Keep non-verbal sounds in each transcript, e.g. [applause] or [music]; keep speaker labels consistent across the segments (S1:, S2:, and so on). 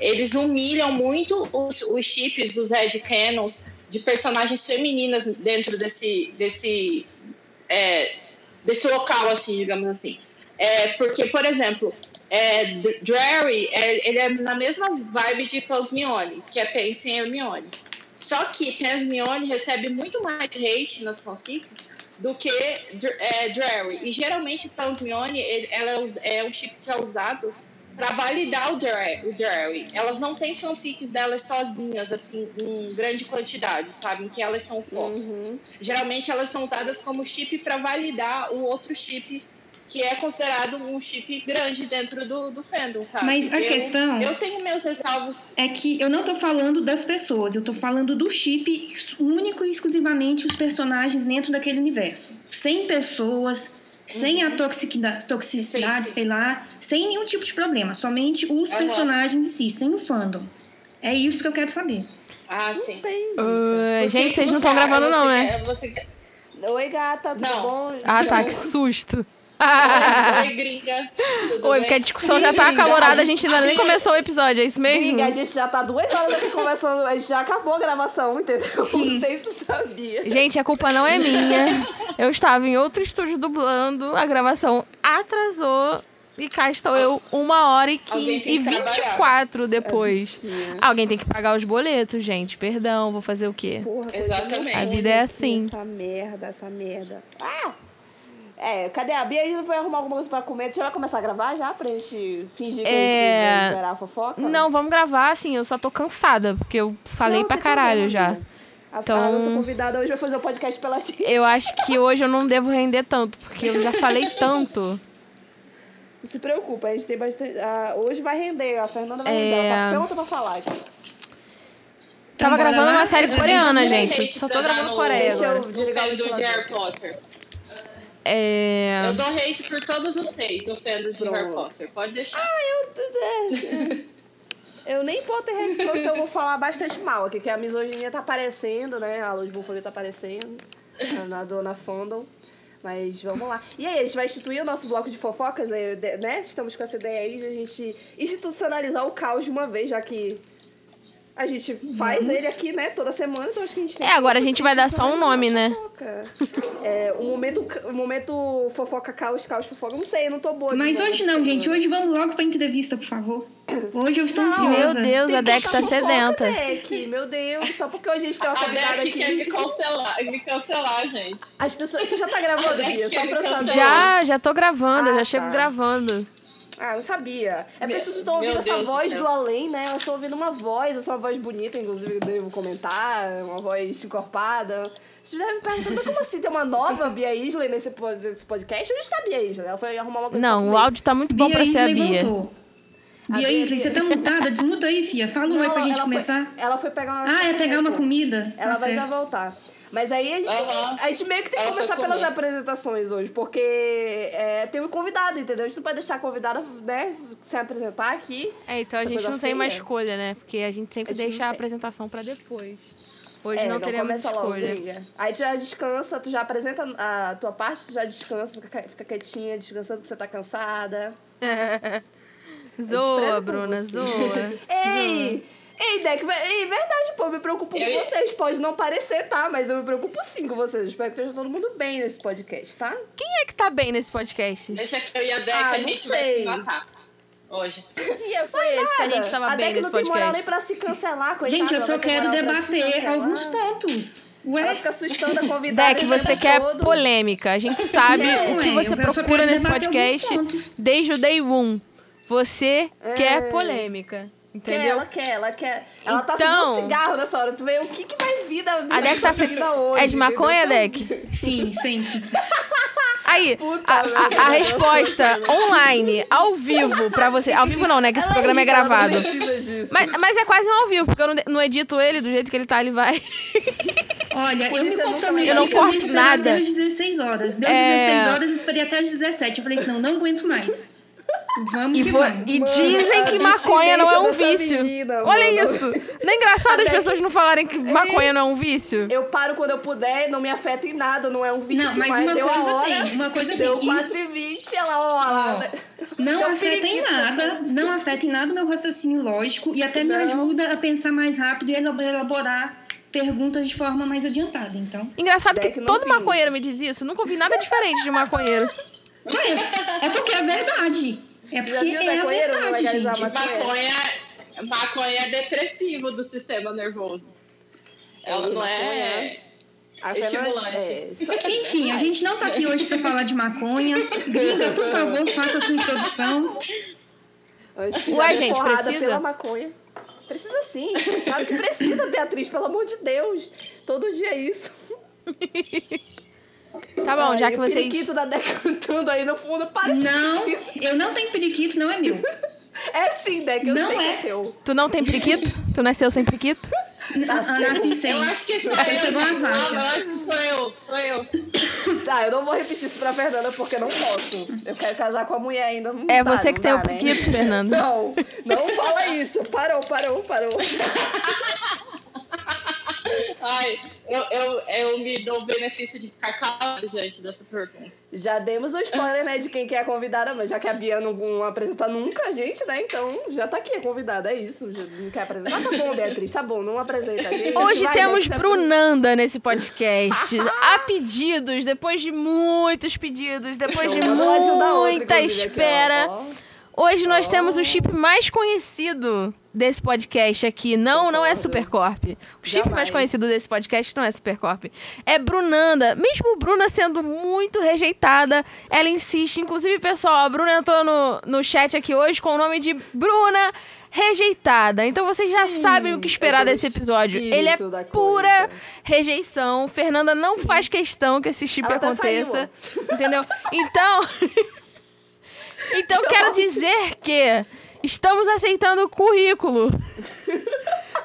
S1: eles humilham muito os, os chips, os headcanons de personagens femininas dentro desse, desse, é, desse local, assim, digamos assim. É, porque, por exemplo, é, Drary, é, ele é na mesma vibe de Pansmione, que é Pense em Hermione. Só que Pansmione recebe muito mais hate nas fanfics do que é, Drary. E geralmente Pansmione, ela é, é um chip que é usado para validar o Drary. Elas não têm fanfics delas sozinhas, assim, em grande quantidade, sabe? Em que elas são foco. Uhum. Geralmente elas são usadas como chip para validar o outro chip que é considerado um chip grande dentro do, do fandom, sabe?
S2: Mas a
S1: eu,
S2: questão.
S1: Eu tenho meus ressalvos.
S2: É que eu não tô falando das pessoas, eu tô falando do chip único e exclusivamente os personagens dentro daquele universo. Sem pessoas, sem a toxicidade, toxicidade sim, sim. sei lá, sem nenhum tipo de problema. Somente os uhum. personagens em si, sem o fandom. É isso que eu quero saber.
S1: Ah, sim.
S3: Uh, gente, vocês não estão gravando, não, né?
S1: Você...
S4: Oi, gata, tudo não. bom?
S3: Ah, tá, que susto.
S1: Oi, [laughs] gringa. Tudo
S3: Oi, porque a discussão já tá acalorada, a gente ainda nem começou o episódio, é isso mesmo?
S4: Gringa, a gente já tá duas horas aqui conversando, a gente já acabou a gravação, entendeu? Sim. Não sei se tu sabia.
S3: Gente, a culpa não é minha. Eu estava em outro estúdio dublando, a gravação atrasou. E cá estou eu uma hora e, 15, e 24 depois. É Alguém tem que pagar os boletos, gente. Perdão, vou fazer o quê?
S4: Porra,
S1: Exatamente.
S3: A vida é assim.
S4: Essa merda, essa merda. Ah! É, cadê a Bia? A gente vai arrumar alguma coisa pra comer. Você vai começar a gravar já? Pra gente fingir que é... a gente vai zerar a fofoca?
S3: Não, vamos gravar, assim. Eu só tô cansada, porque eu falei não, pra caralho já.
S4: A, então, a nossa convidada hoje vai fazer o um podcast pela gente.
S3: Eu acho que hoje eu não devo render tanto, porque eu já falei tanto.
S4: Não se preocupa, a gente tem bastante. Uh, hoje vai render, a Fernanda vai render. Ela tá é. pronta pra falar aqui.
S3: Tava então, gravando uma série coreana, gente. Só tô gravando Coreia. Deixa eu
S1: desligar o do Harry Potter.
S3: É...
S1: Eu dou hate por todos os seis no fandom de Harry Potter. Pode deixar. Ah,
S4: eu. [laughs] eu nem Potterhead sou, então eu vou falar bastante mal aqui, que a misoginia tá aparecendo, né? A luz búfalo tá aparecendo. Na dona fandom. Mas vamos lá. E aí, a gente vai instituir o nosso bloco de fofocas, né? Estamos com essa ideia aí de a gente institucionalizar o caos de uma vez, já que a gente faz Vamos. ele aqui, né, toda semana, então acho que a gente tem
S3: É, agora a gente vai dar só um nome, né?
S4: É, o momento, o momento fofoca caos, caos fofoca. Não sei, eu não tô boa.
S2: Mas hoje não, gente. Hoje vamos logo pra entrevista, por favor. Hoje eu estou não,
S3: ansiosa. Meu Deus, tem a Deck tá sedenta.
S4: Deck, meu Deus, só porque hoje a gente tem uma convidada aqui.
S1: quer me cancelar, me cancelar, gente.
S4: As pessoas. Tu já tá gravando, Bia? Só pra saber.
S3: Já, já tô gravando,
S4: ah,
S3: já chego
S4: tá.
S3: gravando.
S4: Ah, eu sabia. É porque as pessoas estão ouvindo essa Deus voz do, do além, né? Elas estão ouvindo uma voz, essa é uma voz bonita, inclusive, devo comentar, uma voz encorpada. Vocês devem me perguntar, mas como assim? Tem uma nova Bia Isley nesse podcast? Onde está a Bia Isley? Ela foi arrumar uma coisa
S3: Não, o áudio tá muito bom Bia pra ser a Bia.
S2: Voltou. Bia Isley, você tá mutada? Desmuta aí, fia. Fala um oi pra gente começar.
S4: Foi, ela foi pegar uma...
S2: Ah, é pegar uma comida?
S4: Ela tá vai certo. já voltar. Mas aí a gente, uhum. a gente meio que tem que Ela começar pelas apresentações hoje, porque é, tem um convidado, entendeu? A gente não pode deixar a convidada né, se apresentar aqui.
S3: É, então a gente não tem uma escolha, né? Porque a gente sempre a gente deixa a apresentação para depois. Hoje é, não, não teremos escolha. Logo,
S4: aí tu já descansa, tu já apresenta a tua parte, tu já descansa, fica, fica quietinha, descansando que você tá cansada. [laughs]
S3: zoa, Bruna, zoa. [laughs]
S4: Ei! Ei, Deck, é verdade, pô, eu me preocupo eu... com vocês. Pode não parecer, tá? Mas eu me preocuco sim com vocês. Espero que esteja todo mundo bem nesse podcast, tá?
S3: Quem é que tá bem nesse podcast?
S1: Deixa que eu e a Deck ah, a gente sei. vai se matar. Hoje.
S3: Que dia foi esse que a gente tava a bem nesse podcast? A Deck não tem moral
S4: nem pra se cancelar, coitada.
S2: Gente, eu só quero debater alguns pontos.
S4: Ué? Ela fica assustando a convidada.
S3: Deck, você quer todo. polêmica. A gente sabe não, o que você procura nesse podcast desde o day one. Você é. quer polêmica. Entendeu?
S4: Quer, ela quer, ela quer. Ela tá então, tá um cigarro nessa hora. Tu vê o que, que vai vir da
S3: A Deck tá vida hoje. É de maconha, Deck?
S2: Sim, sempre. [laughs]
S3: Aí, a, a, a, resposta online, ao vivo, pra você. Ao vivo não, né? Que esse ela programa é, rica, é gravado. Mas, mas é quase um ao vivo, porque eu não, não edito ele do jeito que ele tá, ele vai.
S2: Olha, eu me comprometi
S3: eu não corto nada.
S2: Até as 16 horas. Deu é... 16 horas, eu esperei até as 17. Eu falei assim: não, não aguento mais. Vamos
S3: e,
S2: que
S3: vo-
S2: vamos.
S3: e dizem
S4: a
S3: que maconha não é um vício.
S4: menina,
S3: Olha
S4: mano.
S3: isso. Não é engraçado as pessoas não falarem que maconha não é um vício?
S4: Eu paro quando eu puder, não me afeta em nada, não é um vício.
S2: Não, mas uma
S4: deu a
S2: coisa
S4: hora,
S2: tem, uma coisa
S4: Deu
S2: tem.
S4: 4h20, ela, ó, lá,
S2: Ó,
S4: né?
S2: Não
S4: É um
S2: afeta em nada, não afeta em nada o meu raciocínio lógico e até me
S4: Não.
S2: ajuda a pensar mais rápido e elab- elaborar perguntas de forma mais adiantada. Então,
S3: Engraçado que
S4: não
S3: todo maconheiro me diz isso. Nunca ouvi nada diferente de maconheiro.
S2: é, é porque é verdade. É porque é a verdade, gente.
S4: maconha?
S1: Maconha, maconha é depressivo do sistema nervoso. Ela
S4: É,
S1: não é.
S4: maconha. A Fernanda-
S1: Estimulante.
S4: É.
S2: Enfim, a gente não tá aqui hoje para falar de maconha. Gringa, por favor, faça a sua introdução.
S3: Ué, gente, precisa?
S4: pela maconha. Precisa sim. Claro que precisa, Beatriz, pelo amor de Deus. Todo dia é isso. [laughs]
S3: Tá bom, já
S4: Ai,
S3: que
S4: o
S3: vocês.
S4: periquito da Deca [laughs] cantando aí no fundo, para
S2: Não, eu não tenho periquito, não é meu.
S4: É sim, Deca, eu
S2: Não
S4: sei que
S2: é.
S4: é teu.
S3: Tu não tem priquito? Tu nasceu sem priquito?
S2: N- eu nasci sem.
S1: Eu acho que sou
S2: Eu
S1: eu.
S2: chegou a
S1: Não,
S2: Sasha.
S1: eu acho que sou eu. Sou eu. [coughs]
S4: Tá, eu não vou repetir isso pra Fernanda porque não posso. Eu quero casar com a mulher ainda. Não
S3: É
S4: dá,
S3: você
S4: não
S3: que tem
S4: dá,
S3: o
S4: né?
S3: priquito, Fernando.
S4: Não, não fala isso. Parou, parou, parou. [laughs]
S1: Ai, eu, eu, eu me dou o benefício de ficar calado diante dessa pergunta.
S4: Já demos o spoiler, né, de quem que é a convidada, mas já que a Bia não, não apresenta nunca a gente, né? Então já tá aqui a convidada, é isso. Já não quer apresentar? Tá bom, Beatriz, tá bom, não apresenta a gente.
S3: Hoje
S4: Vai,
S3: temos
S4: Beatriz,
S3: Brunanda nesse podcast. Há pedidos, depois de muitos pedidos, depois de
S4: Então, a outra,
S3: muita
S4: aqui, ó,
S3: espera.
S4: ó.
S3: Hoje nós
S4: Oh.
S3: temos o chip mais conhecido desse podcast aqui. Não, não é. Supercorp. O chip mais
S4: Jamais.
S3: conhecido desse podcast não é Supercorp. É Brunanda. Mesmo Bruna sendo muito rejeitada, ela insiste. Inclusive, pessoal, a Bruna entrou no, no chat aqui hoje com o nome de Bruna Rejeitada. Então vocês já
S4: Sim,
S3: sabem o que esperar desse episódio. Ele é pura rejeição. Fernanda não faz questão que esse chip
S4: Ela até
S3: aconteça. entendeu? Então. [laughs] Então quero dizer que estamos aceitando currículo.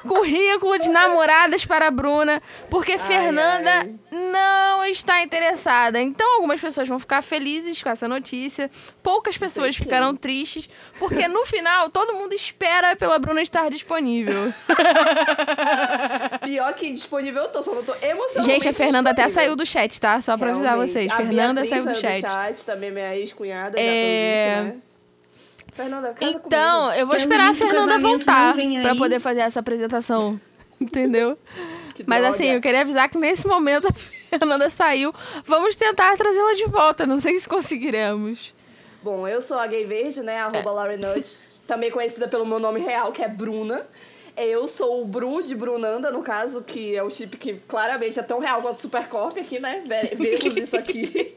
S3: Currículo de namoradas para a Bruna, porque Fernanda
S4: ai.
S3: não está interessada. Então algumas pessoas vão ficar felizes com essa notícia, poucas pessoas ficarão tristes, porque no final todo mundo espera pela Bruna estar disponível. [laughs]
S4: Pior que disponível eu tô, só não tô emocionalmente
S3: Gente, a Fernanda até saiu do chat, tá? Só pra avisar
S4: Realmente.
S3: vocês.
S4: A
S3: Fernanda saiu do chat.
S4: Também minha ex-cunhada,
S3: É.
S4: já foi visto, né? Fernanda, casa
S3: Então,
S4: comigo.
S3: eu vou esperar a Fernanda voltar
S2: aí.
S3: poder fazer essa apresentação. [laughs] Entendeu?
S4: Que
S3: Mas
S4: droga.
S3: assim, eu queria avisar que nesse momento a [laughs] Fernanda saiu. Vamos tentar trazê-la de volta. Não sei se conseguiremos.
S4: Bom, eu sou a Gay Verde, né? Arroba Laurie Nuts, também conhecida pelo meu nome real, que é Bruna. Eu sou o Bru de Brunanda, no caso, que é o chip que claramente é tão real quanto o Supercorp aqui, né? Ve- [laughs] Vemos isso aqui.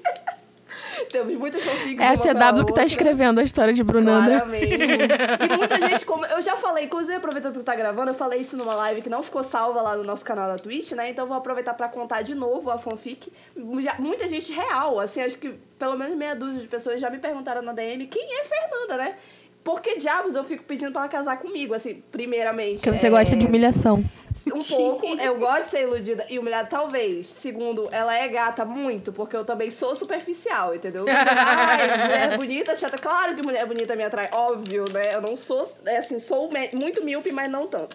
S4: [laughs] Temos muitas fanfics.
S3: É a CW que tá escrevendo a história de Brunanda.
S4: Claramente. [laughs] e muita gente, como eu já falei, inclusive aproveitando que tá gravando, eu falei isso numa live que não ficou salva lá no nosso canal da Twitch, né? Então vou aproveitar pra contar de novo a fanfic. Já- muita gente real, assim, acho que pelo menos meia dúzia de pessoas já me perguntaram na DM quem é Fernanda, né? Por que diabos eu fico pedindo pra ela casar comigo? Assim, primeiramente.
S3: Porque você
S4: é,
S3: gosta de humilhação.
S4: um [laughs] pouco, eu gosto de ser iludida e humilhada, talvez. Segundo, ela é gata muito, porque eu também sou superficial, entendeu? Ai, [laughs] mulher bonita, chata. Claro que mulher bonita me atrai, óbvio, né? Eu não sou, é assim, sou muito míope, mas não tanto.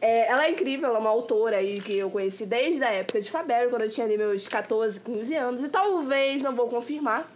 S4: É, ela é incrível, ela é uma autora aí que eu conheci desde a época de Faberry, quando eu tinha ali meus 14, 15 anos. E talvez, não vou confirmar,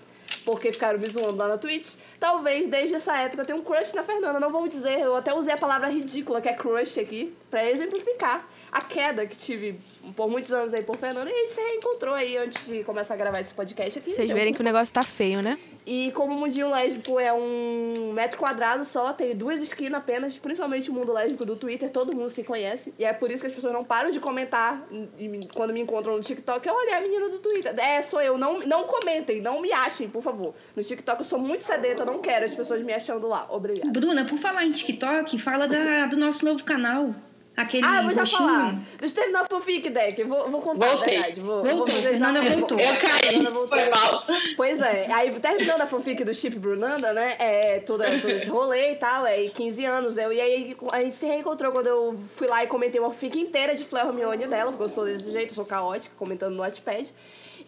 S4: porque ficaram me zoando lá na Twitch. Talvez desde essa época eu tenha um crush na Fernanda. Não vou dizer, eu até usei a palavra ridícula, que é crush aqui, pra exemplificar a queda que tive por muitos anos aí por Fernanda. E a gente se reencontrou aí antes de começar a gravar esse podcast aqui.
S3: Vocês
S4: Deu
S3: verem que o negócio tá feio, né?
S4: E como o mundinho lésbico é um metro quadrado só, tem duas esquinas apenas, principalmente o mundo lésbico do Twitter, todo mundo se conhece. E é por isso que as pessoas não param de comentar me- quando me encontram no TikTok. Olha, é a menina do Twitter. É, sou eu. Não, não comentem, não me achem, por favor. No TikTok eu sou muito sedenta, eu não quero as pessoas me achando lá. Obrigada.
S2: Bruna, por falar em TikTok, fala da, do nosso novo canal. Aquele
S4: Ah, eu vou já
S2: roxinho.
S4: falar. Deixa eu terminar o fanfic, Deck. Vou, vou contar
S1: Voltei.
S4: a verdade. Vou,
S2: Voltou,
S4: vou fazer
S2: Fernanda
S4: já-
S2: voltou.
S1: Eu caí, foi mal.
S4: Pois é, aí terminando a fanfic do Chip Brunanda, né? É, todo, todo esse rolê e tal, é 15 anos. Eu, e aí a gente se reencontrou quando eu fui lá e comentei uma fanfic inteira de Fleur Hermione dela, porque eu sou desse jeito, sou caótica, comentando no Wattpad.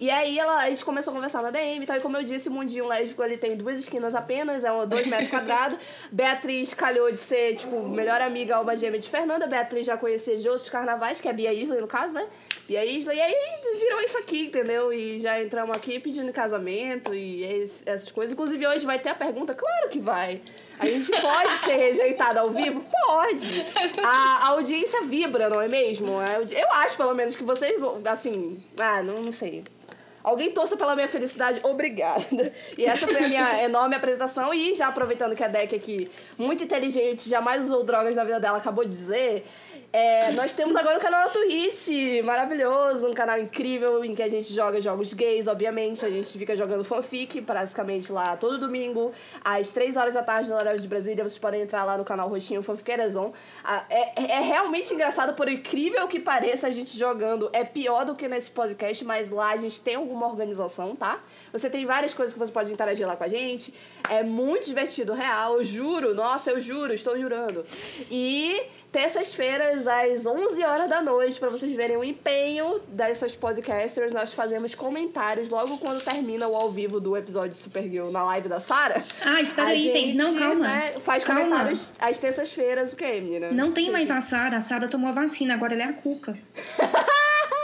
S4: E aí ela, a gente começou a conversar na DM e tal. E como eu disse, o mundinho lésbico ele tem duas esquinas apenas, é um, dois metros [laughs] quadrados. Beatriz calhou de ser, tipo, melhor amiga alma gêmea de Fernanda. Beatriz já conhecia de outros carnavais, que é Bia Isla, no caso, né? Bia Isla. E aí virou isso aqui, entendeu? E já entramos aqui pedindo casamento e essas coisas. Inclusive, hoje vai ter a pergunta? Claro que vai. A gente pode ser rejeitada ao vivo? Pode. A, a audiência vibra, não é mesmo? Eu acho, pelo menos, que vocês, assim... Ah, não, não sei. Alguém torça pela minha felicidade, obrigada. E essa foi a minha [laughs] enorme apresentação. E já aproveitando que a Deck aqui, muito inteligente, jamais usou drogas na vida dela, acabou de dizer, é, nós temos agora um canal na Twitch, maravilhoso, um canal incrível em que a gente joga jogos gays, obviamente. A gente fica jogando fanfic, basicamente lá todo domingo, às 3 horas da tarde no horário de Brasília. Vocês podem entrar lá no canal Roxinho Fanfiqueirazon. É, é, é realmente engraçado, por incrível que pareça, a gente jogando é pior do que nesse podcast, mas lá a gente tem alguma organização, tá? Você tem várias coisas que você pode interagir lá com a gente. É muito divertido, real, eu juro. Nossa, eu juro, estou jurando. E terças-feiras, às 11 horas da noite, para vocês verem o empenho dessas podcasters. Nós fazemos comentários logo quando termina o ao vivo do episódio de Supergirl na live da Sara.
S2: Ah, espera aí, gente, tem. Não, calma. Né,
S4: faz
S2: calma.
S4: comentários às terças-feiras, o que, menina?
S2: Não tem mais a Sara. A Sara tomou a vacina, agora ela é a Cuca. [laughs]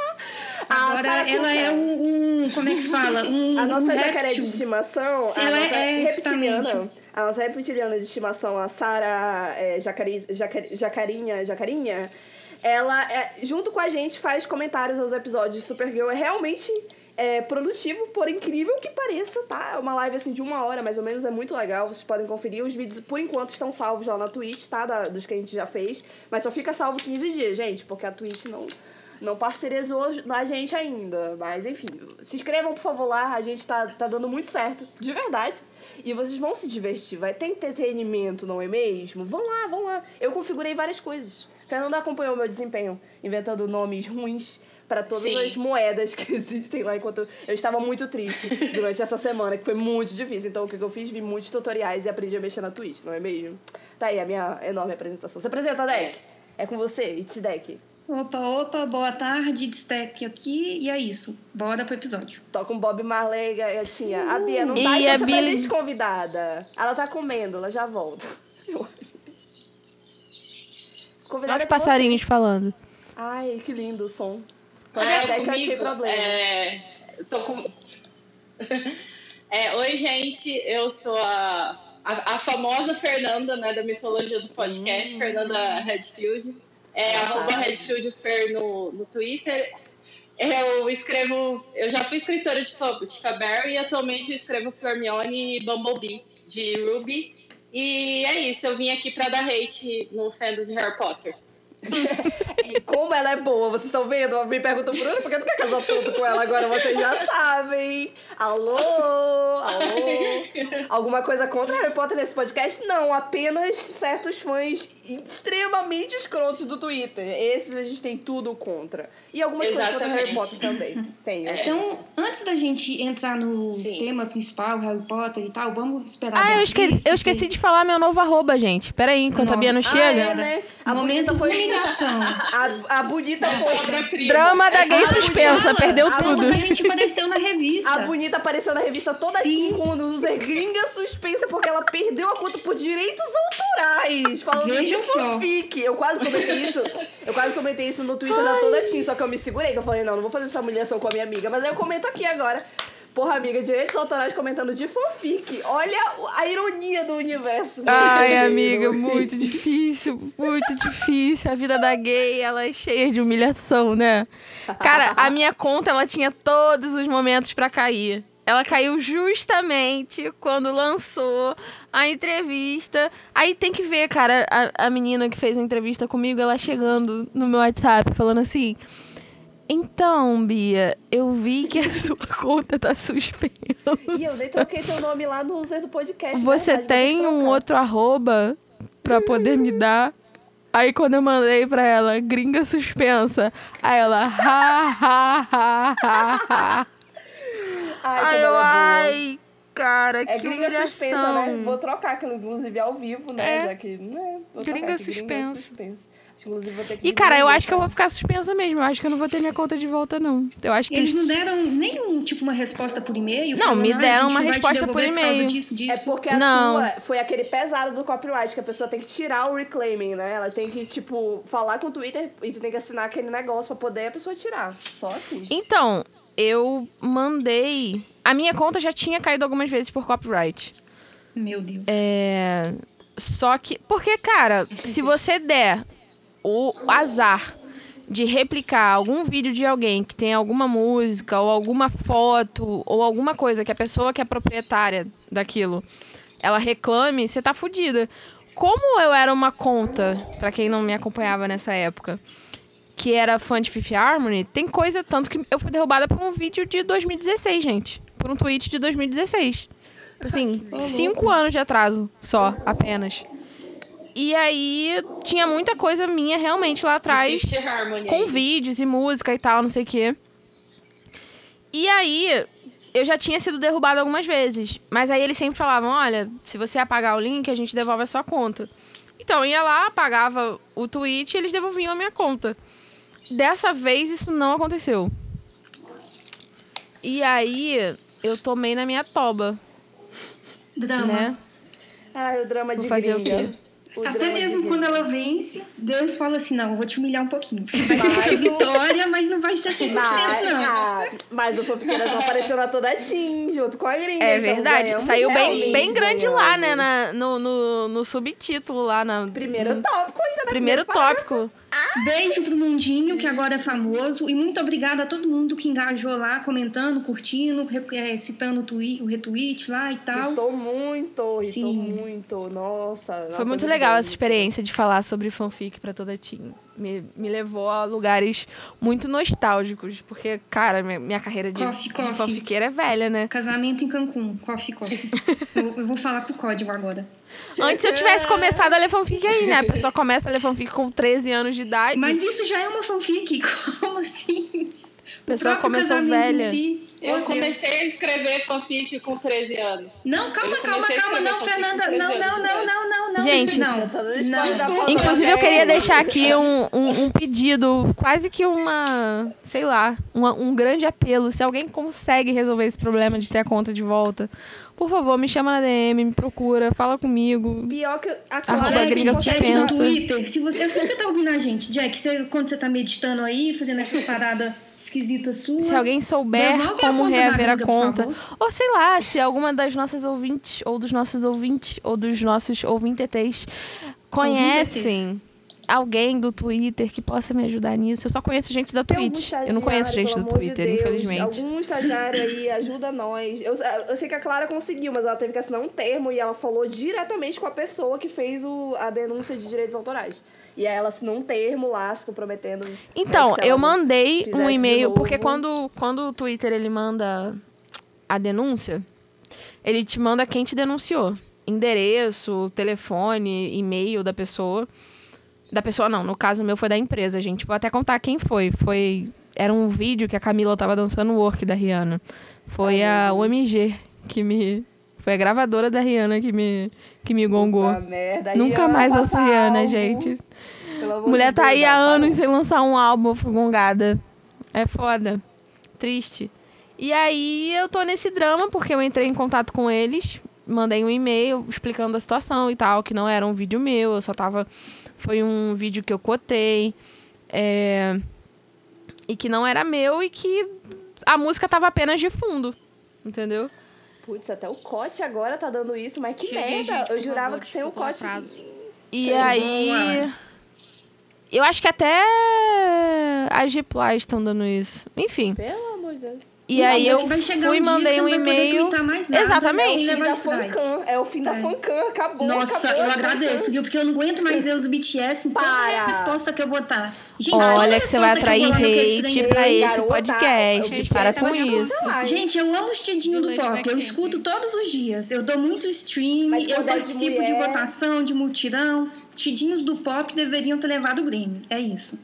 S2: Agora ela é um, um, Como é que fala? [laughs] Um,
S4: a nossa
S2: um
S4: jacaré de estimação.
S2: Sim, ela é, é reptiliana.
S4: A nossa reptiliana de estimação, a Sara é, Jacari, Jacari, Jacarinha, Jacarinha, ela, é, junto com a gente, faz comentários aos episódios de Supergirl. É realmente é, produtivo, por incrível que pareça, tá? É uma live assim de uma hora, mais ou menos, é muito legal. Vocês podem conferir. Os vídeos, por enquanto, estão salvos lá na Twitch, tá? Da, dos que a gente já fez. Mas só fica salvo 15 dias, gente, porque a Twitch não não parcerizou a gente ainda. Mas enfim, se inscrevam por favor lá, a gente tá, tá dando muito certo, de verdade. E vocês vão se divertir, vai ter entretenimento, não é mesmo? Vão lá, vão lá. Eu configurei várias coisas. Fernanda acompanhou meu desempenho, inventando nomes ruins para todas Sim. as moedas que [laughs] existem lá enquanto eu estava muito triste durante essa semana, que foi muito difícil. Então o que eu fiz? Vi muitos tutoriais e aprendi a mexer na Twitch, não é mesmo? Tá aí a minha enorme apresentação. Você apresenta, Deck? É, é com você, It's Deck.
S2: Opa, opa, boa tarde, Destaque aqui, e é isso. Bora pro episódio.
S4: Toca um Bob Marley, gatinha. A Bia não tá, e então a Bia... Billy... convidada. Ela tá comendo, ela já volta.
S3: Olha os passarinhos você. falando.
S4: Ai, que lindo o som.
S1: é, comigo, eu problema. É, tô com... [laughs] é, oi, gente, eu sou a, a, a, famosa Fernanda, né, da mitologia do podcast, hum. Fernanda Redfield. É arroba RedfieldFair no, no Twitter. Eu escrevo. Eu já fui escritora de, de Faberry e atualmente eu escrevo Fermione e Bumblebee de Ruby. E é isso, eu vim aqui para dar hate no fandom de Harry Potter. [laughs]
S4: e como ela é boa, vocês estão vendo? Me perguntam, Bruno, por que tu quer casar tudo com ela agora? Vocês já sabem. Alô? Alô? [laughs] Alguma coisa contra Harry Potter nesse podcast? Não, apenas certos fãs extremamente escrotos do Twitter. Esses a gente tem tudo contra. E algumas Exatamente. coisas contra Harry Potter também. [laughs] Tenho.
S2: É. Então, antes da gente entrar no Sim. tema principal, Harry Potter e tal, vamos esperar.
S3: Ah, eu esqueci, eu esqueci de falar meu novo arroba, gente. Peraí, enquanto Nossa. a Bia não chega. Ah, é,
S2: né? A Momento foi. [laughs]
S4: A, a bonita foi.
S3: Drama da gay suspensa, perdeu a tudo.
S2: A gente apareceu na revista.
S4: A bonita apareceu na revista toda Sim. aqui com o gringa suspensa porque ela perdeu a conta por direitos autorais. Falando Veja de fanfic. Eu quase comentei isso. Eu quase comentei isso no Twitter Ai. da Toda Team, só que eu me segurei, que eu falei, não, não vou fazer essa humilhação com a minha amiga. Mas aí eu comento aqui agora. Porra, amiga, direitos autorais comentando de fanfic. Olha a ironia do universo.
S3: Ai, amiga, muito difícil, muito difícil. A vida da gay, ela é cheia de humilhação, né? Cara, a minha conta, ela tinha todos os momentos para cair. Ela caiu justamente quando lançou a entrevista. Aí tem que ver, cara, a, a menina que fez a entrevista comigo, ela chegando no meu WhatsApp, falando assim: então, Bia, eu vi que a [laughs] sua conta tá suspensa.
S4: E eu nem troquei teu nome lá no user do podcast.
S3: Você verdade, tem um outro arroba pra poder me dar? Aí quando eu mandei pra ela, gringa suspensa, aí ela, ha, ha, ha, ha, ha. Ai, ai, eu, ai, cara, é que gringa humilhação. suspensa,
S4: né? Vou trocar aquilo, inclusive, ao vivo, né? É. Já que, né? Vou
S3: gringa, suspensa. gringa suspensa.
S4: Inclusive, vou ter que
S3: E, cara, eu acho que eu vou ficar suspensa mesmo. Eu acho que eu não vou ter minha conta de volta, não. Eu acho que
S2: eles, eles... não deram nenhum, tipo, uma resposta por e-mail?
S3: Não, me deram uma resposta por e-mail.
S2: Disso, disso.
S4: É porque a não. tua foi aquele pesado do copyright, que a pessoa tem que tirar o reclaiming, né? Ela tem que, tipo, falar com o Twitter e tu tem que assinar aquele negócio pra poder a pessoa tirar. Só assim.
S3: Então, eu mandei. A minha conta já tinha caído algumas vezes por copyright.
S2: Meu Deus.
S3: É. Só que. Porque, cara, se você der o azar de replicar algum vídeo de alguém que tem alguma música ou alguma foto ou alguma coisa que a pessoa que é proprietária daquilo ela reclame, você tá fudida. Como eu era uma conta, para quem não me acompanhava nessa época, que era fã de Fifth Harmony, tem coisa tanto que eu fui derrubada por um vídeo de 2016, gente. Por um tweet de 2016. Assim, cinco anos de atraso só, apenas. E aí tinha muita coisa minha realmente lá atrás. Com vídeos e música e tal, não sei o quê. E aí, eu já tinha sido derrubado algumas vezes. Mas aí eles sempre falavam: olha, se você apagar o link, a gente devolve a sua conta. Então eu ia lá, apagava o tweet e eles devolviam a minha conta. Dessa vez isso não aconteceu. E aí eu tomei na minha toba.
S2: Drama.
S3: Né?
S4: Ai, o drama de
S3: Vou fazer
S4: gringa.
S3: o quê?
S2: Até mesmo quando ela vence, Deus fala assim: não, eu vou te humilhar um pouquinho. Você vai ter vitória, mas não vai ser 100%,
S4: Mas,
S2: não.
S4: ah, mas o Fofiqueiras apareceu na toda Team, junto com a gringa.
S3: É
S4: então
S3: verdade. Saiu bem, bem grande lá, né? na- no, no, no subtítulo lá. Na,
S4: Primeiro
S3: no
S4: tópico ainda, né?
S3: primeiro
S4: parágrafo.
S2: Beijo pro Mundinho, que agora é famoso. E muito obrigada a todo mundo que engajou lá, comentando, curtindo, é, citando o, twi- o retweet lá e tal.
S4: Irritou muito,
S2: Sim.
S4: muito. Nossa.
S3: Foi muito legal essa experiência de falar sobre fanfic pra toda a team. Me, me levou a lugares muito nostálgicos, porque, cara, minha, minha carreira de,
S2: Coffee,
S3: de
S2: coffee.
S3: fanfiqueira é velha, né?
S2: Casamento em Cancún. Coffee, coffee. [laughs] eu, eu vou falar pro código agora.
S3: Antes eu tivesse começado a ler fanfic aí, né? A pessoa começa a ler fanfic com 13 anos de idade.
S2: Mas isso já é uma fanfic. [laughs] Como assim?
S3: A pessoa começou velha.
S2: si.
S1: Eu
S2: Deus.
S1: comecei a escrever fanfic com 13 anos.
S2: Não, calma, calma, calma, não, Fernanda. Não,
S1: 13
S2: não, não, não, não, não.
S3: Gente,
S2: não. Não.
S3: Inclusive, eu
S4: É.
S3: queria deixar aqui um, um, um [laughs] pedido, quase que uma, sei lá, uma- um grande apelo. Se alguém consegue resolver esse problema de ter a conta de volta, por favor, me chama na DM, me procura, fala comigo.
S4: Pior que a
S3: Arroba
S4: Clara
S2: Jack, no Twitter. Se você, eu sei que você tá ouvindo a gente, Jack. Você, quando você tá meditando aí, fazendo essas [laughs] paradas esquisitas suas.
S3: Se alguém souber
S2: Devolve a
S3: como
S2: da
S3: reaver a conta, ou sei lá, se alguma das nossas ouvintes, ou dos nossos ouvintes, ou dos nossos ouvintetes conhecem alguém do Twitter que possa me ajudar nisso. Eu só conheço gente da Twitch. Eu não conheço gente do
S4: de
S3: Twitter,
S4: Deus,
S3: infelizmente.
S4: Algum estagiário aí, ajuda nós. Eu, eu sei que a Clara conseguiu, mas ela teve que assinar um termo e ela falou diretamente com a pessoa que fez o, a denúncia de direitos autorais. E aí ela assinou um termo lá, se comprometendo.
S3: Então, eu mandei um
S4: de
S3: e-mail, porque quando, quando o Twitter ele manda a denúncia, ele te manda quem te denunciou. Endereço, telefone, e-mail da pessoa. Da pessoa não, no caso meu foi da empresa, gente. Vou até contar quem foi. Foi era um vídeo que a Camila tava dançando o work da Rihanna. Foi a OMG que me foi a gravadora da Rihanna que me que me gongou.
S4: Merda,
S3: Nunca mais ouço Rihanna,
S4: álbum.
S3: gente. Mulher
S4: de
S3: tá
S4: Deus,
S3: aí há
S4: parou.
S3: anos sem lançar um álbum, eu fui gongada. É foda. Triste. E aí eu tô nesse drama porque eu entrei em contato com eles, mandei um e-mail explicando a situação e tal, que não era um vídeo meu, eu só tava. Foi um vídeo que eu cotei. é, E que não era meu e que a música tava apenas de fundo. Entendeu?
S4: Putz, até o Cote agora tá dando isso, mas que
S3: Cheguei,
S4: merda.
S3: gente,
S4: eu jurava
S3: favor,
S4: que sem o Cote.
S3: E
S2: Boa.
S3: aí. Eu acho que até as replies estão dando isso. Enfim.
S4: Pelo amor de Deus.
S3: E
S2: Enfim,
S3: aí eu
S2: daqui vai chegar
S3: fui
S2: um dia que
S3: mandei
S2: você
S3: um
S2: não vai poder
S3: e-mail.
S2: nada,
S3: Exatamente.
S4: É o fancam. É o fim da
S2: É.
S4: fancam. Acabou,
S2: Nossa,
S4: acabou
S2: eu
S4: a
S2: agradeço, viu? Porque eu não aguento mais ver os BTS em toda
S4: Para.
S2: resposta que eu vou dar. Gente,
S3: Olha que você vai atrair
S2: que
S3: hate pra esse
S4: garota,
S3: podcast. Para com isso.
S2: Gente, eu amo os tidinhos do pop. Eu escuto todos os dias. Eu dou muito stream,
S4: Mas
S2: eu
S4: é de
S2: participo de,
S4: mulher-
S2: votação, de multirão. Tidinhos do pop deveriam ter levado o Grammy. É isso.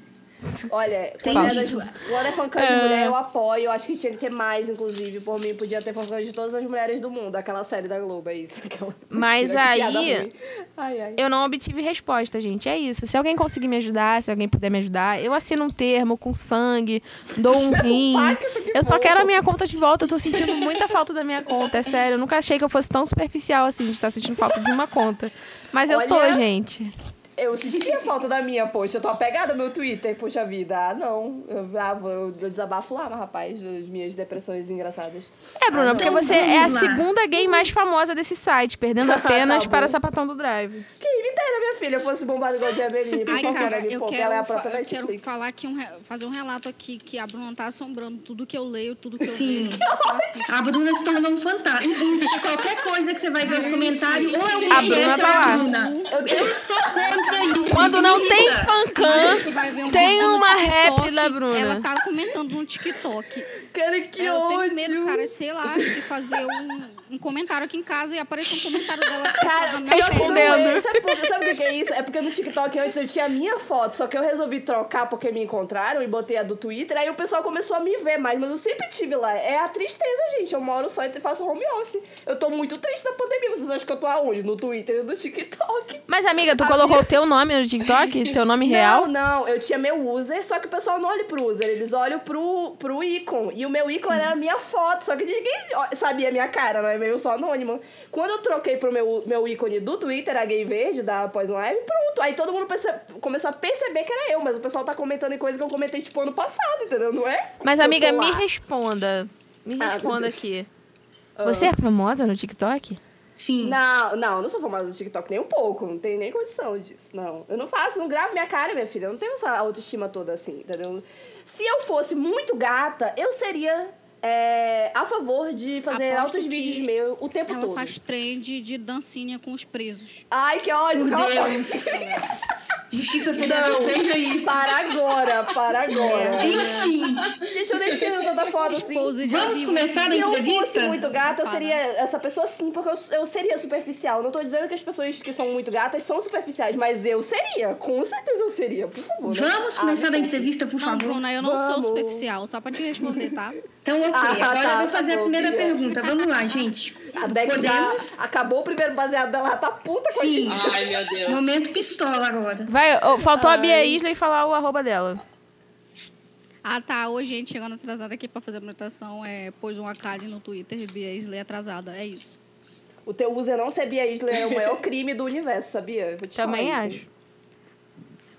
S4: Olha, tem isso. Quando é fancam de mulher, eu apoio. Eu acho que tinha que ter mais, inclusive. Por mim, podia ter fancam de todas as mulheres do mundo. Aquela série da Globo, é isso. [laughs] Aquela...
S3: Mas aí, ai, ai. eu não obtive resposta, gente. É isso. Se alguém conseguir me ajudar, se alguém puder me ajudar, eu assino um termo com sangue, dou um [laughs] rim. eu só quero a minha conta de volta. Eu tô sentindo muita falta da minha conta, é sério. Eu nunca achei que eu fosse tão superficial assim, de estar sentindo falta de uma conta. Mas eu tô, gente
S4: eu senti a falta da minha, poxa. Eu tô apegada ao meu Twitter, poxa vida. Ah, não. Eu, ah, eu desabafo lá, rapaz, das minhas depressões engraçadas.
S3: É, Bruna, ah, porque você é a lá. segunda gay mais famosa desse site, perdendo [laughs] apenas tá para Sapatão do Drive.
S4: Quem me dera, minha filha, fosse bombada igual de Abeline. Por favor, cara, me poupa. Ela é a própria
S5: Netflix. Eu quero falar aqui um, fazer um relato aqui, que a Bruna tá assombrando tudo que eu leio, tudo que eu
S2: Sim. Leio. [laughs] A Bruna se tornou um fantasma. Qualquer coisa que você vai ver nos comentários, ou é o
S3: a Bruna tá
S2: a Bruna. Eu, eu sou contra.
S3: Quando não tem fancam, tem uma rap da Bruna.
S5: Ela tá comentando no TikTok.
S4: Cara, que é, ódio. Eu tenho
S5: medo, cara, sei lá, de fazer um, um comentário aqui em casa e aparecer um comentário dela.
S4: Cara, respondendo. Sabe, por, sabe o que é isso? É porque no TikTok antes eu tinha a minha foto, só que eu resolvi trocar porque me encontraram e botei a do Twitter. Aí o pessoal começou a me ver mais, mas eu sempre tive lá. É a tristeza, gente. Eu moro só e faço home office. Eu tô muito triste da pandemia. Vocês acham que eu tô aonde? No Twitter e no TikTok.
S3: Mas, amiga, tu colocou o teu nome no TikTok? [laughs] Teu nome real?
S4: Não, não. Eu tinha meu user, só que o pessoal não olha pro user. Eles olham pro, pro ícone. E o meu ícone Sim. era a minha foto. Só que ninguém sabia a minha cara, né? Meio só anônimo. Quando eu troquei pro meu, meu ícone do Twitter, a gay verde, da Poison Live, pronto. Aí todo mundo percebe, começou a perceber que era eu. Mas o pessoal tá comentando em coisa que eu comentei, tipo, ano passado, entendeu? Não é?
S3: Mas, amiga, me responda. Me ah, responda ah, aqui. Você é famosa no TikTok?
S2: Sim.
S4: Não, não, eu não sou famosa no TikTok nem um pouco. Não tenho nem condição disso. Não. Eu não faço, não gravo minha cara, minha filha. Eu não tenho essa autoestima toda assim, entendeu? Se eu fosse muito gata, eu seria é, a favor de fazer Aposto altos vídeos meus o tempo
S5: ela
S4: todo.
S5: Ela faz trend de dancinha com os presos.
S4: Ai, que ódio!
S2: Meu Deus! Justiça Federal, veja isso.
S4: Para agora, para agora.
S2: Enfim.
S4: Gente, eu nem tiro tanta foto assim.
S2: Vamos começar a entrevista? Se
S4: eu fosse muito gata, eu seria essa pessoa sim, porque eu, eu seria superficial. Não tô dizendo que as pessoas que são muito gatas são superficiais, mas eu seria. Com certeza eu seria, por favor.
S2: Né? Vamos né? começar ah, a entrevista, por favor.
S5: Não, Bruna, eu não Vamos. sou superficial, só pra te responder, tá?
S2: Então, ok. [laughs] Ah, Agora tá, eu vou fazer tá a primeira pergunta. Vamos lá, gente.
S4: A Deck Podemos? já acabou o primeiro baseado dela, tá puta com
S2: Sim.
S1: Ai, meu Deus.
S2: Momento pistola agora.
S3: Vai, faltou Ai. a Bia Isla e falar o arroba dela.
S5: Ah, tá. Hoje, gente, chegando atrasada aqui pra fazer a anotação, é, pôs uma Kali no Twitter, Bia Isla atrasada. É isso.
S4: O teu user não ser Bia Isla é o maior crime do universo, sabia?
S3: Também acho.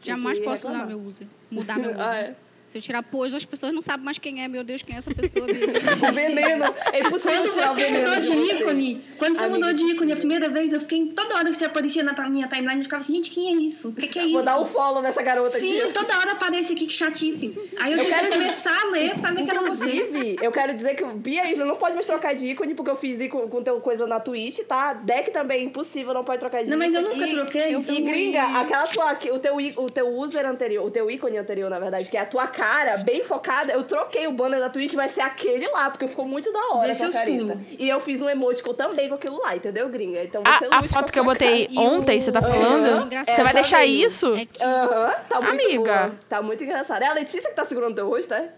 S5: Jamais posso reclamar. usar meu user. Mudar meu user. [laughs] ah, é. Se eu tirar pôs, as pessoas não sabem mais quem é. Meu Deus, quem é essa pessoa? [laughs]
S4: o veneno. É impossível
S2: Quando você mudou de ícone, quando você Amiga, mudou de ícone a primeira vez, eu fiquei toda hora que você aparecia na minha timeline, eu ficava assim, gente, quem é isso? O que, que, é isso?
S4: Vou dar um follow nessa garota
S2: Sim,
S4: aqui.
S2: toda hora aparece aqui, que chatice. Aí eu, eu tive que começar a ler pra ver que era você.
S4: Inclusive, eu quero dizer que o Bia Isla não pode mais trocar de ícone, porque eu fiz ícone com teu coisa na Twitch, tá? Deck também, impossível, não pode trocar de
S2: ícone.
S4: Não,
S2: mas eu nunca
S4: e,
S2: troquei.
S4: E gringa, aquela tua, o teu, o teu user anterior, o teu ícone anterior, na verdade, que é a tua cara, bem focada eu troquei o banner da Twitch, vai ser aquele lá, porque ficou muito da hora Dê essa careta. E eu fiz um emoticon também com aquilo lá, entendeu, gringa? Então você
S3: A, a foto que eu botei cara. ontem, você tá falando? Você vai deixar mesmo. isso?
S4: Aham, uhum, tá muito
S3: Amiga.
S4: Boa. Tá muito engraçado. É a Letícia que tá segurando teu rosto, é?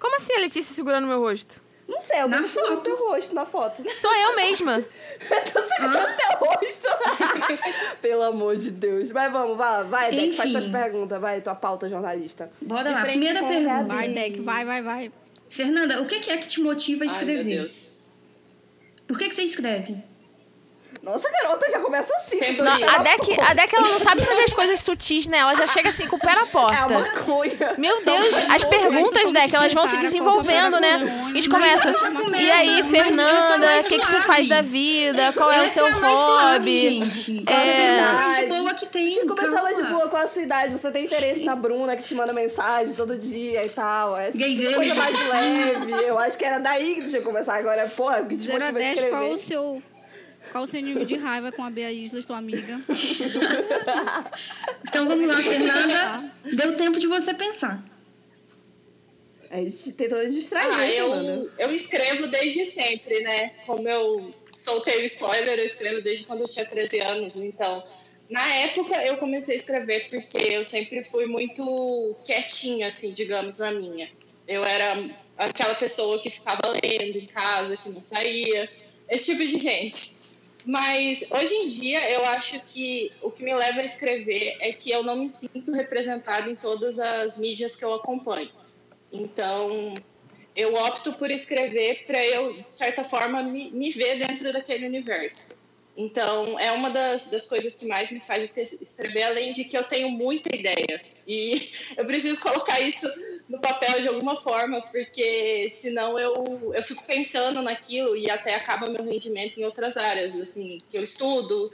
S3: Como assim a Letícia segurando meu rosto?
S4: Não sei, eu na foto. teu rosto na foto. [laughs]
S3: Sou eu mesma. [laughs]
S4: eu tô segurando teu rosto. [laughs] Pelo amor de Deus. Mas vamos, vai, vai, Deck, faz tuas perguntas, vai, tua pauta jornalista.
S2: Bora lá, primeira pergunta.
S5: Vai, Deck, vai, vai, vai.
S2: Fernanda, o que é que te motiva a escrever? Ai,
S1: meu Deus.
S2: Por que, que você escreve?
S4: Nossa, garota, já começa assim.
S3: Não, a, Deck, a Deck, ela não sabe fazer as coisas sutis, né? Ela já chega assim com o pé na porta. É
S4: a maconha.
S3: Meu Deus, as perguntas, Deck, elas vão se desenvolvendo, né? A gente começa. E aí, Fernanda, o que, que você faz da vida? Qual é o seu hobby?
S2: gente. É. de boa que tem.
S4: Você começava de boa com a sua idade. Você tem interesse na Bruna, que te manda mensagem todo dia e tal. É coisa mais leve. Eu acho que era daí que tinha que começar agora. Pô, o que te motiva a escrever?
S5: Qual o seu qual o seu nível de raiva com a Bea Isla, sua amiga? [laughs]
S2: então vamos lá, Fernanda. Deu tempo de você pensar.
S4: A gente tentou distrair.
S1: Ah, eu, eu escrevo desde sempre, né? Como eu soltei o spoiler, eu escrevo desde quando eu tinha 13 anos. Então, Na época eu comecei a escrever porque eu sempre fui muito quietinha, assim, digamos, na minha. Eu era aquela pessoa que ficava lendo em casa, que não saía, esse tipo de gente. Mas hoje em dia eu acho que o que me leva a escrever é que eu não me sinto representada em todas as mídias que eu acompanho. Então eu opto por escrever para eu, de certa forma, me, me ver dentro daquele universo. Então, é uma das, das coisas que mais me faz escrever, além de que eu tenho muita ideia. E [laughs] eu preciso colocar isso no papel de alguma forma, porque senão eu, eu fico pensando naquilo e até acaba meu rendimento em outras áreas, assim, que eu estudo,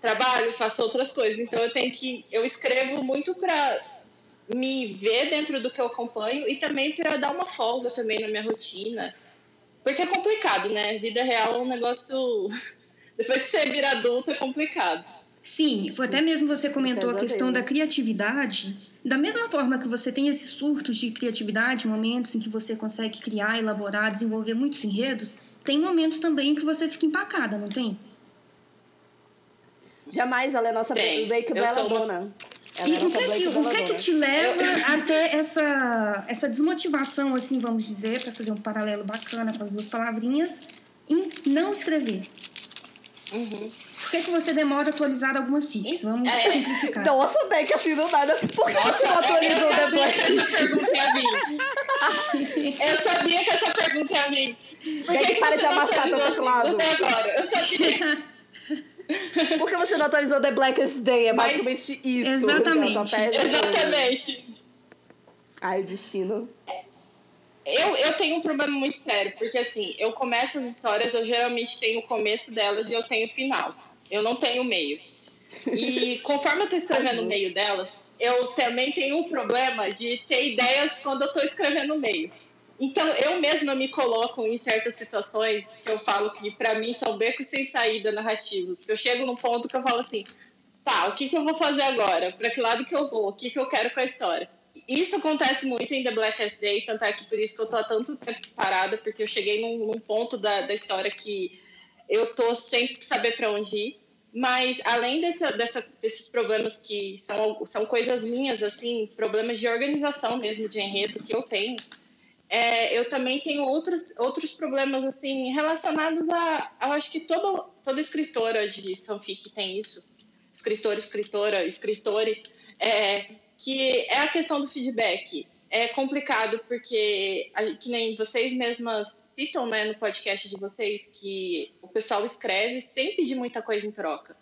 S1: trabalho, faço outras coisas. Então, eu tenho que. Eu escrevo muito para me ver dentro do que eu acompanho e também para dar uma folga também na minha rotina. Porque é complicado, né? Vida real é um negócio [laughs] depois que você vira adulto é complicado.
S2: Sim, até mesmo você comentou a questão da criatividade. Da mesma forma que você tem esses surtos de criatividade, momentos em que você consegue criar, elaborar, desenvolver muitos enredos, tem momentos também em que você fica empacada, não tem?
S4: Jamais ela é nossa tem. Blake Belladonna.
S2: E é o que, que, o que, que te leva a ter essa, essa desmotivação, assim, vamos dizer, para fazer um paralelo bacana com as duas palavrinhas, em não escrever?
S1: Uhum.
S2: Por que, que você demora a atualizar algumas fics? Vamos é. simplificar.
S4: Nossa, Deck, assim não nada. Por que você não atualizou o The Black?
S1: Essa pergunta é a mim. Eu sabia que essa pergunta é a mim.
S4: Por que, que para de amassar do outro lado?
S1: Até agora, eu sabia. [laughs]
S4: Por que você não atualizou The Blackest Day? É basicamente Mas, isso.
S2: Exatamente.
S1: Exatamente.
S4: Ai, o destino.
S1: Eu, eu tenho um problema muito sério, porque assim, eu começo as histórias, eu geralmente tenho o começo delas e eu tenho o final. Eu não tenho meio. E conforme eu tô escrevendo o meio delas, eu também tenho um problema de ter ideias quando eu tô escrevendo o meio. Então, eu mesma me coloco em certas situações que eu falo que para mim são becos sem saída narrativos. Eu chego num ponto que eu falo assim, tá, o que, que eu vou fazer agora? Para que lado que eu vou? O que, que eu quero com a história? Isso acontece muito em The Blackest Day, tanto é que por isso que eu tô há tanto tempo parada, porque eu cheguei num, num ponto da, da história que eu tô sem saber para onde ir. Mas além dessa, dessa, desses problemas que são, são coisas minhas, assim, problemas de organização mesmo, de enredo que eu tenho, é, eu também tenho outros, outros problemas, assim, relacionados a... Eu acho que todo, toda escritora de fanfic tem isso. Escritor, escritora, escritore. É, que é a questão do feedback. É complicado porque, que nem vocês mesmas citam né, no podcast de vocês, que o pessoal escreve sem pedir muita coisa em troca.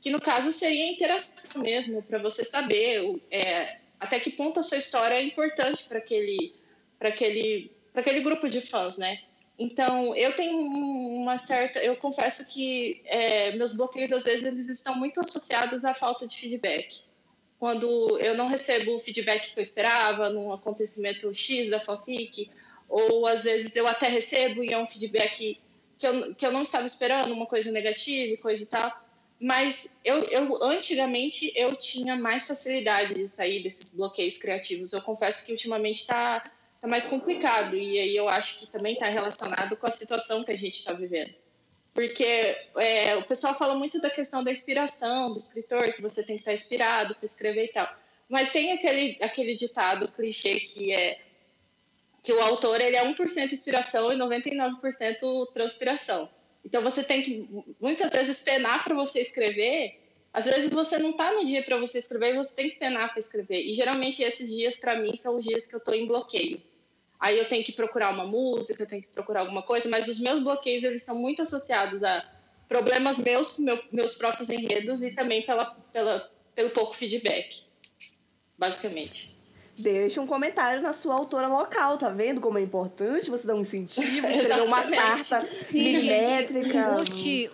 S1: Que no caso seria interação mesmo, para você saber é, até que ponto a sua história é importante para aquele, aquele, aquele grupo de fãs, né? Então, eu tenho uma certa. Eu confesso que é, meus bloqueios, às vezes, eles estão muito associados à falta de feedback quando eu não recebo o feedback que eu esperava num acontecimento X da fanfic, ou às vezes eu até recebo e é um feedback que eu, que eu não estava esperando, uma coisa negativa coisa e tal. Mas eu, eu antigamente eu tinha mais facilidade de sair desses bloqueios criativos. Eu confesso que ultimamente está tá mais complicado e aí eu acho que também está relacionado com a situação que a gente está vivendo porque é, o pessoal fala muito da questão da inspiração, do escritor, que você tem que estar inspirado para escrever e tal. Mas tem aquele, aquele ditado clichê que é que o autor ele é 1% inspiração e 99% transpiração. Então você tem que muitas vezes penar para você escrever. Às vezes você não está no dia para você escrever e você tem que penar para escrever. E geralmente esses dias para mim são os dias que eu estou em bloqueio aí eu tenho que procurar uma música, eu tenho que procurar alguma coisa, mas os meus bloqueios eles são muito associados a problemas meus, meu, meus próprios enredos e também pela, pela, pelo pouco feedback, basicamente.
S4: Deixa um comentário na sua autora local, tá vendo como é importante você dar um incentivo, escrever uma [laughs] carta Sim, milimétrica,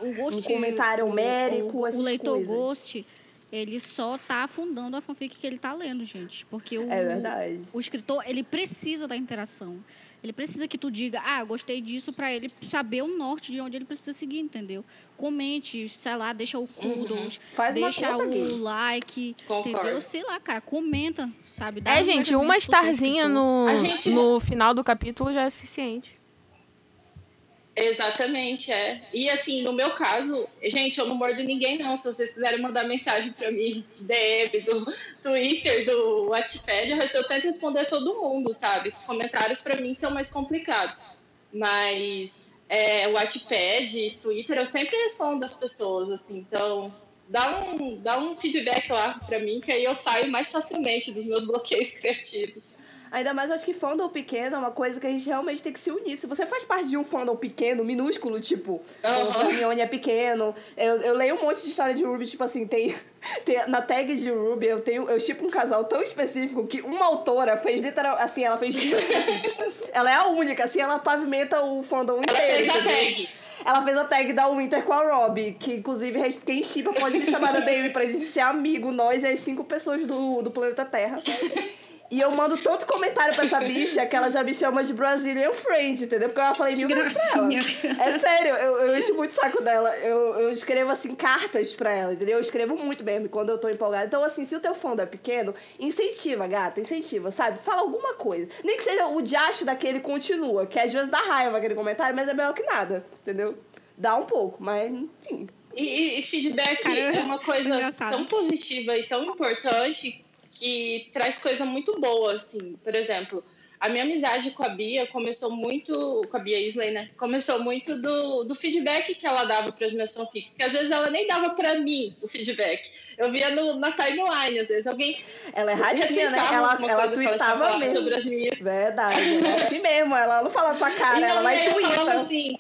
S4: o o um comentário homérico, o, o, o leitor coisas. Ghost
S5: ele só tá afundando a fanfic que ele tá lendo, gente. Porque o,
S4: é verdade.
S5: o escritor, ele precisa da interação. Ele precisa que tu diga, ah, gostei disso, para ele saber o norte de onde ele precisa seguir, entendeu? Comente, sei lá, deixa o kudos, uhum.
S4: Faz
S5: deixa
S4: o
S5: aqui. like, Concordo. entendeu? Sei lá, cara, comenta, sabe?
S3: Dá é, gente, uma starzinha no, gente... no final do capítulo já é suficiente.
S1: Exatamente, é. E assim, no meu caso, gente, eu não mordo ninguém, não. Se vocês quiserem mandar mensagem para mim, DM, do Twitter, do Wattpad, eu tento responder todo mundo, sabe? Os comentários para mim são mais complicados. Mas é, Wattpad, Twitter, eu sempre respondo as pessoas, assim. Então, dá um, dá um feedback lá para mim, que aí eu saio mais facilmente dos meus bloqueios [laughs] criativos.
S4: Ainda mais acho que fandom pequeno é uma coisa que a gente realmente tem que se unir. Se você faz parte de um fandom pequeno, minúsculo, tipo, uhum. o Hermione é pequeno. Eu, eu leio um monte de história de Ruby, tipo assim, tem, [laughs] tem na tag de Ruby, eu tenho eu tipo um casal tão específico que uma autora fez literal, assim, ela fez [laughs] Ela é a única, assim, ela pavimenta o fandom inteiro. Ela
S1: fez a tag.
S4: Ela fez a tag da Winter com a Rob, que inclusive quem chipa pode me chamar da DM pra gente ser amigo, nós e as cinco pessoas do, do planeta Terra. [laughs] E eu mando tanto comentário pra essa bicha que ela já me chama de Brazilian Friend, entendeu? Porque eu já falei mil vezes pra ela. É sério, eu, eu encho muito saco dela. Eu, eu escrevo, assim, cartas pra ela, entendeu? Eu escrevo muito mesmo quando eu tô empolgada. Então, assim, se o teu fundo é pequeno, incentiva, gata, incentiva, sabe? Fala alguma coisa. Nem que seja o diacho daquele continua, que às vezes dá raiva aquele comentário, mas é melhor que nada, entendeu? Dá um pouco, mas enfim.
S1: E, e feedback Cara, é uma coisa é tão positiva e tão importante que traz coisa muito boa, assim. Por exemplo, a minha amizade com a Bia começou muito, com a Bia Isley, né? Começou muito do, do feedback que ela dava para as minhas fanfics, que às vezes ela nem dava para mim o feedback. Eu via no, na timeline, às vezes alguém.
S4: Ela é radinha, né? Ela, ela tweetava mesmo.
S1: Sobre as minhas.
S4: Verdade, é assim mesmo. Ela não fala tua cara, e ela vai tweetar.
S1: Assim,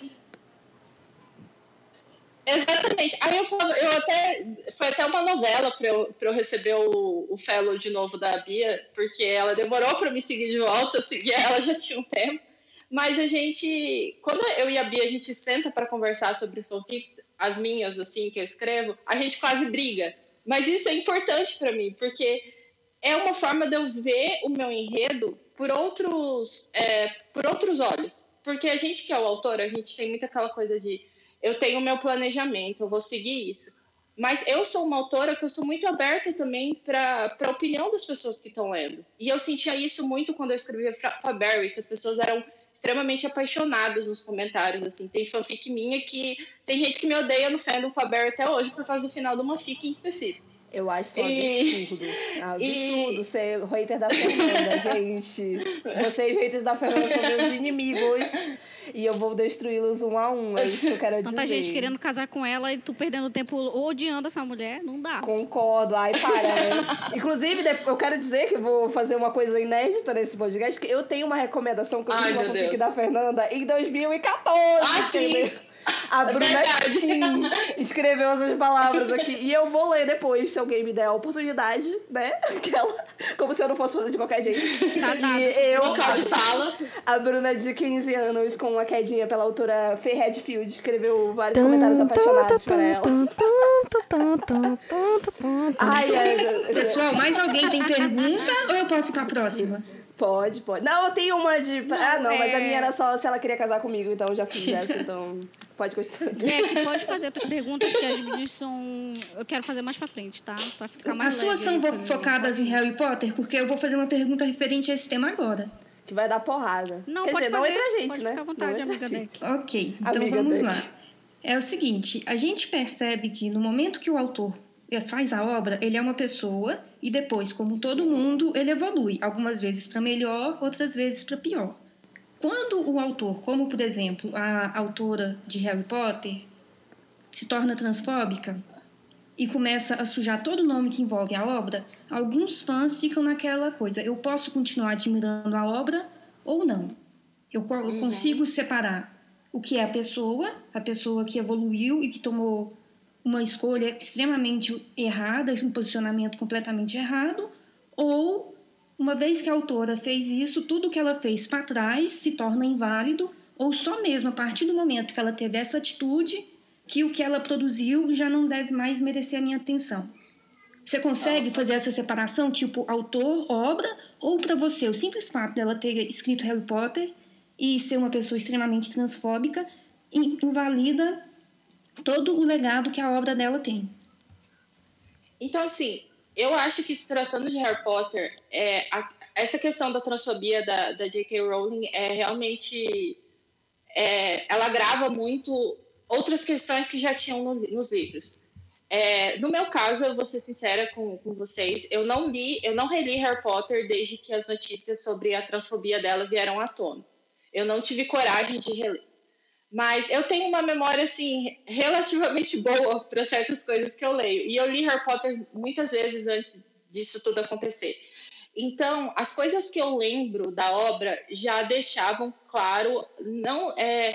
S1: Exatamente. Aí eu falo, eu até. Foi até uma novela para eu, pra eu receber o, o fellow de novo da Bia, porque ela demorou para me seguir de volta, eu segui ela já tinha um tempo. Mas a gente. Quando eu e a Bia a gente senta para conversar sobre fanfics, as minhas, assim, que eu escrevo, a gente quase briga. Mas isso é importante para mim, porque é uma forma de eu ver o meu enredo por outros, é, por outros olhos. Porque a gente que é o autor, a gente tem muito aquela coisa de eu tenho meu planejamento, eu vou seguir isso. Mas eu sou uma autora que eu sou muito aberta também para a opinião das pessoas que estão lendo. E eu sentia isso muito quando eu escrevia Faberry, que as pessoas eram extremamente apaixonadas nos comentários, assim. Tem fanfic minha que tem gente que me odeia no fandom Faberry até hoje por causa do final de uma fic em específico.
S4: Eu acho isso e... absurdo. É [laughs] absurdo e... ser hater da Fernanda, [laughs] gente. Vocês, haters da Fernanda, são meus inimigos. E eu vou destruí-los um a um. É isso que eu quero dizer.
S5: Tanta gente querendo casar com ela e tu perdendo tempo odiando essa mulher, não dá.
S4: Concordo. Ai, para, né? [laughs] Inclusive, eu quero dizer que vou fazer uma coisa inédita nesse podcast, que eu tenho uma recomendação que eu fiz uma fanfic da Fernanda em 2014. Ah, entendeu? Sim. A é Bruna Tim escreveu essas palavras aqui. E eu vou ler depois, se alguém me der a oportunidade, né? Aquela, como se eu não fosse fazer de qualquer jeito.
S1: Tá e eu, de fala.
S4: A Bruna de 15 anos, com uma quedinha pela autora Faye Redfield, escreveu vários comentários apaixonados para ela.
S2: Ai, ai, Pessoal, mais alguém tem pergunta ou eu posso ir pra próxima?
S4: Pode, pode. Não, eu tenho uma de. Não, ah, não, é... mas a minha era só se ela queria casar comigo, então eu já fiz essa, então pode continuar. [laughs]
S5: É, pode fazer outras perguntas, que as minhas são. Eu quero fazer mais pra frente, tá? Pra ficar mais
S2: As suas são isso, focadas em Harry Potter? Porque eu vou fazer uma pergunta referente a esse tema agora.
S4: Que vai dar porrada.
S5: Não,
S4: Quer
S5: pode
S4: dizer,
S5: fazer,
S4: não entre a gente,
S5: pode
S4: né?
S5: Ficar à vontade,
S4: não
S5: amiga Deck.
S2: Ok, então amiga vamos Deck. lá. É o seguinte, a gente percebe que no momento que o autor faz a obra, ele é uma pessoa e depois, como todo mundo, ele evolui, algumas vezes para melhor, outras vezes para pior. Quando o autor, como por exemplo a autora de Harry Potter, se torna transfóbica e começa a sujar todo o nome que envolve a obra, alguns fãs ficam naquela coisa: eu posso continuar admirando a obra ou não? Eu, eu consigo separar o que é a pessoa, a pessoa que evoluiu e que tomou uma escolha extremamente errada, um posicionamento completamente errado, ou uma vez que a autora fez isso, tudo que ela fez para trás se torna inválido, ou só mesmo a partir do momento que ela teve essa atitude, que o que ela produziu já não deve mais merecer a minha atenção. Você consegue fazer essa separação, tipo autor, obra, ou para você o simples fato dela ter escrito Harry Potter e ser uma pessoa extremamente transfóbica invalida todo o legado que a obra dela tem.
S1: Então, assim, eu acho que se tratando de Harry Potter, é, a, essa questão da transfobia da, da J.K. Rowling é realmente é, ela grava muito outras questões que já tinham no, nos livros. É, no meu caso, eu vou ser sincera com, com vocês, eu não li, eu não reli Harry Potter desde que as notícias sobre a transfobia dela vieram à tona. Eu não tive coragem de reler. Mas eu tenho uma memória, assim, relativamente boa para certas coisas que eu leio. E eu li Harry Potter muitas vezes antes disso tudo acontecer. Então, as coisas que eu lembro da obra já deixavam claro, não é,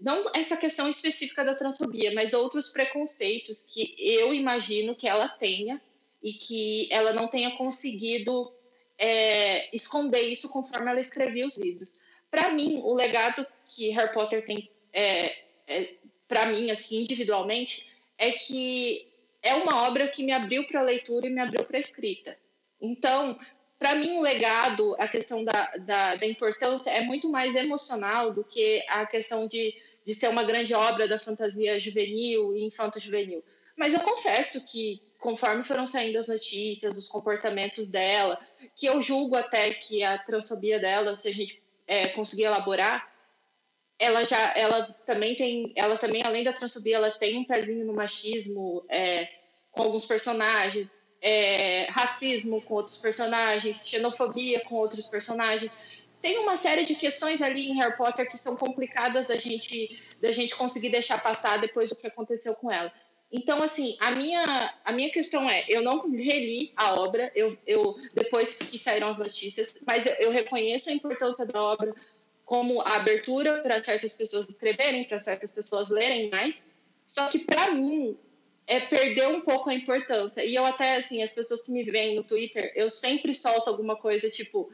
S1: não essa questão específica da transfobia, mas outros preconceitos que eu imagino que ela tenha e que ela não tenha conseguido é, esconder isso conforme ela escrevia os livros. Para mim, o legado que Harry Potter tem, é, é para mim, assim, individualmente, é que é uma obra que me abriu para a leitura e me abriu para a escrita. Então, para mim, o legado, a questão da, da, da, importância é muito mais emocional do que a questão de, de ser uma grande obra da fantasia juvenil e infanto-juvenil. Mas eu confesso que, conforme foram saindo as notícias, os comportamentos dela, que eu julgo até que a transfobia dela, se a gente é, conseguir elaborar, ela já, ela também tem, ela também além da transfobia, ela tem um pezinho no machismo é, com alguns personagens, é, racismo com outros personagens, xenofobia com outros personagens. Tem uma série de questões ali em Harry Potter que são complicadas da gente, da gente conseguir deixar passar depois do que aconteceu com ela. Então, assim, a minha, a minha questão é, eu não reli a obra, eu, eu depois que saíram as notícias, mas eu, eu reconheço a importância da obra como a abertura para certas pessoas escreverem, para certas pessoas lerem mais. Só que para mim, é perder um pouco a importância. E eu até, assim, as pessoas que me veem no Twitter, eu sempre solto alguma coisa tipo.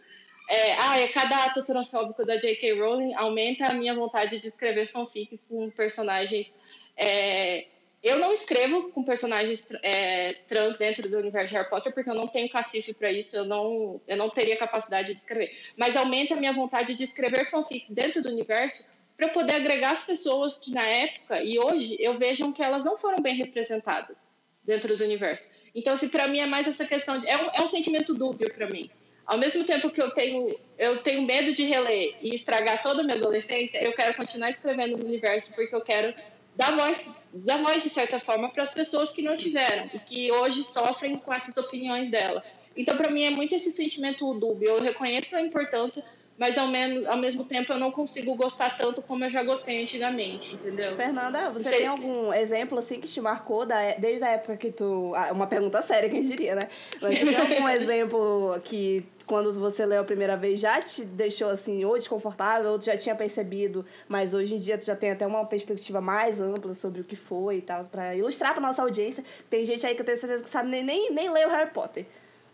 S1: É, ah, é cada ato transfóbico da J.K. Rowling aumenta a minha vontade de escrever fanfics com personagens. É, eu não escrevo com personagens é, trans dentro do universo de Harry Potter porque eu não tenho cacife para isso, eu não, eu não teria capacidade de escrever. Mas aumenta a minha vontade de escrever fanfics dentro do universo para poder agregar as pessoas que na época e hoje eu vejam que elas não foram bem representadas dentro do universo. Então, assim, para mim é mais essa questão de, é, um, é um sentimento dúbio para mim. Ao mesmo tempo que eu tenho eu tenho medo de reler e estragar toda a minha adolescência, eu quero continuar escrevendo no universo porque eu quero dar voz, dar voz de certa forma para as pessoas que não tiveram e que hoje sofrem com essas opiniões dela. Então, para mim é muito esse sentimento dúbio. Eu reconheço a importância mas ao, menos, ao mesmo tempo eu não consigo gostar tanto como eu já gostei antigamente, entendeu?
S4: Fernanda, você tem algum exemplo assim que te marcou da, desde a época que tu. Ah, uma pergunta séria, quem diria, né? Mas você tem algum [laughs] exemplo que quando você leu a primeira vez já te deixou assim, ou desconfortável, ou tu já tinha percebido, mas hoje em dia tu já tem até uma perspectiva mais ampla sobre o que foi e tal, para ilustrar pra nossa audiência. Tem gente aí que eu tenho certeza que sabe nem, nem, nem ler o Harry Potter.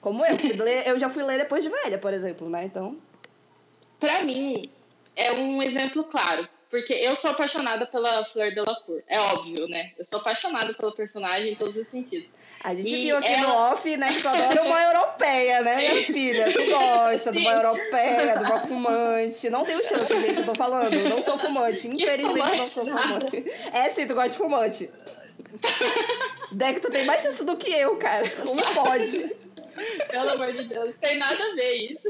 S4: Como eu, eu já fui ler depois de velha, por exemplo, né? Então
S1: para mim, é um exemplo claro. Porque eu sou apaixonada pela Fleur Delacour. É óbvio, né? Eu sou apaixonada pelo personagem em todos os sentidos.
S4: A gente e viu aqui ela... no off, né, que tu adora uma europeia, né, minha filha? Tu gosta Sim. de uma europeia, de uma fumante. Não tenho chance, gente, eu tô falando. Não sou fumante. Infelizmente fumante, não sou fumante. É sim, tu gosta de fumante. Deck, tu tem mais chance do que eu, cara. Como pode?
S1: Pelo amor de Deus, não tem nada a ver isso.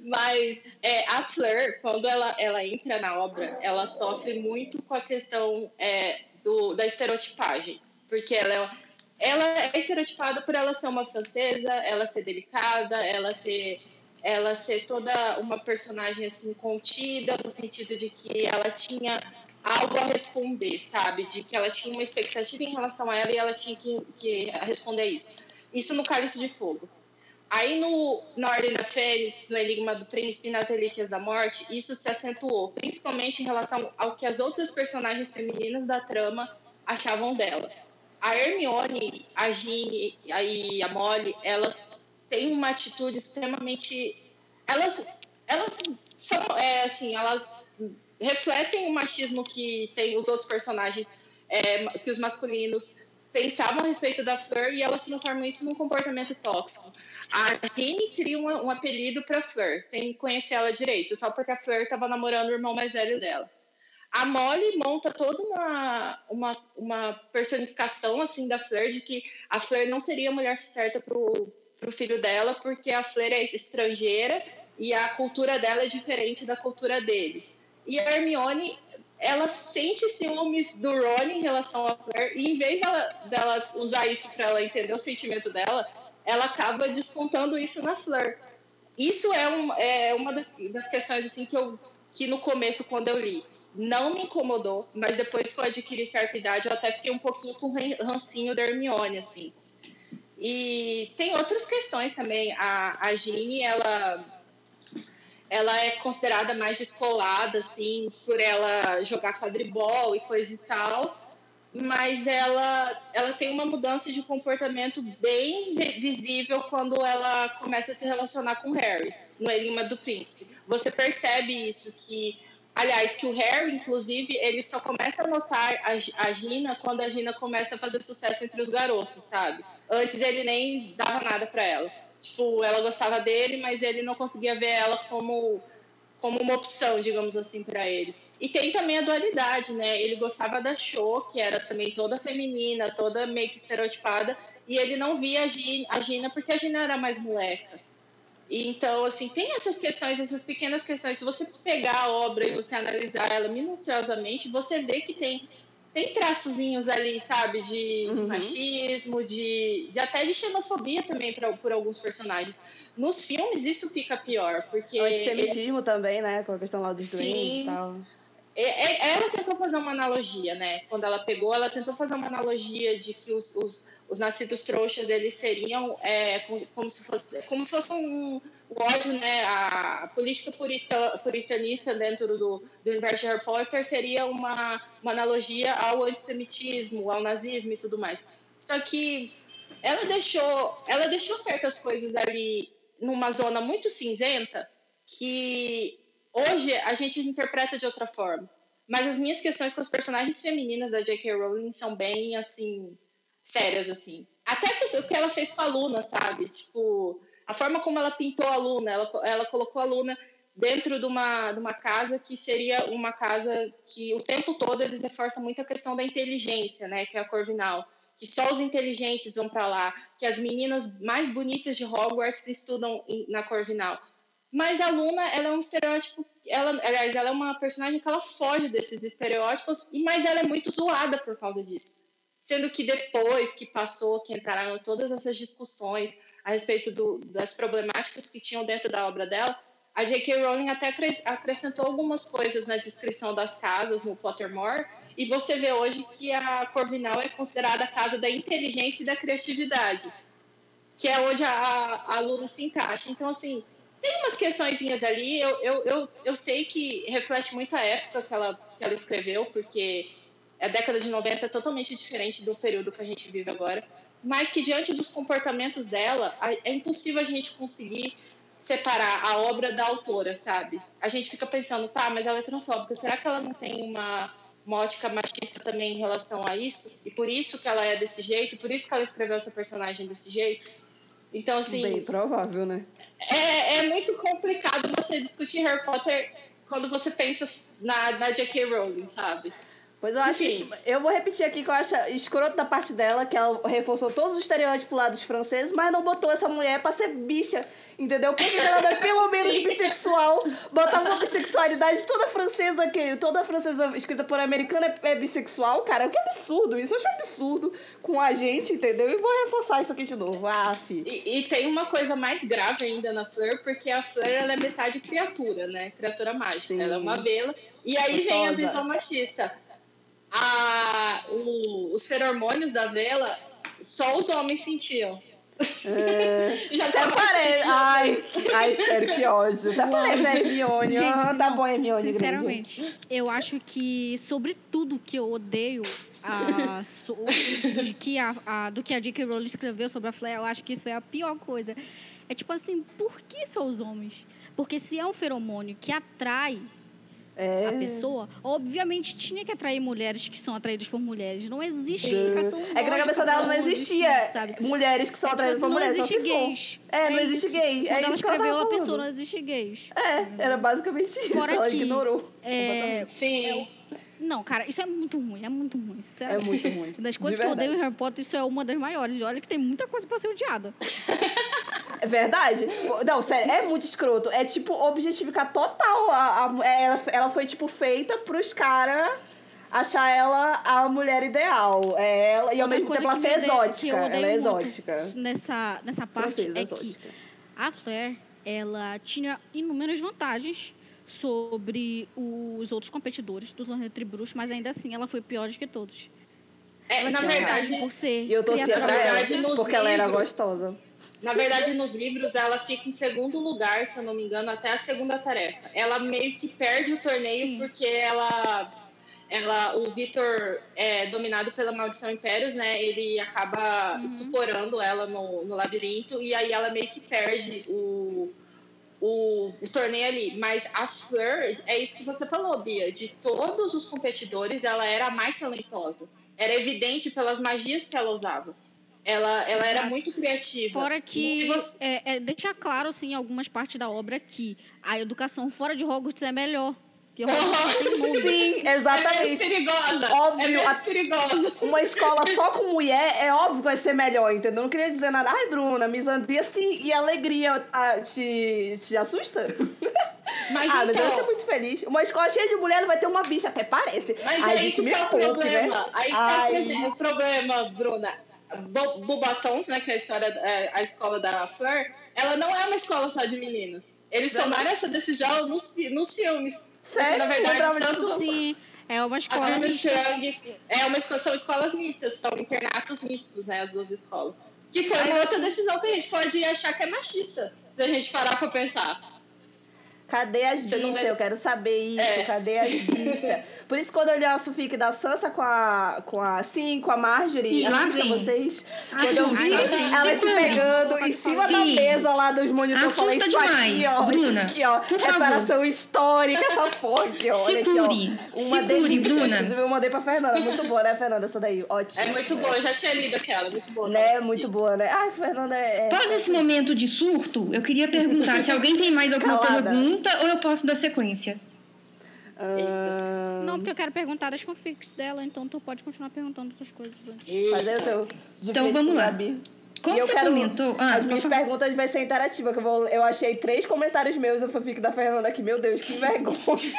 S1: Mas é, a Fleur, quando ela, ela entra na obra, ela sofre muito com a questão é, do, da estereotipagem. Porque ela é, ela é estereotipada por ela ser uma francesa, ela ser delicada, ela ter ela ser toda uma personagem assim contida, no sentido de que ela tinha algo a responder, sabe? De que ela tinha uma expectativa em relação a ela e ela tinha que, que responder isso. Isso no Cálice de Fogo. Aí no, na Ordem da Fênix, no Enigma do Príncipe e nas Relíquias da Morte, isso se acentuou, principalmente em relação ao que as outras personagens femininas da trama achavam dela. A Hermione, a Ginny e a Molly, elas têm uma atitude extremamente... Elas, elas são, é, assim, elas refletem o machismo que tem os outros personagens, é, que os masculinos pensavam a respeito da Fleur e elas transformam isso num comportamento tóxico. A Ginny cria um, um apelido para Fleur, sem conhecer ela direito, só porque a Fleur estava namorando o irmão mais velho dela. A Molly monta toda uma, uma, uma personificação assim da Fleur de que a Fleur não seria a mulher certa pro, pro filho dela, porque a Fleur é estrangeira e a cultura dela é diferente da cultura deles. E a Hermione, ela sente ciúmes do Ron em relação a Fleur, e em vez dela, dela usar isso para ela entender o sentimento dela, ela acaba descontando isso na Fleur. Isso é, um, é uma das, das questões assim que eu que no começo quando eu li não me incomodou, mas depois que eu adquiri certa idade, eu até fiquei um pouquinho com rancinho da Hermione, assim. E tem outras questões também. A, a Ginny, ela, ela é considerada mais descolada, assim, por ela jogar quadribol e coisa e tal. Mas ela, ela tem uma mudança de comportamento bem visível quando ela começa a se relacionar com Harry, no Enigma do Príncipe. Você percebe isso, que Aliás, que o Harry, inclusive, ele só começa a notar a, a Gina quando a Gina começa a fazer sucesso entre os garotos, sabe? Antes ele nem dava nada para ela. Tipo, ela gostava dele, mas ele não conseguia ver ela como, como uma opção, digamos assim, para ele. E tem também a dualidade, né? Ele gostava da Cho, que era também toda feminina, toda meio que estereotipada, e ele não via a Gina, a Gina porque a Gina era mais moleca. Então, assim, tem essas questões, essas pequenas questões. Se você pegar a obra e você analisar ela minuciosamente, você vê que tem, tem traçozinhos ali, sabe, de, uhum. de machismo, de, de, até de xenofobia também pra, por alguns personagens. Nos filmes isso fica pior, porque.
S4: O antissemitismo eles... também, né? Com a questão lá dos doentes e tal.
S1: É, é, ela tentou fazer uma analogia, né? Quando ela pegou, ela tentou fazer uma analogia de que os, os os nascidos trouxas eles seriam é, como, se fosse como se fosse um, ódio né a, a política purita, puritanista dentro do, do universo de Harry Potter seria uma, uma analogia ao antissemitismo ao nazismo e tudo mais só que ela deixou ela deixou certas coisas ali numa zona muito cinzenta que hoje a gente interpreta de outra forma mas as minhas questões com as personagens femininas da J.K. Rowling são bem assim sérias, assim. Até o que ela fez com a Luna, sabe? Tipo, a forma como ela pintou a Luna, ela, ela colocou a Luna dentro de uma, de uma casa que seria uma casa que o tempo todo eles reforçam muito a questão da inteligência, né? Que é a Corvinal. Que só os inteligentes vão para lá, que as meninas mais bonitas de Hogwarts estudam na Corvinal. Mas a Luna, ela é um estereótipo, ela, aliás, ela é uma personagem que ela foge desses estereótipos, mas ela é muito zoada por causa disso. Sendo que depois que passou, que entraram todas essas discussões a respeito do, das problemáticas que tinham dentro da obra dela, a J.K. Rowling até acrescentou algumas coisas na descrição das casas no Pottermore, e você vê hoje que a Corvinal é considerada a casa da inteligência e da criatividade, que é onde a, a Luna se encaixa. Então, assim, tem umas questões ali, eu, eu, eu, eu sei que reflete muito a época que ela, que ela escreveu, porque a década de 90 é totalmente diferente do período que a gente vive agora, mas que diante dos comportamentos dela, é impossível a gente conseguir separar a obra da autora, sabe? A gente fica pensando, tá, mas ela é transfóbica, será que ela não tem uma, uma ótica machista também em relação a isso? E por isso que ela é desse jeito, por isso que ela escreveu essa personagem desse jeito? Então, assim.
S4: Bem provável, né?
S1: É, é muito complicado você discutir Harry Potter quando você pensa na, na J.K. Rowling, sabe?
S4: Pois eu acho. Enfim. Eu vou repetir aqui que eu acho escroto da parte dela, que ela reforçou todos os estereótipos lá dos franceses, mas não botou essa mulher pra ser bicha. Entendeu? Porque ela é [laughs] pelo menos bissexual. Botar uma bissexualidade toda francesa, que toda francesa escrita por americana é, é bissexual, cara. Que absurdo. Isso eu acho absurdo com a gente, entendeu? E vou reforçar isso aqui de novo. Ah, fi.
S1: E, e tem uma coisa mais grave ainda na Fleur, porque a Fleur ela é metade criatura, né? Criatura mágica. Sim. Ela é uma vela. E aí Gostosa. vem a visão machista a, o, os feromônios da vela só os homens sentiam.
S4: É, [laughs] já até parece. Ai, ai, sério, que ódio. Tá parecendo Hermione. Gente, tá bom, Hermione.
S5: Sinceramente, grande. eu acho que, sobre tudo que eu odeio a, so, de que a, a, do que a J.K. Rowling escreveu sobre a Flair, eu acho que isso é a pior coisa. É tipo assim, por que são os homens? Porque se é um feromônio que atrai é. a pessoa, obviamente tinha que atrair mulheres que são atraídas por mulheres. Não existe
S4: explicação É que na cabeça dela não existia existe, mulheres que são é, tipo atraídas por assim, mulheres. Não existe gays. É, é, não existe gay.
S5: Quando
S4: é
S5: ela escreveu
S4: a
S5: pessoa, não existe gays.
S4: É, era basicamente isso. Fora ela ignorou.
S5: É,
S1: Sim.
S5: É não, cara, isso é muito ruim, é muito ruim.
S4: É muito ruim. [laughs]
S5: Das coisas que eu odeio em Harry Potter, isso é uma das maiores. E olha que tem muita coisa pra ser odiada. [laughs]
S4: É verdade? Não, sério, é muito escroto. É tipo objetificar total. A, a, ela, ela foi, tipo, feita pros caras achar ela a mulher ideal. É ela, e ao mesmo tempo ela ser exótica. Ela é exótica.
S5: Nessa, nessa parte Francesa, é exótica. que a Flair, ela tinha inúmeras vantagens sobre os outros competidores do torneio Tribruxo, mas ainda assim ela foi pior do que todos.
S1: É, na verdade,
S4: por ser eu torcia pra ela, porque livros, ela era gostosa.
S1: Na verdade, nos livros ela fica em segundo lugar, se eu não me engano, até a segunda tarefa. Ela meio que perde o torneio porque ela ela, o Vitor é dominado pela maldição Impérios, né? Ele acaba uhum. estuporando ela no, no labirinto e aí ela meio que perde o, o, o, torneio ali. Mas a Fleur, é isso que você falou, Bia. De todos os competidores, ela era a mais talentosa. Era evidente pelas magias que ela usava. Ela, ela era muito criativa.
S5: Fora que você... é, é, deixa claro, assim, em algumas partes da obra que a educação fora de Hogwarts é melhor. [laughs]
S4: Sim, exatamente. É
S1: perigosa. Óbvio. É perigosa. [laughs]
S4: Uma escola só com mulher é óbvio que vai ser melhor, entendeu? Não queria dizer nada. Ai, Bruna, misandria sim e alegria ah, te, te assusta? [laughs] Mas ah, então... mas eu vou ser muito feliz. Uma escola cheia de mulher vai ter uma bicha, até parece.
S1: Mas Ai, é isso que é o problema. Né? Aí tá o problema, Bruna. Bubatons, né, que é a história, é, a escola da Fleur, ela não é uma escola só de meninos. Eles tomaram essa decisão nos, nos filmes.
S4: Sério?
S1: na verdade, tanto...
S5: Sim. É uma escola
S1: a mista. é uma escola, são escolas mistas, são internatos mistos, né, as duas escolas. Que foi uma outra decisão que a gente pode achar que é machista, se a gente parar pra pensar.
S4: Cadê as bichas? Eu quero saber isso. É. Cadê as bichas? [laughs] Por isso, quando eu olhei o fic da Sansa com a. com a. Sim, com a Marjorie.
S2: Lá vem.
S4: vocês. Quando eu vi ela se pegando em cima Sim. da mesa lá dos monitores.
S2: Assusta falei, demais, aqui, ó, Bruna.
S4: Aqui, ó. Por reparação favor. histórica, essa porra aqui, ó.
S2: Segure. Aqui, ó. Uma
S4: Segure,
S2: Bruna.
S4: Inclusive, eu mandei pra Fernanda. Muito boa, né, Fernanda? Essa daí. Ótimo.
S1: É muito boa, eu já tinha lido aquela. Muito boa.
S4: Né? Muito boa, né? Ai, Fernanda é.
S2: é Após esse momento de surto, eu queria perguntar se alguém tem mais alguma Calada. Pergunta ou eu posso dar sequência.
S5: Uh... Não, porque eu quero perguntar das fanfics dela, então tu pode continuar perguntando outras coisas.
S4: Mas eu tô
S2: então vamos lá. Como e você quero, comentou?
S4: Ah, as minhas perguntas vai ser interativa, que eu, vou, eu achei três comentários meus no fanfic da Fernanda aqui. Meu Deus, que [laughs] vergonha.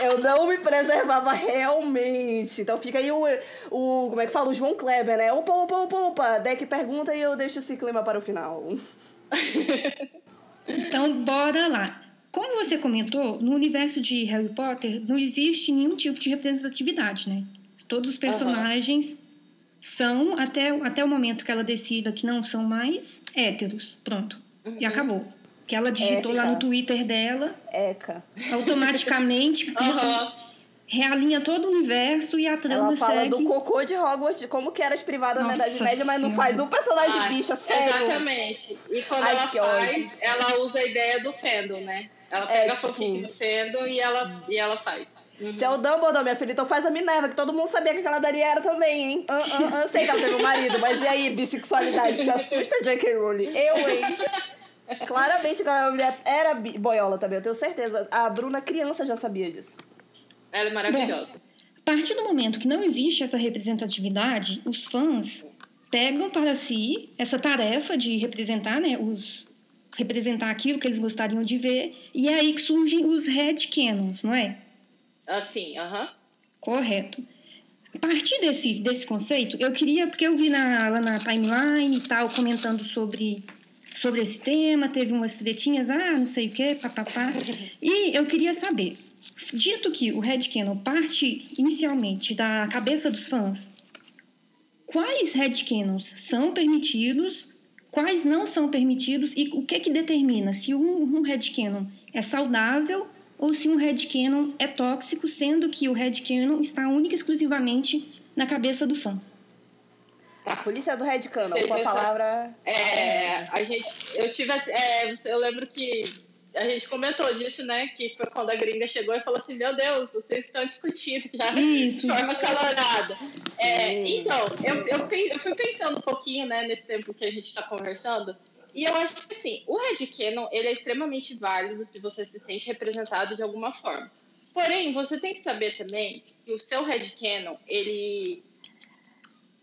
S4: eu não me preservava realmente. Então fica aí o, o como é que fala? O João Kleber, né? Opa, opa, opa, opa. Deck pergunta e eu deixo esse clima para o final.
S2: então, bora lá. Como você comentou, no universo de Harry Potter não existe nenhum tipo de representatividade, né? Todos os personagens uhum. são, até, até o momento que ela decida que não são mais, héteros. Pronto. Uhum. E acabou. Que ela digitou lá no Twitter dela.
S4: Eca.
S2: Automaticamente. [laughs] uhum. realinha todo o universo e a trama
S4: Ela fala
S2: segue...
S4: do cocô de Hogwarts, de como que era as privadas Nossa na Idade Média, mas não faz um personagem Ai, bicha, sério.
S1: Exatamente. E quando Ai, ela faz, ódio. ela usa a ideia do fandom, né? Ela é, pega é, a fanfic do fandom e ela, e ela faz.
S4: Uhum. Se é o Dumbledore, minha filha, então faz a Minerva, que todo mundo sabia que aquela Dali era também, hein? Uh, uh, uh, eu sei que ela teve um marido, mas e aí, bissexualidade? Te assusta, J.K. Rowling? Eu, hein? Claramente aquela mulher era boiola também, eu tenho certeza. A Bruna, criança, já sabia disso.
S1: Ela é maravilhosa.
S2: Bom, a partir do momento que não existe essa representatividade, os fãs pegam para si essa tarefa de representar né, os, representar aquilo que eles gostariam de ver, e é aí que surgem os headcanons, não é?
S1: Assim, aham. Uh -huh.
S2: Correto. A partir desse, desse conceito, eu queria, porque eu vi na, lá na timeline e tal, comentando sobre, sobre esse tema, teve umas tretinhas, ah, não sei o que, papapá. E eu queria saber, dito que o headcanon parte inicialmente da cabeça dos fãs, quais headcanons são permitidos quais não são permitidos e o que que determina se um, um headcanon é saudável ou se um headcanon é tóxico, sendo que o headcanon está única e exclusivamente na cabeça do fã.
S4: A polícia do headcanon, com a palavra...
S1: É, a gente... Eu tive... É, eu lembro que a gente comentou disso, né? Que foi quando a gringa chegou e falou assim: Meu Deus, vocês estão discutindo já
S2: Isso. [laughs]
S1: de forma calorada. É, então, eu, eu, eu, fui pensando um pouquinho, né, nesse tempo que a gente está conversando. E eu acho que, assim, o Red Canon, ele é extremamente válido se você se sente representado de alguma forma. Porém, você tem que saber também que o seu Red Canon, ele,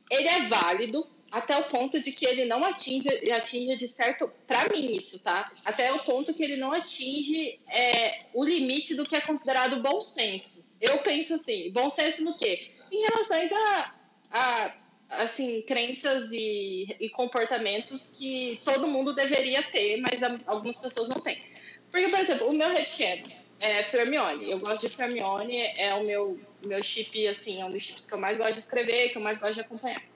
S1: ele é válido até o ponto de que ele não atinge, atinge de certo, para mim isso, tá? Até o ponto que ele não atinge é, o limite do que é considerado bom senso. Eu penso assim, bom senso no quê? Em relação a, a assim, crenças e, e comportamentos que todo mundo deveria ter, mas algumas pessoas não têm. Porque, por exemplo, o meu headcanon é Fermione. Eu gosto de Fermione, é o meu, meu chip, assim, é um dos chips que eu mais gosto de escrever, que eu mais gosto de acompanhar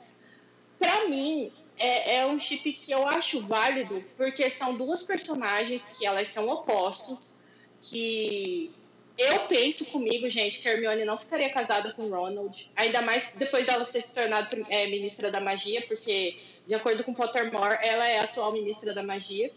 S1: para mim, é, é, um chip que eu acho válido, porque são duas personagens que elas são opostos, que eu penso comigo, gente, que a Hermione não ficaria casada com Ronald, ainda mais depois dela ter se tornado é, ministra da magia, porque, de acordo com Pottermore, ela é a atual ministra da magia.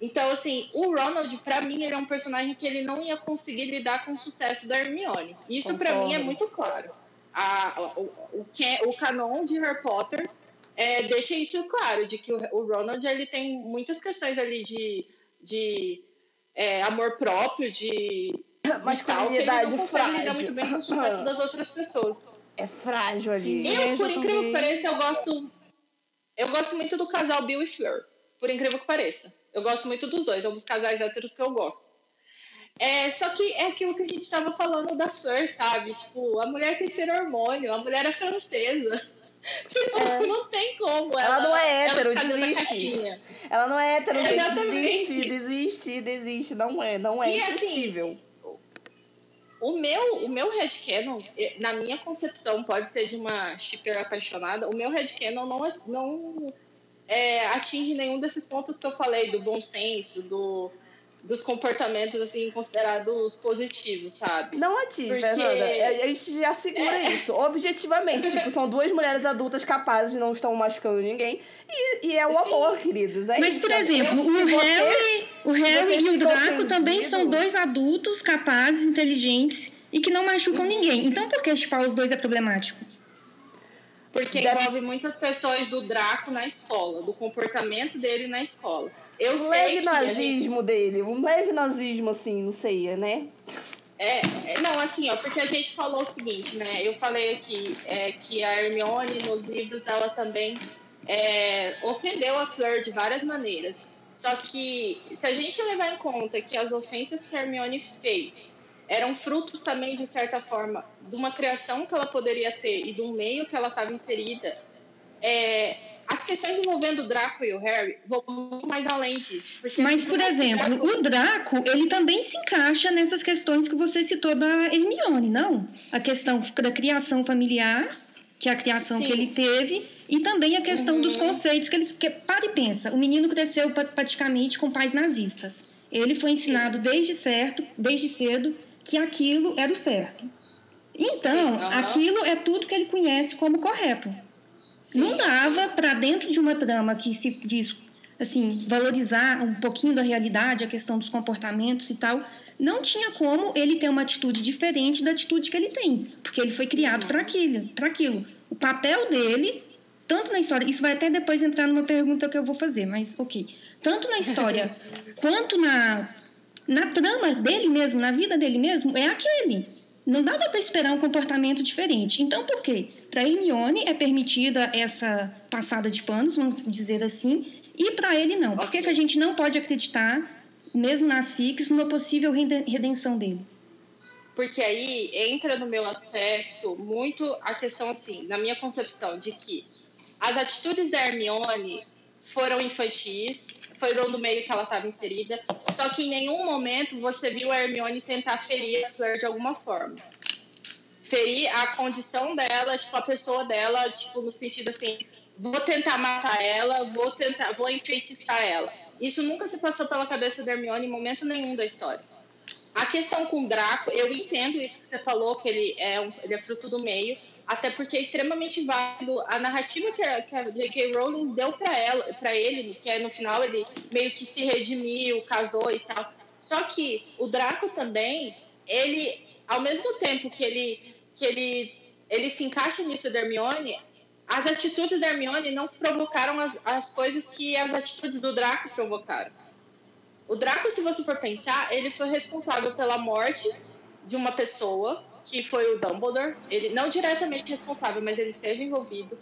S1: Então, assim, o Ronald, para mim, ele é um personagem que ele não ia conseguir lidar com o sucesso da Hermione. Isso, para mim, é muito claro. A, o, o, o canon de Harry Potter é, deixa isso claro, de que o, o, Ronald ele tem muitas questões ali de, de é, amor próprio, de
S4: mas tal, que ele não consegue frágil.
S1: lidar muito bem com o sucesso das outras pessoas.
S4: É frágil ali.
S1: Eu, por incrível que pareça, eu gosto. Eu gosto muito do casal Bill e Fleur. Por incrível que pareça. Eu gosto muito dos dois, é um dos casais héteros que eu gosto. É, só que é aquilo que a gente estava falando da Fleur, sabe? Tipo, a mulher tem ser hormônio, a mulher é francesa. [laughs] Tipo, é. não tem como.
S4: Ela, ela não é hétero, desiste. Ela não é hétero, desiste, desiste, desiste. Não é, não é e, assim, impossível. Assim,
S1: o meu, o meu headcanon, na minha concepção, pode ser de uma shipper apaixonada, o meu headcanon não, não é, atinge nenhum desses pontos que eu falei, do bom senso, do dos comportamentos assim considerados positivos, sabe?
S4: Não ative, Porque... Fernanda. A gente já segura é. isso. Objetivamente, tipo, são duas mulheres adultas capazes de não estão machucando ninguém. E, e é o amor, queridos. É
S2: Mas,
S4: isso.
S2: por exemplo, o Harry, o Harry e o Draco também são dois adultos capazes, inteligentes e que não machucam uhum. ninguém. Então, por que chipar os dois é problemático?
S1: Porque Deve... envolve muitas questões do Draco na escola, do comportamento dele na escola. Eu
S4: um leve nazismo gente... dele, um leve nazismo, assim, não sei, né?
S1: É, é, não, assim, ó, porque a gente falou o seguinte, né? Eu falei aqui é, que a Hermione, nos livros, ela também é, ofendeu a Fleur de várias maneiras. Só que, se a gente levar em conta que as ofensas que a Hermione fez eram frutos também, de certa forma, de uma criação que ela poderia ter e do meio que ela estava inserida, é, as questões envolvendo o Draco e o Harry vão muito mais além disso.
S2: Mas, por exemplo, o Draco, ele também se encaixa nessas questões que você citou da Hermione, não? A questão da criação familiar, que é a criação Sim. que ele teve, e também a questão uhum. dos conceitos que ele... Que, para e pensa, o menino cresceu praticamente com pais nazistas. Ele foi ensinado Sim. desde certo, desde cedo, que aquilo era o certo. Então, Sim, uhum. aquilo é tudo que ele conhece como correto. Sim. Não dava para dentro de uma trama que se diz assim, valorizar um pouquinho da realidade, a questão dos comportamentos e tal, não tinha como ele ter uma atitude diferente da atitude que ele tem, porque ele foi criado para aquilo, para aquilo. O papel dele, tanto na história, isso vai até depois entrar numa pergunta que eu vou fazer, mas OK. Tanto na história [laughs] quanto na na trama dele mesmo, na vida dele mesmo, é aquele. Não dava para esperar um comportamento diferente. Então, por quê? Para Hermione é permitida essa passada de panos, vamos dizer assim, e para ele não. Por que, que a gente não pode acreditar, mesmo nas fics, numa possível redenção dele?
S1: Porque aí entra no meu aspecto muito a questão, assim, na minha concepção, de que as atitudes da Hermione foram infantis, foram do meio que ela estava inserida. Só que em nenhum momento você viu a Hermione tentar ferir a Fleur de alguma forma. Ferir a condição dela, tipo, a pessoa dela, tipo, no sentido assim, vou tentar matar ela, vou tentar, vou enfeitiçar ela. Isso nunca se passou pela cabeça da Hermione em momento nenhum da história. A questão com o Draco, eu entendo isso que você falou, que ele é, um, ele é fruto do meio, até porque é extremamente válido a narrativa que a, que a J.K. Rowling deu para ela, para ele, que é no final ele meio que se redimiu, casou e tal. Só que o Draco também, ele, ao mesmo tempo que ele, que ele, ele se encaixa nisso da Hermione, as atitudes da Hermione não provocaram as, as coisas que as atitudes do Draco provocaram. O Draco, se você for pensar, ele foi responsável pela morte de uma pessoa, que foi o Dumbledore. Ele não diretamente responsável, mas ele esteve envolvido.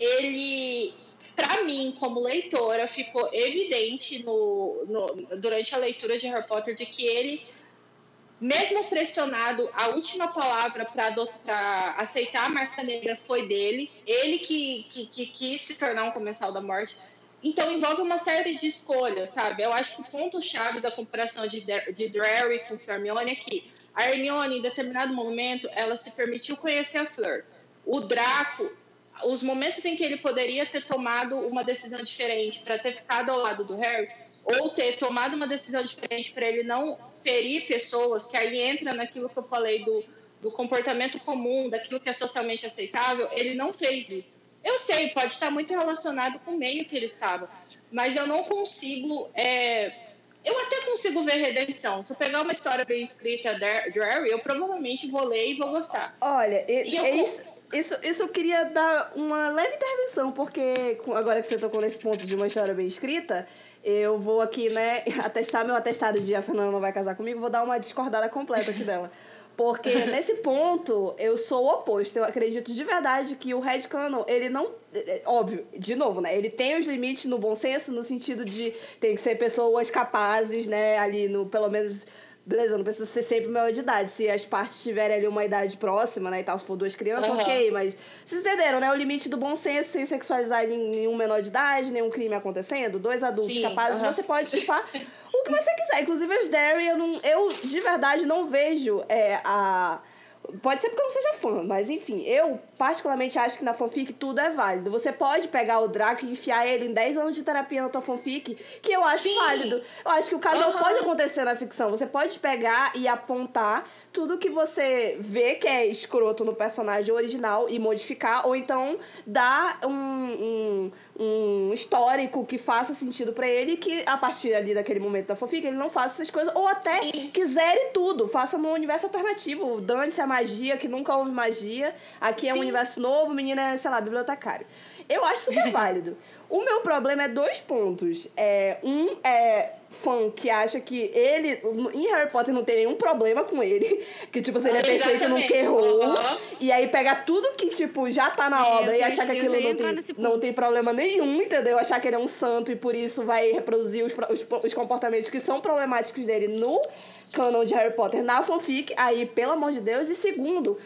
S1: Ele para mim, como leitora, ficou evidente no, no, durante a leitura de Harry Potter de que ele, mesmo pressionado, a última palavra para aceitar a marca negra foi dele. Ele que, que, que quis se tornar um comensal da morte. Então envolve uma série de escolhas, sabe? Eu acho que o ponto-chave da comparação de, de Drarry com Hermione é que a Hermione, em determinado momento, ela se permitiu conhecer a Fleur. O Draco, os momentos em que ele poderia ter tomado uma decisão diferente para ter ficado ao lado do Harry, ou ter tomado uma decisão diferente para ele não ferir pessoas, que aí entra naquilo que eu falei do, do comportamento comum, daquilo que é socialmente aceitável, ele não fez isso. Eu sei, pode estar muito relacionado com o meio que ele estava, mas eu não consigo. É... Eu até consigo ver redenção. Se eu pegar uma história bem escrita de Harry, eu provavelmente vou ler e vou gostar.
S4: Olha, e, eu, isso, isso, isso eu queria dar uma leve intervenção, porque agora que você tocou nesse ponto de uma história bem escrita, eu vou aqui, né, [laughs] atestar meu atestado de a Fernanda não vai casar comigo, vou dar uma discordada completa aqui dela. Porque [laughs] nesse ponto, eu sou o oposto. Eu acredito de verdade que o Red Canon, ele não. É, é, óbvio, de novo, né? Ele tem os limites no bom senso, no sentido de tem que ser pessoas capazes, né? Ali no, pelo menos beleza, não precisa ser sempre maior de idade. Se as partes tiverem ali uma idade próxima, né, e tal, se for duas crianças, uhum. ok, mas vocês entenderam, né? O limite do bom senso sem sexualizar nenhum menor de idade, nenhum crime acontecendo, dois adultos Sim, capazes, uhum. você pode chupar o que você quiser. Inclusive as Derry, eu, não, eu de verdade não vejo é, a Pode ser porque eu não seja fã, mas enfim, eu particularmente acho que na fanfic tudo é válido. Você pode pegar o Draco e enfiar ele em 10 anos de terapia na tua fanfic, que eu acho Sim. válido. Eu acho que o casal uhum. pode acontecer na ficção. Você pode pegar e apontar tudo que você vê que é escroto no personagem original e modificar, ou então dar um, um, um histórico que faça sentido para ele que a partir ali daquele momento da fanfic ele não faça essas coisas, ou até Sim. quiser tudo, faça no universo alternativo, dane-se a magia, que nunca houve magia, aqui Sim. é um universo novo, menina é, sei lá, bibliotecário. Eu acho super [laughs] válido. O meu problema é dois pontos. É, um é fã que acha que ele. Em Harry Potter não tem nenhum problema com ele. [laughs] Que, tipo, se ele é perfeito, nunca errou. Uhum. E aí pega tudo que, tipo, já tá na é, obra e achar que aquilo não tem, não tem problema nenhum, entendeu? Achar que ele é um santo e por isso vai reproduzir os, os, os comportamentos que são problemáticos dele no canon de Harry Potter na fanfic. Aí, pelo amor de Deus. E segundo,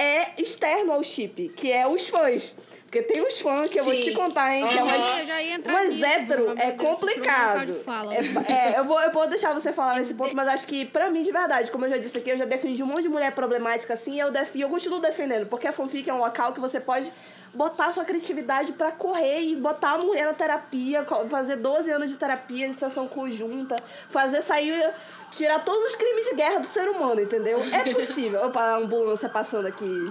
S4: é externo ao chip, que é os fãs. Porque tem uns fãs que eu Sim. vou te contar, hein? Uhum. Que é umas, umas hétero é complicado. É, é, eu, vou, eu vou deixar você falar nesse ponto, [laughs] mas acho que, pra mim, de verdade, como eu já disse aqui, eu já defendi um monte de mulher problemática assim, e eu, def, eu continuo defendendo, porque a fanfic é um local que você pode botar sua criatividade para correr e botar a mulher na terapia, fazer 12 anos de terapia, de sessão conjunta, fazer sair tirar todos os crimes de guerra do ser humano, entendeu? É possível. Opa, a ambulância passando aqui.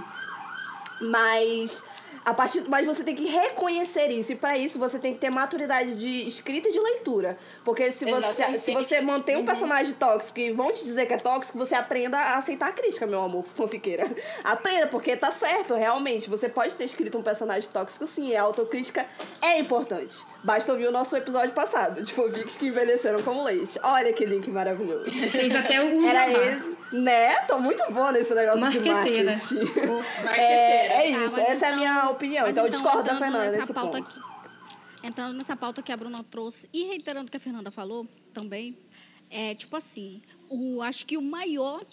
S4: Mas a partir, mas você tem que reconhecer isso. E para isso você tem que ter maturidade de escrita e de leitura. Porque se você, se você mantém um uhum. personagem tóxico e vão te dizer que é tóxico, você aprenda a aceitar a crítica, meu amor, fanfiqueira. Aprenda, porque tá certo, realmente. Você pode ter escrito um personagem tóxico, sim. A autocrítica é importante. Basta ouvir o nosso episódio passado, de fanfics que envelheceram como leite. Olha que link maravilhoso.
S2: Fez até algum
S4: Era esse. Né? Tô muito boa nesse negócio Marqueteira. de marketing. É, é isso. Ah, Essa então, é a minha então, opinião. Então, eu então, discordo da Fernanda nesse ponto. Aqui,
S5: entrando nessa pauta que a Bruna trouxe e reiterando o que a Fernanda falou também, é tipo assim, o, acho que o maior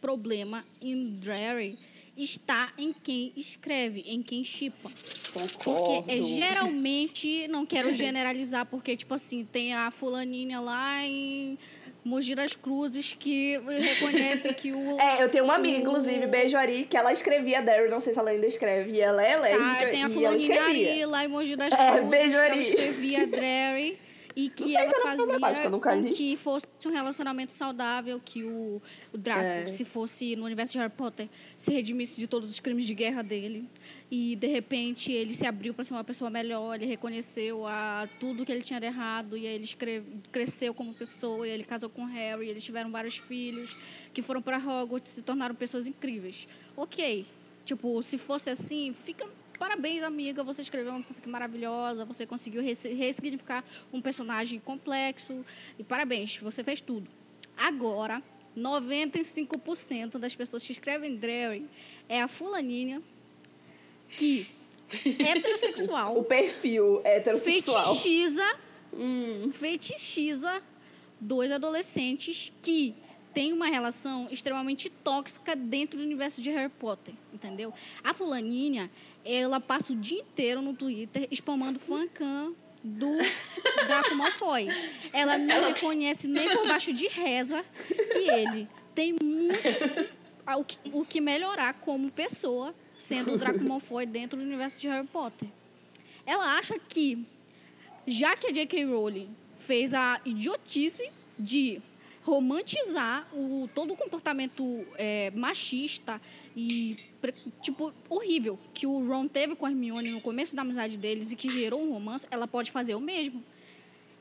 S5: problema em Drary está em quem escreve, em quem chipa.
S4: Concordo.
S5: Porque é, geralmente, não quero [laughs] generalizar, porque, tipo assim, tem a fulaninha lá em Mogi das Cruzes que reconhece que o. [laughs]
S4: É, eu tenho uma amiga, o... inclusive, Beijo Ari, que ela escrevia Daryl, não sei se ela ainda escreve, e ela é lésbica. Ah, tem a fulaninha Ari
S5: lá em Mogi das Cruzes. É, Beijo Ari. Ela escrevia Drary [laughs] e que ela fazia com que fosse um relacionamento saudável, que o, o Draco, é. se fosse no universo de Harry Potter, se redimisse de todos os crimes de guerra dele. E de repente ele se abriu para ser uma pessoa melhor, ele reconheceu a tudo que ele tinha de errado e aí ele escreve, cresceu como pessoa, e ele casou com Harry, eles tiveram vários filhos que foram para Hogwarts e se tornaram pessoas incríveis. OK. Tipo, se fosse assim, fica Parabéns, amiga, você escreveu uma fanfic maravilhosa, você conseguiu ressignificar um personagem complexo. E parabéns, você fez tudo. Agora, 95% das pessoas que escrevem Drary é a fulaninha que heterossexual. [laughs]
S4: o perfil heterossexual.
S5: Fetichiza. Hum. Fetichiza dois adolescentes que têm uma relação extremamente tóxica dentro do universo de Harry Potter, entendeu? A fulaninha, ela passa o dia inteiro no Twitter spamando fancam do Draco Malfoy. Ela não reconhece nem por baixo de reza que ele tem muito o que, melhorar como pessoa sendo o Draco Malfoy dentro do universo de Harry Potter. Ela acha que, já que a J.K. Rowling fez a idiotice de romantizar o, todo o comportamento é, machista e, tipo, horrível que o Ron teve com a Hermione no começo da amizade deles e que gerou um romance, ela pode fazer o mesmo.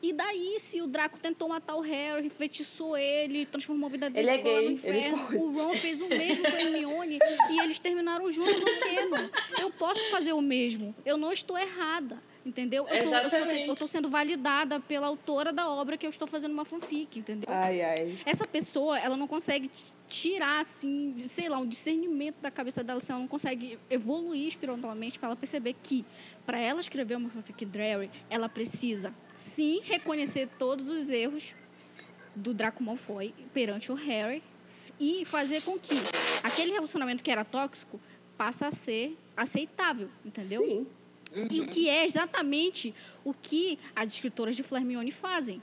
S5: E daí, se o Draco tentou matar o Harry, feitiçou ele, transformou a vida dele
S4: ele é gay,
S5: no inferno, o Ron fez o mesmo com a Hermione e eles terminaram juntos no canon. Eu posso fazer o mesmo. Eu não estou errada. Entendeu? Eu tô, eu, tô, sendo validada pela autora da obra que eu estou fazendo uma fanfic, entendeu?
S4: Ai, ai.
S5: Essa pessoa, ela não consegue tirar, assim, sei lá, um discernimento da cabeça dela, se ela não consegue evoluir espiritualmente para ela perceber que, para ela escrever uma fanfic Drary, ela precisa, sim, reconhecer todos os erros do Draco Malfoy perante o Harry e fazer com que aquele relacionamento que era tóxico passe a ser aceitável, entendeu?
S4: Sim.
S5: Uhum. E o que é exatamente o que as escritoras de Hermione fazem.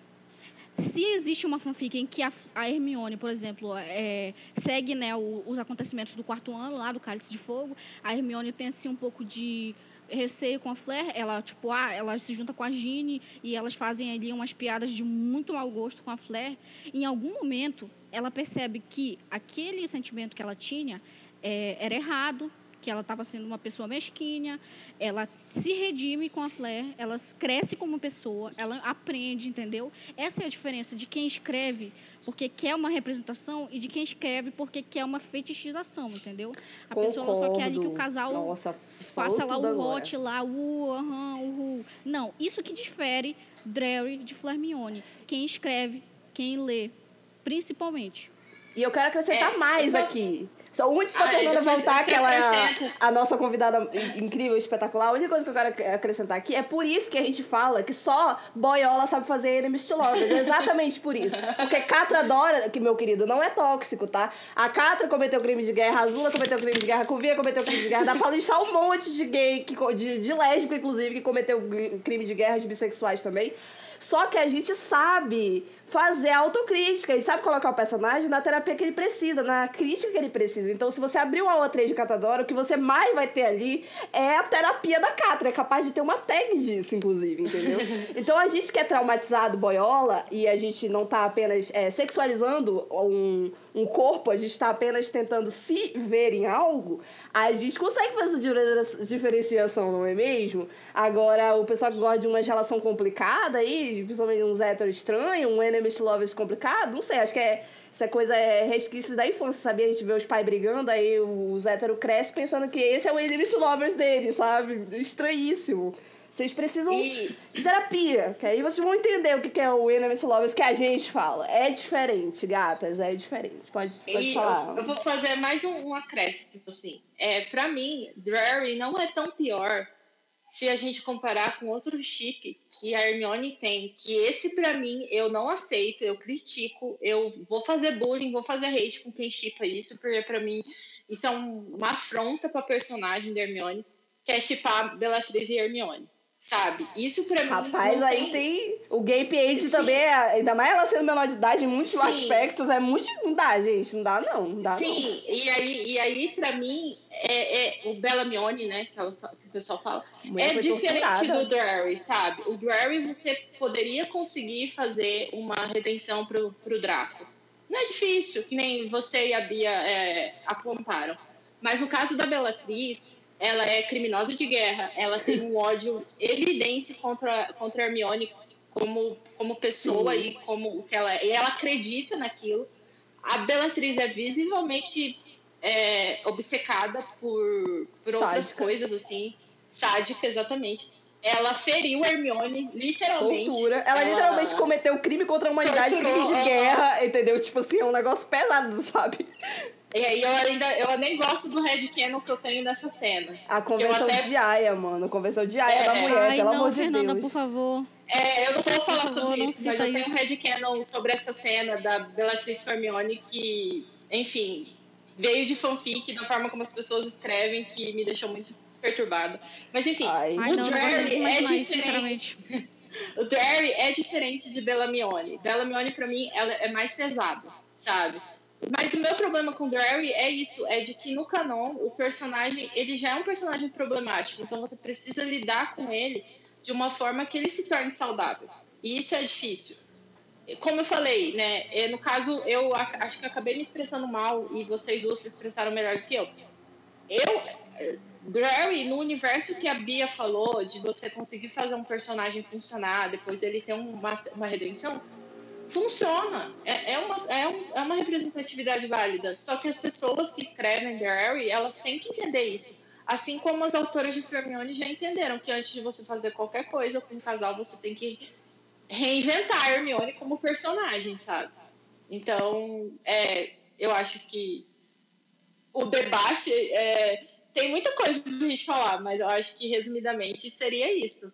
S5: Se existe uma fanfic em que a, a Hermione, por exemplo, é, segue né, o, os acontecimentos do quarto ano lá do Cálice de Fogo, a Hermione tem assim um pouco de receio com a Flair, ela tipo, ah, ela se junta com a Ginny e elas fazem ali umas piadas de muito mau gosto com a Flair. Em algum momento, ela percebe que aquele sentimento que ela tinha é, era errado, que ela estava sendo uma pessoa mesquinha, ela se redime com a Flair, ela cresce como pessoa, ela aprende, entendeu? Essa é a diferença de quem escreve porque quer uma representação e de quem escreve porque quer uma fetichização, entendeu? A
S4: Concordo.
S5: pessoa só quer ali que o casal
S4: Nossa,
S5: faça lá o hot, lá o uhum, o uh. Não, isso que difere Drary de Flermione. Quem escreve, quem lê, principalmente.
S4: E eu quero acrescentar é, mais aqui. Só antes da Fernanda voltar, que ela é a, a, nossa convidada incrível, espetacular, a única coisa que eu quero acrescentar aqui é por isso que a gente fala que só boiola sabe fazer enemies to lovers. É exatamente por isso. Porque Catra Dora, que meu querido, não é tóxico, tá? A Catra cometeu crime de guerra, a Azula cometeu crime de guerra, a Cuvia cometeu crime de guerra, dá pra listar um monte de gay, que, de, de lésbico, inclusive, que cometeu crime de guerra, de bissexuais também. Só que a gente sabe fazer autocrítica. Ele sabe colocar o personagem na terapia que ele precisa, na crítica que ele precisa. Então, se você abrir o aula 3 de Catadora, o que você mais vai ter ali é a terapia da Catra. É capaz de ter uma tag disso, inclusive, entendeu? [laughs] então, a gente que é traumatizado boiola e a gente não tá apenas é, sexualizando um, um corpo, a gente está apenas tentando se ver em algo, a gente consegue fazer essa diferenciação, não é mesmo? Agora, o pessoal que gosta de uma relação complicada aí, principalmente uns héteros estranhos, um enemies lovers complicado, não sei, acho que é essa coisa é resquício da infância, sabia? A gente vê os pais brigando, aí os héteros crescem pensando que esse é o enemies lovers dele, sabe? Estranhíssimo. Vocês precisam e... de terapia, que aí vocês vão entender o que é o Enemies Lovers que a gente fala. É diferente, gatas, é diferente. Pode, pode e falar.
S1: Eu, eu, vou fazer mais um, um acréscimo, assim. É, pra mim, Drary não é tão pior se a gente comparar com outro chip que a Hermione tem, que esse para mim eu não aceito, eu critico, eu vou fazer bullying, vou fazer hate com quem chipa isso, porque para mim isso é um, uma afronta pra personagem da Hermione, que é chipar Bellatrix e Hermione sabe? Isso pra mim.
S4: Rapaz, aí tem... tem... O gay age também, é, ainda mais ela sendo menor de idade em muitos Sim. aspectos, é muito. Não dá, gente. Não dá, não. Não dá,
S1: Sim,
S4: não.
S1: E, aí, e aí, pra mim, é, é o Bella Mione, né? Que, ela, que o pessoal fala. É diferente torturada. do Drary, sabe? O Drary você poderia conseguir fazer uma redenção pro, pro Draco. Não é difícil, que nem você e a Bia é, apontaram. Mas no caso da Bellatrix, ela é criminosa de guerra, ela tem um ódio evidente contra, contra Hermione como, como pessoa Sim. e como que ela é. E ela acredita naquilo. A Bellatrix é visivelmente é, obcecada por, por outras coisas, assim. Sádica, exatamente. Ela feriu Hermione, literalmente.
S4: Tortura. Ela, ela literalmente cometeu crime contra a humanidade, crime de guerra, entendeu? Tipo assim, é um negócio pesado, sabe?
S1: E aí eu ainda eu nem gosto do Red Cannon que eu tenho nessa cena.
S4: A convenção até... de Aya, mano. A convenção de Aya é, da mulher, Ai, pelo
S5: não,
S4: amor
S5: de Fernanda,
S4: Deus.
S5: por favor.
S1: É, eu não vou falar favor, sobre isso, mas eu tenho um Red Cannon sobre essa cena da Bellatrix Fermione que, enfim, veio de fanfic, da forma como as pessoas escrevem, que me deixou muito perturbada. Mas enfim,
S5: Ai.
S1: o
S5: Ai, não,
S1: Drarry
S5: não
S1: é
S5: mais,
S1: diferente. [laughs] o Drarry é diferente de Bellamione. Bellamione, pra mim, ela é mais pesada, sabe? Mas o meu problema com Drarry é isso, é de que no canon o personagem, ele já é um personagem problemático, então você precisa lidar com ele de uma forma que ele se torne saudável. E isso é difícil. Como eu falei, né, é, no caso eu acho que acabei me expressando mal e vocês duas se expressaram melhor do que eu. Eu Drarry, no universo que a Bia falou, de você conseguir fazer um personagem funcionar, depois dele ter uma, uma redenção, funciona. É, é, uma, é, um, é uma representatividade válida. Só que as pessoas que escrevem Harry, elas têm que entender isso. Assim como as autoras de Fermione já entenderam que antes de você fazer qualquer coisa com um casal, você tem que reinventar Hermione como personagem, sabe? Então, é, eu acho que o debate é, tem muita coisa pra gente falar, mas eu acho que resumidamente seria isso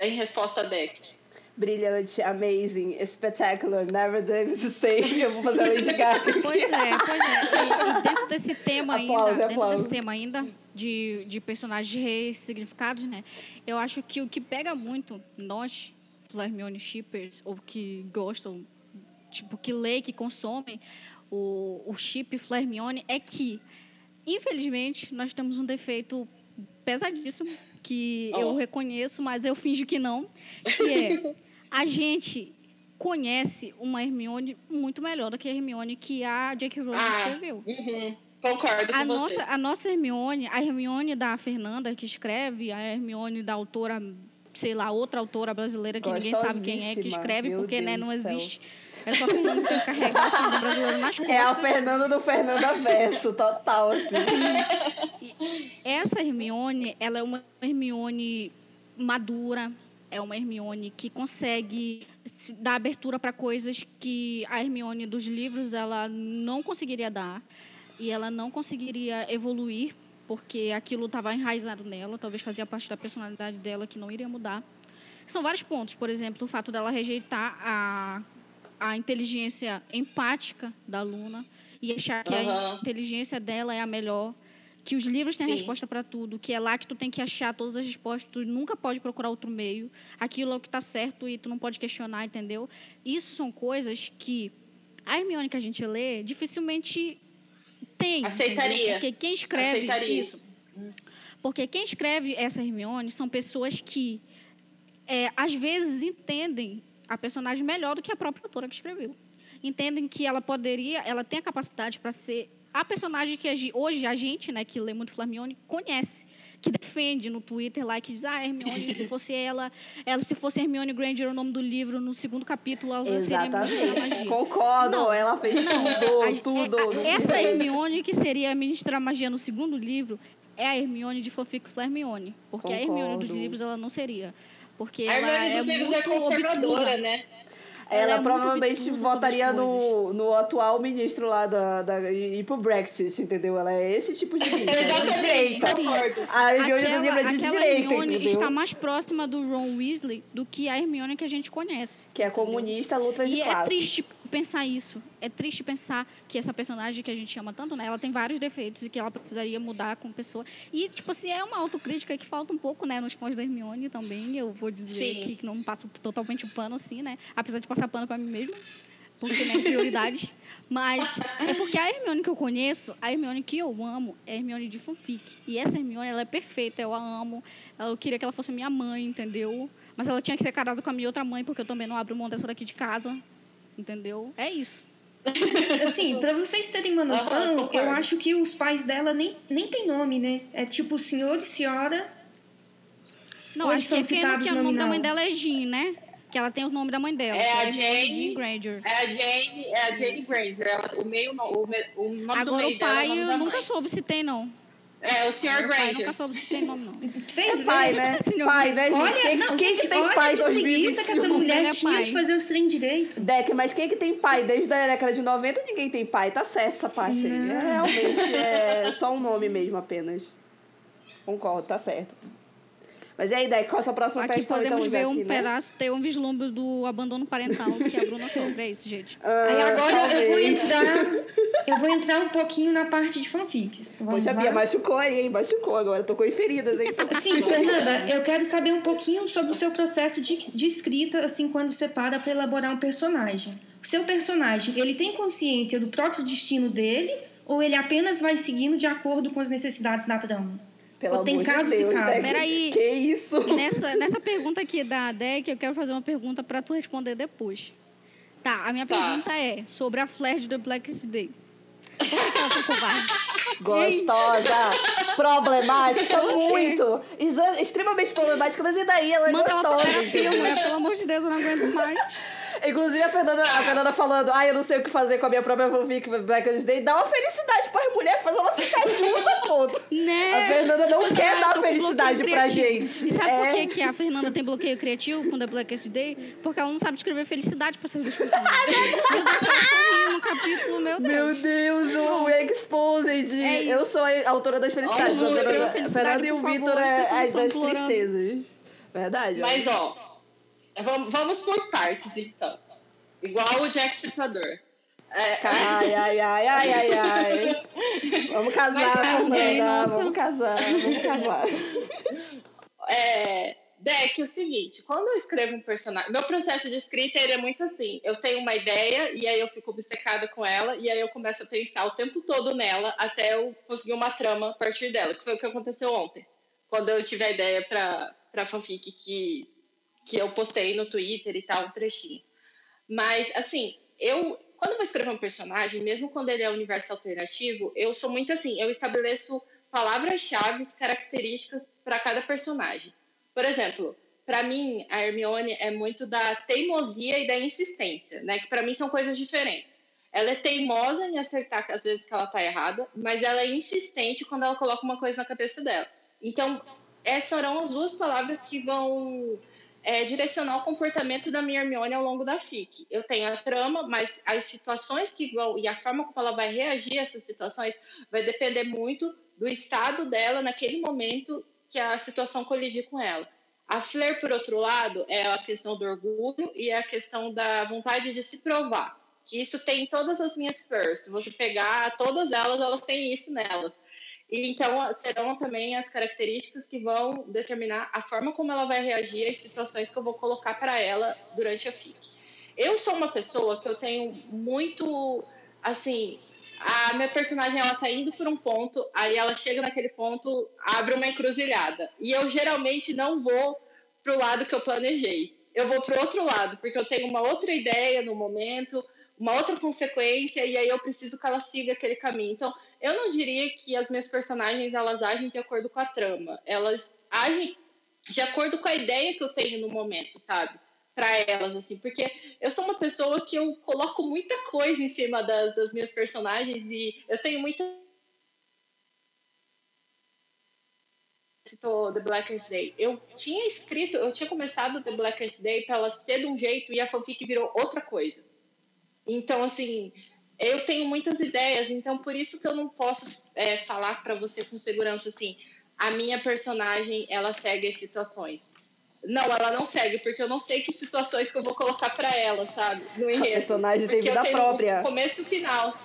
S1: em resposta a Deck
S4: brilhante, amazing, spectacular, never the same. Eu vou fazer a Lady Gaga.
S5: Pois é, pois é. E, dentro desse tema ainda,
S4: aplauso.
S5: dentro desse tema ainda de, de personagens ressignificados, né? Eu acho que o que pega muito nós, Hermione Shippers, ou que gostam, tipo, que lê, que consomem o, o chip Hermione, é que, infelizmente, nós temos um defeito pesadíssimo que oh. eu reconheço, mas eu finjo que não, que é [laughs] a gente conhece uma Hermione muito melhor do que a Hermione que a J.K. Rowling
S1: ah,
S5: escreveu.
S1: Uhum. Concordo
S5: a
S1: com
S5: nossa,
S1: você.
S5: A nossa Hermione, a Hermione da Fernanda que escreve, a Hermione da autora, sei lá, outra autora brasileira que ninguém sabe quem é que escreve,
S4: Meu
S5: porque né, não existe. É só a Fernanda que carrega o brasileiro nas costas.
S4: É a Fernanda do Fernanda Verso, total, assim.
S5: Essa Hermione, ela é uma Hermione madura, é uma Hermione que consegue dar abertura para coisas que a Hermione dos livros ela não conseguiria dar e ela não conseguiria evoluir porque aquilo estava enraizado nela, talvez fazia parte da personalidade dela que não iria mudar. São vários pontos, por exemplo, o fato dela rejeitar a, a inteligência empática da Luna e achar que
S1: Aham.
S5: a inteligência dela é a melhor, que os livros têm
S1: Sim.
S5: resposta para tudo, que é lá que tu tem que achar todas as respostas, tu nunca pode procurar outro meio, aquilo é o que está certo e tu não pode questionar, entendeu? Isso são coisas que a Hermione que a gente lê dificilmente tem.
S1: Aceitaria.
S5: Porque quem escreve
S1: Aceitaria
S5: isso, porque quem escreve essa Hermione são pessoas que, é, às vezes, entendem a personagem melhor do que a própria autora que escreveu. Entendem que ela poderia, ela tem a capacidade para ser a personagem que hoje a gente, né, que lê muito Hermione, conhece. Que defende no Twitter lá, que diz, ah, Hermione, se fosse ela, ela, se fosse Hermione Granger o nome do livro, no segundo capítulo, ela seria ministra da
S4: Exatamente.
S5: magia.
S4: Concordo,
S5: Não,
S4: ela fez
S5: Não,
S4: tudo,
S5: a-
S4: tudo.
S5: é-
S4: não
S5: a- essa. Hermione que seria a ministra da magia no segundo livro é a Hermione de fanfics da Hermione. Porque a Hermione dos
S4: Concordo.
S5: livros ela não seria. Porque
S1: A
S5: ela
S1: Hermione
S5: é
S1: dos livros é
S5: muito
S1: conservadora,
S5: obtusa.
S1: né?
S4: Ela,
S5: Ela é
S4: provavelmente votaria no, no atual ministro lá da, da. ir pro Brexit, entendeu? Ela é esse tipo de [laughs] bicha, é de
S1: Exatamente,
S4: direita. A Hermione do
S5: Aquela,
S4: livro é de direita,
S5: Hermione
S4: entendeu?
S5: está mais próxima do Ron Weasley do que a Hermione que a gente conhece.
S4: Que é comunista, luta de
S5: E é
S4: classes.
S5: triste pensar isso. É triste pensar que essa personagem que a gente ama tanto, né? Ela tem vários defeitos e que ela precisaria mudar como pessoa. E, tipo assim, é uma autocrítica que falta um pouco, né? Nos fãs da Hermione também. Eu vou dizer
S1: Sim.
S5: que não passo totalmente o pano, assim, né? Apesar de passar pano pra mim mesmo. Porque, né? Prioridades. [laughs] Mas é porque a Hermione que eu conheço, a Hermione que eu amo, é a Hermione de fanfic. E essa Hermione, ela é perfeita, eu a amo. Eu queria que ela fosse minha mãe, entendeu? Mas ela tinha que ser casada com a minha outra mãe, porque eu também não abro mão dessa daqui de casa. Entendeu? É isso. [laughs]
S2: Assim, pra vocês terem uma noção, eu acho que os pais dela nem, nem tem nome, né? É tipo senhor e senhora.
S5: Não, acho
S2: eles são
S5: que, é
S2: citados
S5: que o nome da mãe dela é Jean, né? Que ela tem o nome da mãe dela.
S1: É
S5: que
S1: a Jane.
S5: Jean Granger.
S1: É a Jane, é a Jane Granger. Ela, o, meio, o, o nome do
S5: Agora
S1: meio
S5: o
S1: dela é
S5: pai
S1: o nome
S5: eu
S1: da
S5: nunca
S1: mãe.
S5: soube se tem, não.
S1: É, o Sr. Granger.
S5: nunca soube se tem nome, não.
S2: Vocês
S4: É pai, né? Pai, né, gente?
S2: Olha,
S4: quem
S2: não,
S4: quem
S2: gente,
S4: que tem
S2: olha
S4: pai
S2: que preguiça que essa
S4: 2021?
S2: mulher
S5: é
S2: tinha
S5: pai.
S2: de fazer os trem direito.
S4: Deck, mas quem que tem pai? Desde a década de 90 ninguém tem pai. Tá certo essa parte aí. É, realmente é só um nome mesmo apenas. Concordo, tá certo. Mas e aí, Deck, qual é a sua próxima
S5: Aqui
S4: questão
S5: podemos
S4: então,
S5: ver um
S4: aqui, né?
S5: pedaço, ter um vislumbre do abandono parental que a Bruna [laughs] soube. É isso, gente.
S4: Ah,
S2: Aí agora eu vou
S4: talvez.
S2: entrar. Eu vou entrar um pouquinho na parte de fanfics. Vamos
S4: Poxa,
S2: lá?
S4: Bia, machucou aí, hein? Machucou agora. Tocou em feridas, hein? [laughs]
S2: Sim, Fernanda, eu quero saber um pouquinho sobre o seu processo de, de escrita, assim, quando você para para elaborar um personagem. O seu personagem, ele tem consciência do próprio destino dele ou ele apenas vai seguindo de acordo com as necessidades da trama?
S4: Pelo
S2: ou tem
S4: amor de
S2: casos
S4: Deus,
S2: e casos?
S5: Peraí.
S4: Que isso? [laughs]
S5: Nessa, nessa pergunta aqui da Deck, eu quero fazer uma pergunta pra tu responder depois. Tá, a minha
S1: Tá.
S5: pergunta é sobre a Flash do Blackest Day. [laughs]
S4: Gostosa, problemática, muito. Extremamente problemática, mas e daí? Ela é
S5: Manda ela
S4: gostosa.
S5: terapia,
S4: entendeu?
S5: mulher, pelo amor de Deus, eu não aguento mais. [laughs]
S4: Inclusive a Fernanda, a Fernanda falando, ai, eu não sei o que fazer com a minha própria fanfic Black Ops Day, dá uma felicidade pra mulher, faz ela ficar junta, ponto.
S5: Né?
S4: A Fernanda não quer dar felicidade pra gente.
S5: E sabe
S4: É.
S5: por que, que a Fernanda tem bloqueio criativo com The Blackest Day? Porque ela não sabe escrever felicidade pra seus [laughs] sorriu no capítulo, meu Deus.
S4: Meu Deus, o Exposed.
S5: É
S4: eu sou a autora das felicidades.
S1: Olha,
S4: a Fernanda,
S5: felicidade,
S4: Fernanda e o Vitor é
S5: estão
S4: das tristezas. Verdade.
S1: Mas, ó, vamos, vamos por partes, então. Igual o Jack Stripador. É,
S4: Ai, ai, ai, ai, ai, ai. Vamos casar,
S1: Mas,
S4: Fernanda.
S1: é.
S4: Vamos casar, vamos casar. [laughs]
S1: É, Deck, é o seguinte, quando eu escrevo um personagem, meu processo de escrita ele é muito assim, eu tenho uma ideia e aí eu fico obcecada com ela e aí eu começo a pensar o tempo todo nela até eu conseguir uma trama a partir dela, que foi o que aconteceu ontem, quando eu tive a ideia pra, pra fanfic que, que eu postei no Twitter e tal, um trechinho. Mas, assim, eu, quando eu vou escrever um personagem, mesmo quando ele é universo alternativo, eu sou muito assim, eu estabeleço palavras-chave, características para cada personagem. Por exemplo, para mim, a Hermione é muito da teimosia e da insistência, né? Que para mim são coisas diferentes. Ela é teimosa em acertar às vezes que ela tá errada, mas ela é insistente quando ela coloca uma coisa na cabeça dela. Então, essas serão as duas palavras que vão é, direcionar o comportamento da minha Hermione ao longo da FIC. Eu tenho a trama, mas as situações que vão e a forma como ela vai reagir a essas situações vai depender muito do estado dela naquele momento que a situação colidir com ela. A Flair, por outro lado, é a questão do orgulho e a questão da vontade de se provar. Que isso tem em todas as minhas Flairs. Se você pegar todas elas, elas têm isso nelas. E então serão também as características que vão determinar a forma como ela vai reagir às situações que eu vou colocar para ela durante a FIC. Eu sou uma pessoa que eu tenho muito, assim, a minha personagem ela tá indo por um ponto, aí ela chega naquele ponto, abre uma encruzilhada. E eu geralmente não vou pro lado que eu planejei. Eu vou pro outro lado, porque eu tenho uma outra ideia no momento, uma outra consequência, e aí eu preciso que ela siga aquele caminho. Então, eu não diria que as minhas personagens elas agem de acordo com a trama. Elas agem de acordo com a ideia que eu tenho no momento, sabe? Para elas, assim, porque eu sou uma pessoa que eu coloco muita coisa em cima das, das minhas personagens e eu tenho muita. Citou The Blackest Day. Eu tinha escrito, eu tinha começado The Blackest Day para ela ser de um jeito e a fanfic virou outra coisa. Então, assim, eu tenho muitas ideias, então por isso que eu não posso é, falar para você com segurança assim, a minha personagem ela segue as situações. Não, ela não segue, porque eu não sei que situações que eu vou colocar para ela, sabe? No enredo.
S4: A personagem tem vida própria.
S1: começo e final.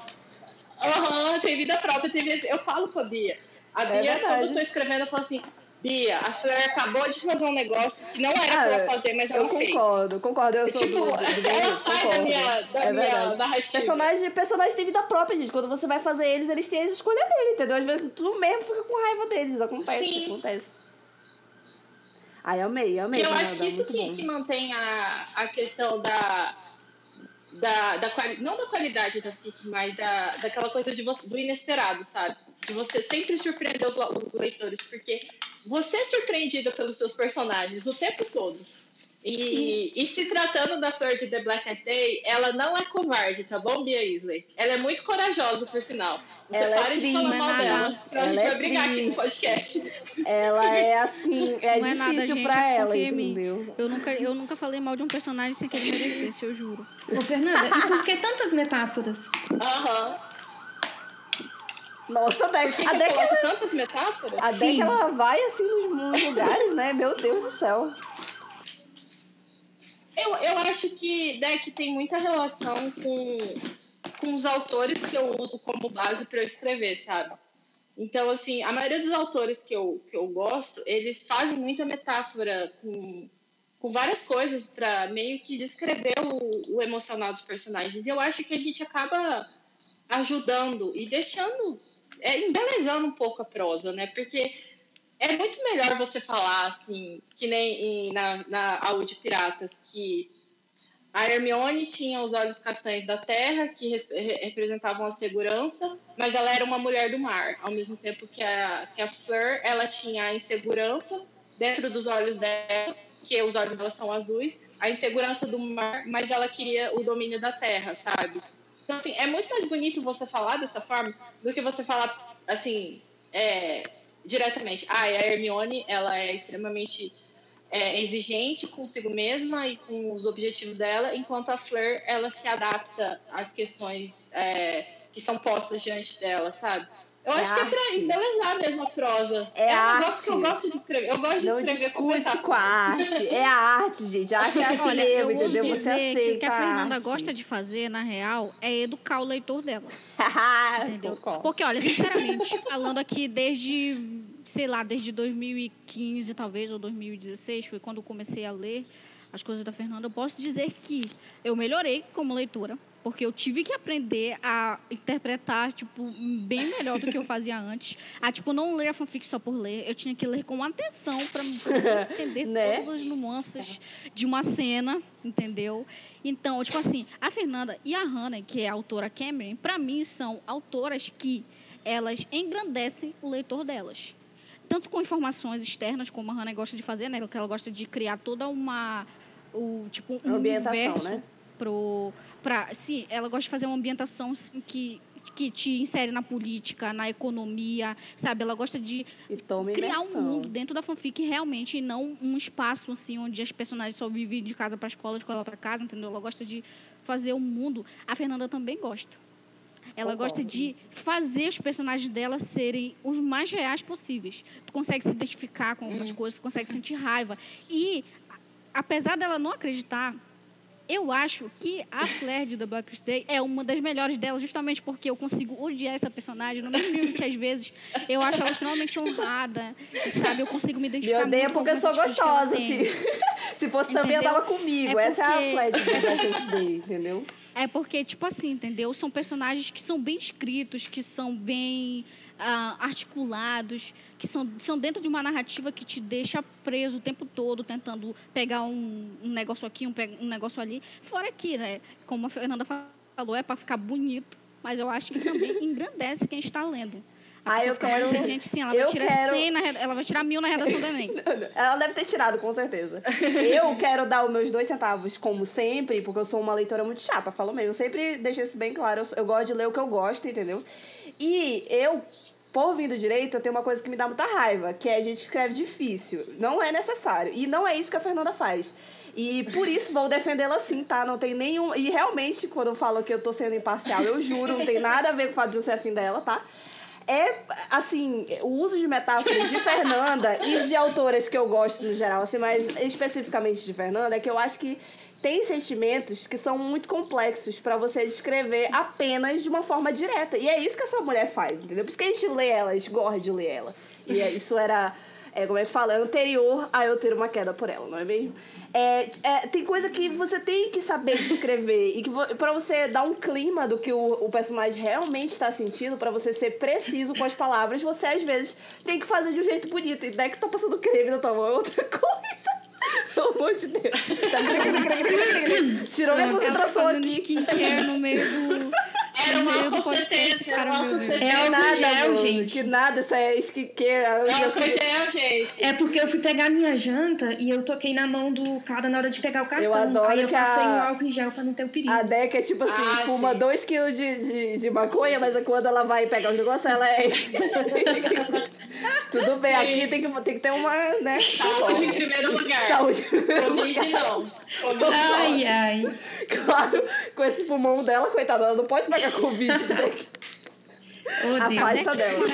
S1: Aham, tem vida própria. Tem vezes, eu falo com a Bia. A
S4: É
S1: Bia,
S4: verdade.
S1: quando eu tô escrevendo, eu falo assim, Bia, a Fleur acabou de fazer um negócio que não era pra ela fazer, mas
S4: eu
S1: ela fez.
S4: concordo, concordo. Eu sou
S1: Tipo,
S4: do, do, do
S1: ela sai da minha, da
S4: é
S1: minha narrativa.
S4: Personagem, personagem tem vida própria, gente. Quando você vai fazer eles, eles têm a escolha dele, entendeu? Às vezes tu mesmo fica com raiva deles. Acontece,
S1: Sim.
S4: acontece. Ai, amei, amei.
S1: Eu acho que isso que, que mantém a, a questão da. da, da não da qualidade da FIC, mas da, daquela coisa de você, do inesperado, sabe? De você sempre surpreender os, os leitores, porque você é surpreendida pelos seus personagens o tempo todo. E, e, se tratando da Flor de The Blackest Day, ela não é covarde, tá bom, Bia Isley? Ela é muito corajosa, por sinal. Você ela pare é de falar mal dela, senão ela a gente é vai brigar aqui no podcast.
S4: Ela é assim, é não é difícil é nada, pra ela, entendeu?
S5: Eu nunca, eu nunca falei mal de um personagem sem que ele merecesse, eu juro.
S2: Ô, Fernanda, e por que tantas metáforas?
S1: Aham.
S4: Nossa, Deck.
S1: Por que a Deck ela... tantas metáforas?
S4: A Deck ela vai assim nos lugares, né? Meu Deus do céu.
S1: Eu, eu acho que Deck tem muita relação com, com os autores que eu uso como base para eu escrever, sabe? Então, assim, a maioria dos autores que eu, que eu gosto, eles fazem muita metáfora com, com várias coisas para meio que descrever o, o emocional dos personagens. E eu acho que a gente acaba ajudando e deixando, é, embelezando um pouco a prosa, né? Porque é muito melhor você falar, assim, que nem na, na Aula de Piratas, que a Hermione tinha os olhos castanhos da terra, que representavam a segurança, mas ela era uma mulher do mar, ao mesmo tempo que a, que a Fleur, ela tinha a insegurança dentro dos olhos dela, que os olhos dela são azuis, a insegurança do mar, mas ela queria o domínio da terra, sabe? Então, assim, é muito mais bonito você falar dessa forma do que você falar, assim, é, diretamente. Ah, a Hermione, ela é extremamente é, exigente consigo mesma e com os objetivos dela, enquanto a Fleur, ela se adapta às questões é, que são postas diante dela, sabe? Eu é acho arte. que é pra embelezar mesmo a prosa. É, é um arte. negócio que eu gosto de escrever. Eu gosto de
S4: Não
S1: escrever
S4: com metáfora. com a arte. É a arte, gente. A arte é [laughs] assim mesmo, entendeu? Você aceita que
S5: o que a Fernanda a gosta de fazer, na real, é educar o leitor dela. [laughs] entendeu? Porque, olha, sinceramente, falando aqui desde sei lá, desde 2015 talvez, ou 2016, foi quando eu comecei a ler as coisas da Fernanda, eu posso dizer que eu melhorei como leitora, porque eu tive que aprender a interpretar, tipo, bem melhor do que eu fazia antes. A, tipo, não ler a fanfic só por ler, eu tinha que ler com atenção para [laughs] entender né? todas as nuances de uma cena, entendeu? Então, tipo assim, a Fernanda e a Hannah, que é a autora Cameron, para mim são autoras que elas engrandecem o leitor delas tanto com informações externas, como a Hannah gosta de fazer, né? Que ela gosta de criar toda uma. O, tipo, um ambientação, né? Pro, pra, sim, ela gosta de fazer uma ambientação assim, que, que te insere na política, na economia, sabe? Ela gosta de criar um mundo dentro da fanfic realmente, e não um espaço assim onde as personagens só vivem de casa para escola, de escola para casa, entendeu? Ela gosta de fazer o um mundo. A Fernanda também gosta. Ela Concordo. gosta de fazer os personagens dela serem os mais reais possíveis. Tu consegue se identificar com outras uhum. coisas, tu consegue sentir raiva. E, apesar dela não acreditar, eu acho que a Claire de The Black Day é uma das melhores dela, justamente porque eu consigo odiar essa personagem. No mesmo nível que às vezes eu acho ela extremamente honrada, sabe? Eu consigo me identificar.
S4: Me odeia porque eu sou gostosa. Se, [laughs] se fosse Entendeu? também, andava comigo. É Essa é a Claire de The Black Day, entendeu?
S5: É porque, tipo assim, entendeu? São personagens que são bem escritos, que são bem uh, articulados, que são, são dentro de uma narrativa que te deixa preso o tempo todo, tentando pegar um, um negócio aqui, um, um negócio ali. Fora que, né, como a Fernanda falou, é para ficar bonito, mas eu acho que também [laughs] engrandece quem está lendo.
S4: Ah, eu quero.
S5: Gente, sim, ela eu vai tirar quero... 100 na, ela vai tirar mil na redação do Enem. [laughs]
S4: ela deve ter tirado, com certeza. eu quero dar os meus dois centavos, como sempre, porque eu sou uma leitora muito chata, falo mesmo. Eu sempre deixo isso bem claro. Eu, eu gosto de ler o que eu gosto, entendeu? E eu por vir direito, eu tenho uma coisa que me dá muita raiva, que é a gente escreve difícil. Não é necessário. E não é isso que a Fernanda faz. E por isso vou defendê-la sim, tá? Não tem nenhum. E realmente, quando eu falo que eu tô sendo imparcial, eu juro, não tem nada a ver com o fato de eu ser afim dela, tá? é, assim, o uso de metáforas de Fernanda e de autoras que eu gosto no geral, assim, mas especificamente de Fernanda, é que eu acho que tem sentimentos que são muito complexos para você descrever apenas de uma forma direta. E é isso que essa mulher faz, entendeu? Por isso que a gente lê ela, a gente gosta de ler ela. E é, isso era, é, como é que fala, anterior a eu ter uma queda por ela, não é mesmo? É, é, tem coisa que você tem que saber descrever e que para você dar um clima do que o, o personagem realmente está sentindo, para você ser preciso com as palavras, você às vezes tem que fazer de um jeito bonito. E daí que tá passando creme na tua mão é outra [laughs] coisa. Pelo amor de Deus. Tá Tirou minha concentração
S5: aqui. skincare no meio do.
S1: Era uma 70, é álcool 70.
S2: É álcool
S4: nada,
S2: gel, gente.
S4: Que nada, isso é skincare.
S1: É álcool gel, gente.
S2: É porque eu fui pegar minha janta e eu toquei na mão do cara na hora de pegar o cartão.
S4: adoro
S2: Aí eu
S4: que
S2: passei
S4: a-
S2: um álcool em gel pra não ter o perigo.
S4: A Deca é tipo assim,
S1: Ah,
S4: fuma
S1: sim.
S4: 2kg de, de, de maconha, mas quando ela vai pegar os negócios, ela é. [laughs] [laughs] Tudo bem, aqui tem que, tem que ter uma, né?
S1: Saúde em primeiro lugar.
S4: Saúde.
S1: Covid não. Covid não.
S2: Ai, ai.
S4: Claro, com esse pulmão dela, coitada, ela não pode pegar Covid. Tem que [laughs]
S2: Ô, Deus.
S4: Afasta dela.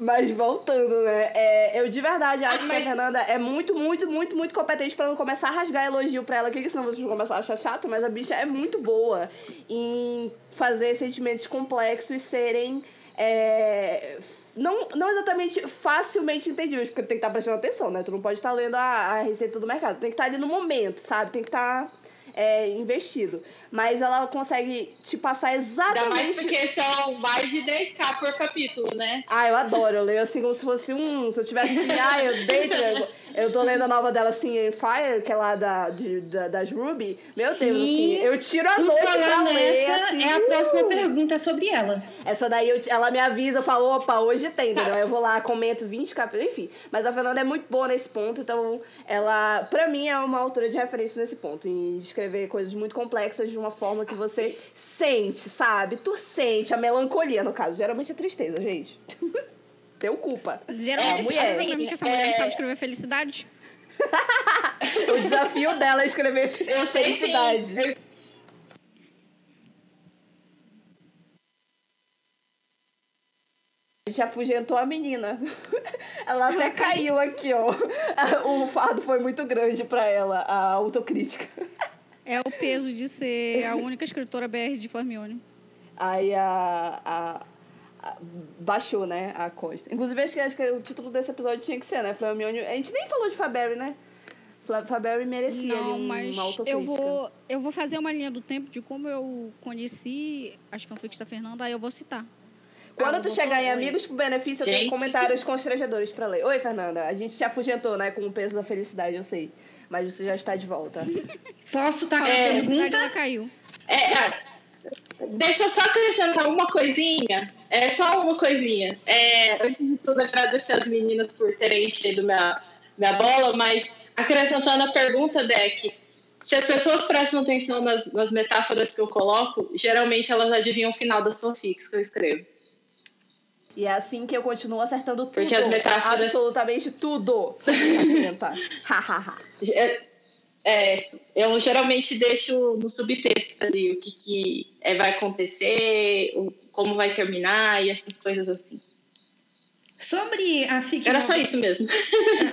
S4: Mas voltando, né? é, eu de verdade acho
S1: mas-
S4: que a Fernanda é muito, muito, muito, muito competente pra não começar a rasgar elogio pra ela, que senão vocês vão começar a achar chato, mas a bicha é muito boa em fazer sentimentos complexos serem. é, não, não exatamente facilmente entendidos, porque tu tem que estar prestando atenção, né? Tu não pode estar lendo a, a receita do mercado. Tem que estar ali no momento, sabe? Tem que estar é, investido. Mas ela consegue te passar
S1: Ainda
S4: exatamente.
S1: mais porque são mais de 10k por capítulo, né?
S4: Ah, eu adoro. Eu leio assim como se fosse um. Se eu tivesse ah, eu deito. [laughs] Eu, tô lendo a nova dela assim, em Fire, que é lá da, de, da- das Ruby. Meu Deus, assim,
S2: Sim.
S4: eu tiro a noite pra ler.
S2: nessa,
S4: assim,
S2: é a
S4: uh!
S2: próxima pergunta sobre ela.
S4: Essa daí eu- ela me avisa, eu falo, opa, hoje tem, entendeu? Aí Eu vou lá, comento 20 capítulos, enfim. Mas a Fernanda é muito boa nesse ponto, então ela, pra mim, é uma autora de referência nesse ponto, em escrever coisas muito complexas de uma forma que você sente, sabe? Tu sente a melancolia, no caso. Geralmente é tristeza, gente. [laughs] Teu culpa.
S5: Geralmente,
S4: É, mulher.
S5: pra mim que essa mulher não sabe escrever felicidade. [laughs]
S4: O desafio dela é escrever
S1: Eu sei sim.
S4: felicidade.
S1: Eu
S4: A gente afugentou a menina. [laughs] Ela até caiu aqui, ó. [laughs] O fardo foi muito grande pra ela, a autocrítica.
S5: É o peso de ser a única escritora BR de Fermione.
S4: Aí a, a- Baixou, né? A Costa. Inclusive, acho que, acho que o título desse episódio tinha que ser, né? Flammarion. A gente nem falou de Faberry, né? Faberry merecia ali
S5: Não,
S4: um-
S5: mas
S4: uma autocrítica.
S5: eu vou, eu vou fazer uma linha do tempo de como eu conheci as fanfics da Fernanda, aí eu vou citar.
S4: Quando
S5: Ah,
S4: tu chegar em Amigos pro Benefício, eu tenho
S1: Gente.
S4: comentários constrangedores pra ler. Oi, Fernanda. A gente te afugentou, né? Com o peso da felicidade, eu sei. Mas você já está de volta.
S2: Posso tacar
S1: É,
S2: a pergunta?
S5: já caiu.
S1: É, é, deixa eu só acrescentar uma coisinha. É só uma coisinha. É, antes de tudo, agradecer as meninas por terem enchido minha, minha bola, mas acrescentando a pergunta, Deck, se as pessoas prestam atenção nas, nas metáforas que eu coloco, geralmente elas adivinham o final das fanfics que eu escrevo.
S4: E é assim que eu continuo acertando tudo.
S1: Porque as metáforas-
S4: Absolutamente tudo. [laughs] Sobre.
S1: É, eu geralmente deixo no subtexto ali o que, que é, vai acontecer, o- como vai terminar e essas coisas assim.
S2: Sobre a fic
S1: Era
S2: nova,
S1: só isso mesmo.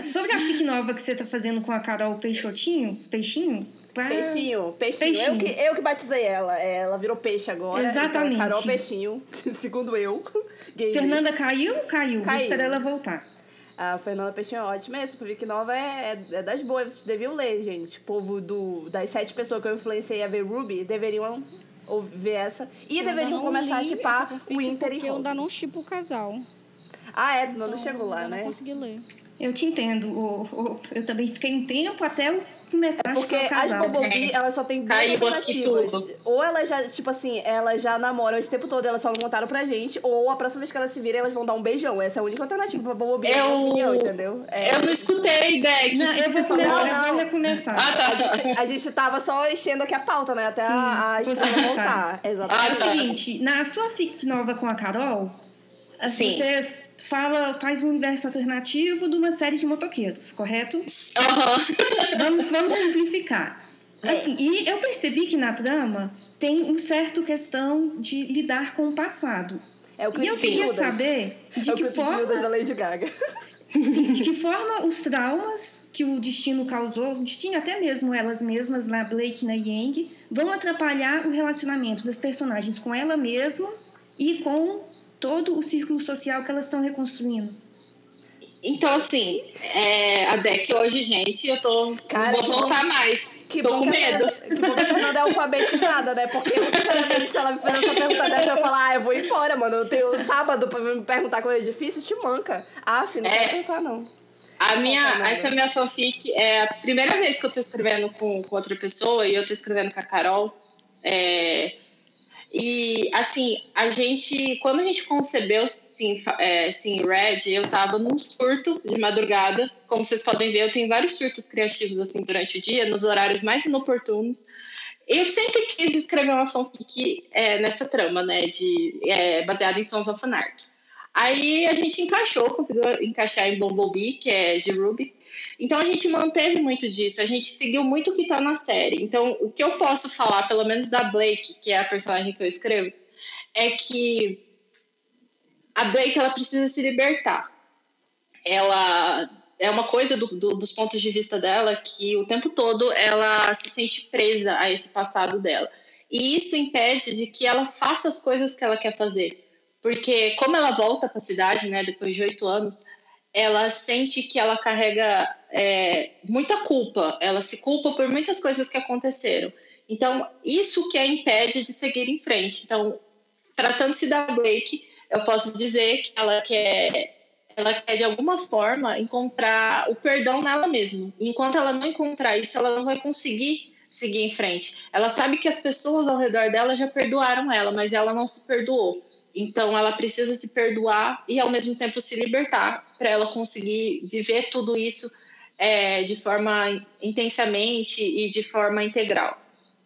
S2: Sobre a fic nova que você tá fazendo com a Carol Peixotinho, Peixinho, pra-
S4: Peixinho, peixinho.
S2: Peixinho.
S4: Eu, que, eu que batizei ela. É, Ela virou peixe agora.
S2: Exatamente.
S4: Então, Carol Peixinho, [laughs] segundo eu. [laughs] Gay
S2: Fernanda caiu? Caiu. Vou
S4: Caiu.
S2: esperar ela voltar.
S4: A Fernanda Peixinho é ótima. Essa Fic Nova é, é, é das boas. Vocês deviam ler, gente. O povo do, das sete pessoas que eu influenciei a ver Ruby deveriam ver essa. E
S5: Eu
S4: deveriam
S5: não
S4: começar a chipar o Inter e
S5: Porque eu ainda não chipo o casal.
S4: Ah, é, tu não
S5: Então,
S4: chegou lá,
S5: eu
S4: né?
S5: Não consegui ler.
S2: Eu te entendo. o- o- Eu também fiquei um tempo até eu começar a
S4: É Porque
S2: chupar o
S4: as
S2: casal.
S4: Bobobi,
S1: Gente,
S4: elas só tem duas alternativas. Ou elas já, tipo assim, elas já namoram esse tempo todo, elas só não contaram pra gente, ou a próxima vez que elas se virem, elas vão dar um beijão. Essa é a única alternativa pra Bobobi, na
S1: Eu-
S4: opinião, entendeu? É.
S1: Eu não escutei, Deck.
S2: Não, eu vou começar, eu
S4: Não,
S2: vou
S4: não.
S2: recomeçar.
S1: Ah, tá.
S4: A gente tava só enchendo aqui a pauta, né? Até a, a
S2: Sim,
S4: história voltar.
S2: É
S4: Exatamente.
S2: o
S1: tá.
S2: seguinte, na sua fic nova com a Carol, assim,
S1: Sim.
S2: você fala, faz um universo alternativo de uma série de motoqueiros, correto?
S1: Aham.
S2: Vamos, vamos simplificar. Assim, e eu percebi que na trama tem um certo questão de lidar com o passado.
S4: É o
S2: E
S4: clipe
S2: eu queria
S4: Judas.
S2: saber de
S4: é
S2: que
S4: de
S2: forma
S4: da Lady Gaga.
S2: Sim, de que forma os traumas que o destino causou, o destino até mesmo elas mesmas, lá Blake e na Yang, vão atrapalhar o relacionamento das personagens com ela mesma e com todo o círculo social que elas estão reconstruindo.
S1: Então, assim, é, a Deck hoje, gente, eu tô.
S4: Cara,
S1: vou
S4: bom-
S1: voltar mais.
S4: Que
S1: tô
S4: bom
S1: com
S4: que
S1: medo.
S4: Fernanda- Que bom que a Fernanda é alfabetizada, né? Porque, eu, sinceramente, se ela me fazer essa pergunta dessa, eu falar, ah, eu vou embora, mano. Eu tenho sábado pra me perguntar coisa difícil, te manca. Ah, filho, não
S1: É.
S4: quero pensar, não.
S1: A minha, essa minha fanfic é a primeira vez que eu tô escrevendo com, com outra pessoa e eu tô escrevendo com a Carol. É, E, assim, a gente, quando a gente concebeu Sim, é, Sim Red, eu tava num surto de madrugada. Como vocês podem ver, eu tenho vários surtos criativos, assim, durante o dia, nos horários mais inoportunos. Eu sempre quis escrever uma fanfic é, nessa trama, né, de, é, baseada em Sons of Anarchy. Aí a gente encaixou, conseguiu encaixar em Bumblebee, que é de Ruby. Então a gente manteve muito disso, a gente seguiu muito o que está na série. Então o que eu posso falar, pelo menos da Blake, que é a personagem que eu escrevo, é que a Blake ela precisa se libertar. Ela é uma coisa do, do, dos pontos de vista dela que o tempo todo ela se sente presa a esse passado dela. E isso impede de que ela faça as coisas que ela quer fazer. Porque como ela volta para a cidade, né, depois de oito anos, ela sente que ela carrega é, muita culpa. Ela se culpa por muitas coisas que aconteceram. Então, isso que a impede de seguir em frente. Então, tratando-se da Blake, eu posso dizer que ela quer, ela quer de alguma forma encontrar o perdão nela mesma. Enquanto ela não encontrar isso, ela não vai conseguir seguir em frente. Ela sabe que as pessoas ao redor dela já perdoaram ela, mas ela não se perdoou. Então ela precisa se perdoar e ao mesmo tempo se libertar para ela conseguir viver tudo isso é, de forma intensamente e de forma integral.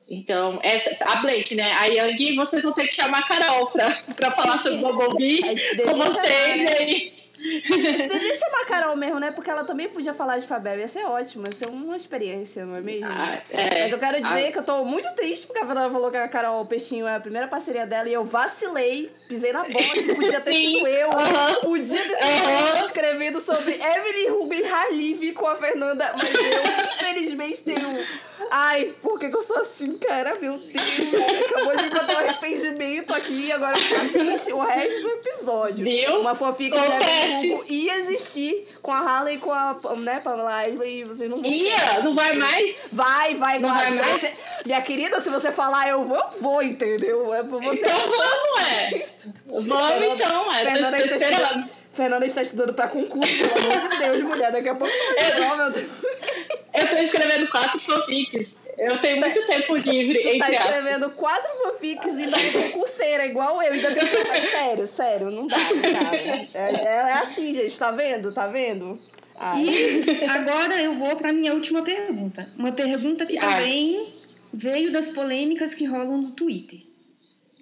S1: Então, essa, a Blake, né? A Yang, vocês vão ter que chamar a Carol para falar sobre o Bobby com vocês
S4: aí. Você devia chamar a Carol mesmo, né? Porque ela também podia falar de Fabel. Ia ser ótimo, ia ser uma experiência, não é mesmo? Ah, é. Mas eu quero dizer ah. que eu tô muito triste porque a Fernanda falou que a Carol Peixinho é a primeira parceria dela e eu vacilei, pisei na bola, podia ter sido eu. Podia ter sido eu escrevendo sobre Evelyn Rubin Halive com a Fernanda, mas eu, infelizmente, tenho. Ai, por que, que eu sou assim, cara? Meu Deus, acabou de botar um arrependimento aqui agora eu triste o resto do episódio.
S1: Viu?
S4: Uma fofica de Evelyn Hugo ia existir com a Harley e com a né, Pamela Ashley e vocês não vão.
S1: Ia? Não vai mais?
S4: Vai, vai, não vai. mais? Você, minha querida, se você falar eu vou, eu vou, entendeu? É você.
S1: Então vamos, é. Vamos então, é. Fernanda, esperando.
S4: Fernanda está estudando para concurso, pelo amor de Deus, mulher. Daqui a pouco. Eu, meu Deus.
S1: eu tô escrevendo quatro fanfics. Eu tenho muito tempo livre, tu
S4: entre
S1: tá
S4: escrevendo
S1: aspas.
S4: quatro fanfics e ainda é concurseira, igual eu. Ainda tenho que... Sério, sério, não dá, não dá. É, é assim, gente, tá vendo? Tá vendo?
S2: Ai. E agora eu vou para minha última pergunta. Uma pergunta que também veio das polêmicas que rolam no Twitter.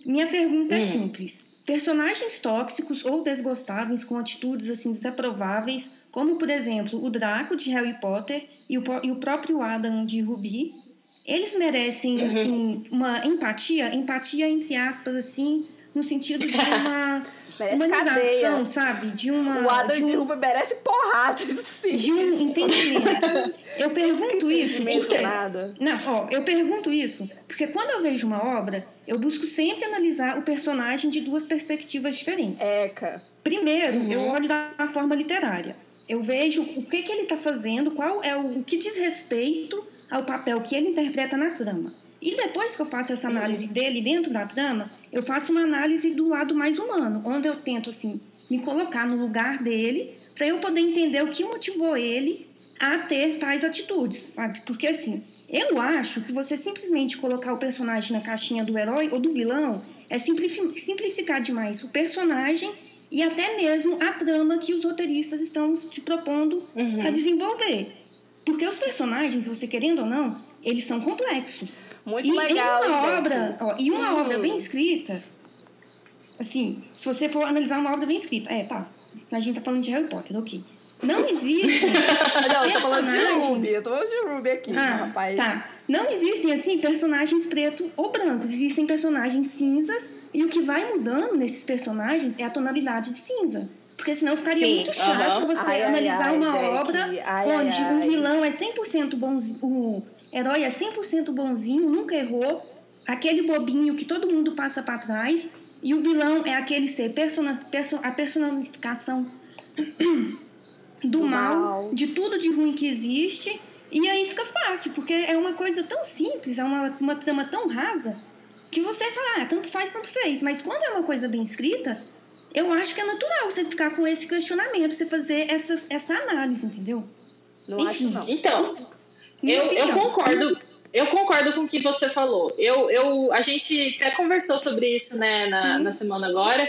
S2: Minha pergunta é hum. é simples. Personagens tóxicos ou desgostáveis com atitudes assim desaprováveis, como por exemplo o Draco de Harry Potter e o, e o próprio Adam de Ruby, eles merecem, uhum. assim, uma empatia, empatia entre aspas, assim, no sentido de uma humanização, sabe? De uma.
S4: O Adam de,
S2: um,
S4: de merece porrada, [laughs] sim.
S2: De um entendimento. Eu [laughs] pergunto isso.
S4: Porque, nada.
S2: Não, ó, eu pergunto isso porque quando eu vejo uma obra, eu busco sempre analisar o personagem de duas perspectivas diferentes.
S4: Eca.
S2: Primeiro, uhum. eu olho da forma literária. Eu vejo o que, que ele está fazendo, qual é o, o que diz respeito ao papel que ele interpreta na trama. E depois que eu faço essa análise dele dentro da trama, eu faço uma análise do lado mais humano, onde eu tento assim me colocar no lugar dele para eu poder entender o que motivou ele a ter tais atitudes, sabe? Porque assim, eu acho que você simplesmente colocar o personagem na caixinha do herói ou do vilão é simplificar demais o personagem e até mesmo a trama que os roteiristas estão se propondo uhum. a desenvolver. Porque os personagens, você querendo ou não, eles são complexos.
S4: Muito e legal.
S2: Em uma obra, ó, e uma hum. obra bem escrita, assim, se você for analisar uma obra bem escrita, é, tá, a gente tá falando de Harry Potter, ok. Não existe. [laughs]
S4: não, eu tô falando de Ruby. Eu tô falando de Ruby aqui, ah, rapaz.
S2: Tá. Não existem, assim, personagens preto ou brancos. Existem personagens cinzas. E o que vai mudando nesses personagens é a tonalidade de cinza. Porque senão ficaria Sim, muito chato uh -huh. você ai, analisar ai, uma ai, obra onde o vilão é 100% bonzinho, o herói é 100% bonzinho, nunca errou, aquele bobinho que todo mundo passa para trás, e o vilão é aquele ser, persona, perso, a personificação [clears throat] do mal, mal, de tudo de ruim que existe, e aí fica fácil, porque é uma coisa tão simples, é uma, uma trama tão rasa, que você fala, ah, tanto faz, tanto fez. Mas quando é uma coisa bem escrita, eu acho que é natural você ficar com esse questionamento, você fazer essas, essa análise, entendeu?
S4: Não Enfim. acho não.
S1: Então, eu, eu concordo eu concordo com o que você falou. Eu, eu, a gente até conversou sobre isso, né, na, na semana agora.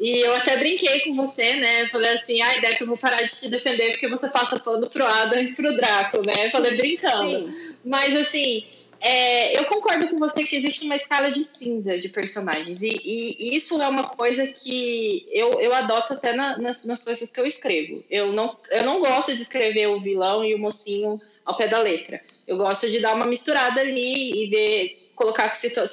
S1: E eu até brinquei com você, né? Falei assim, ai, Deck, eu vou parar de te defender porque você passa pano pro Adam e pro Draco, né? Falei brincando. Sim. Mas assim, é, eu concordo com você que existe uma escala de cinza de personagens. E, e, isso é uma coisa que eu, eu adoto até na, nas, nas coisas que eu escrevo. Eu não, eu não gosto de escrever o vilão e o mocinho ao pé da letra. Eu gosto de dar uma misturada ali e ver, colocar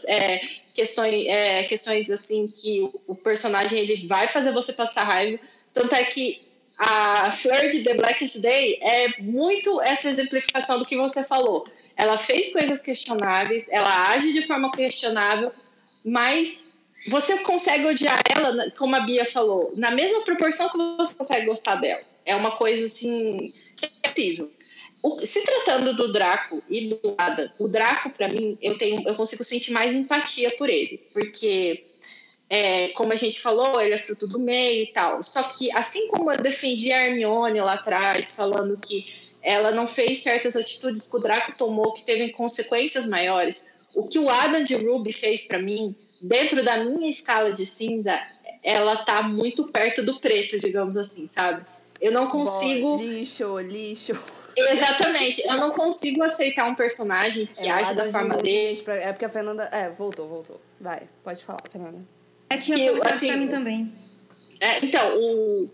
S1: é, questões, é, questões assim que o personagem ele vai fazer você passar raiva. Tanto é que a Fleur de The Blackest Day é muito essa exemplificação do que você falou. Ela fez coisas questionáveis, ela age de forma questionável, mas você consegue odiar ela, como a Bia falou, na mesma proporção que você consegue gostar dela. É uma coisa assim que é possível. O, se tratando do Draco e do Ada, o Draco, para mim, eu, tenho, eu consigo sentir mais empatia por ele, porque, é, como a gente falou, ele é fruto do meio e tal. Só que, assim como eu defendi a Hermione lá atrás, falando que ela não fez certas atitudes que o Draco tomou que teve consequências maiores, o que o Adam de Ruby fez para mim, dentro da minha escala de cinza, ela tá muito perto do preto, digamos assim, sabe? Eu não consigo.
S4: lixo, lixo.
S1: Exatamente. Eu não consigo aceitar um personagem que é, age da forma dele.
S4: É porque a Fernanda. É, voltou, voltou. Vai, pode falar, Fernanda.
S2: É, tinha que, assim, pra mim também.
S1: É, então, o,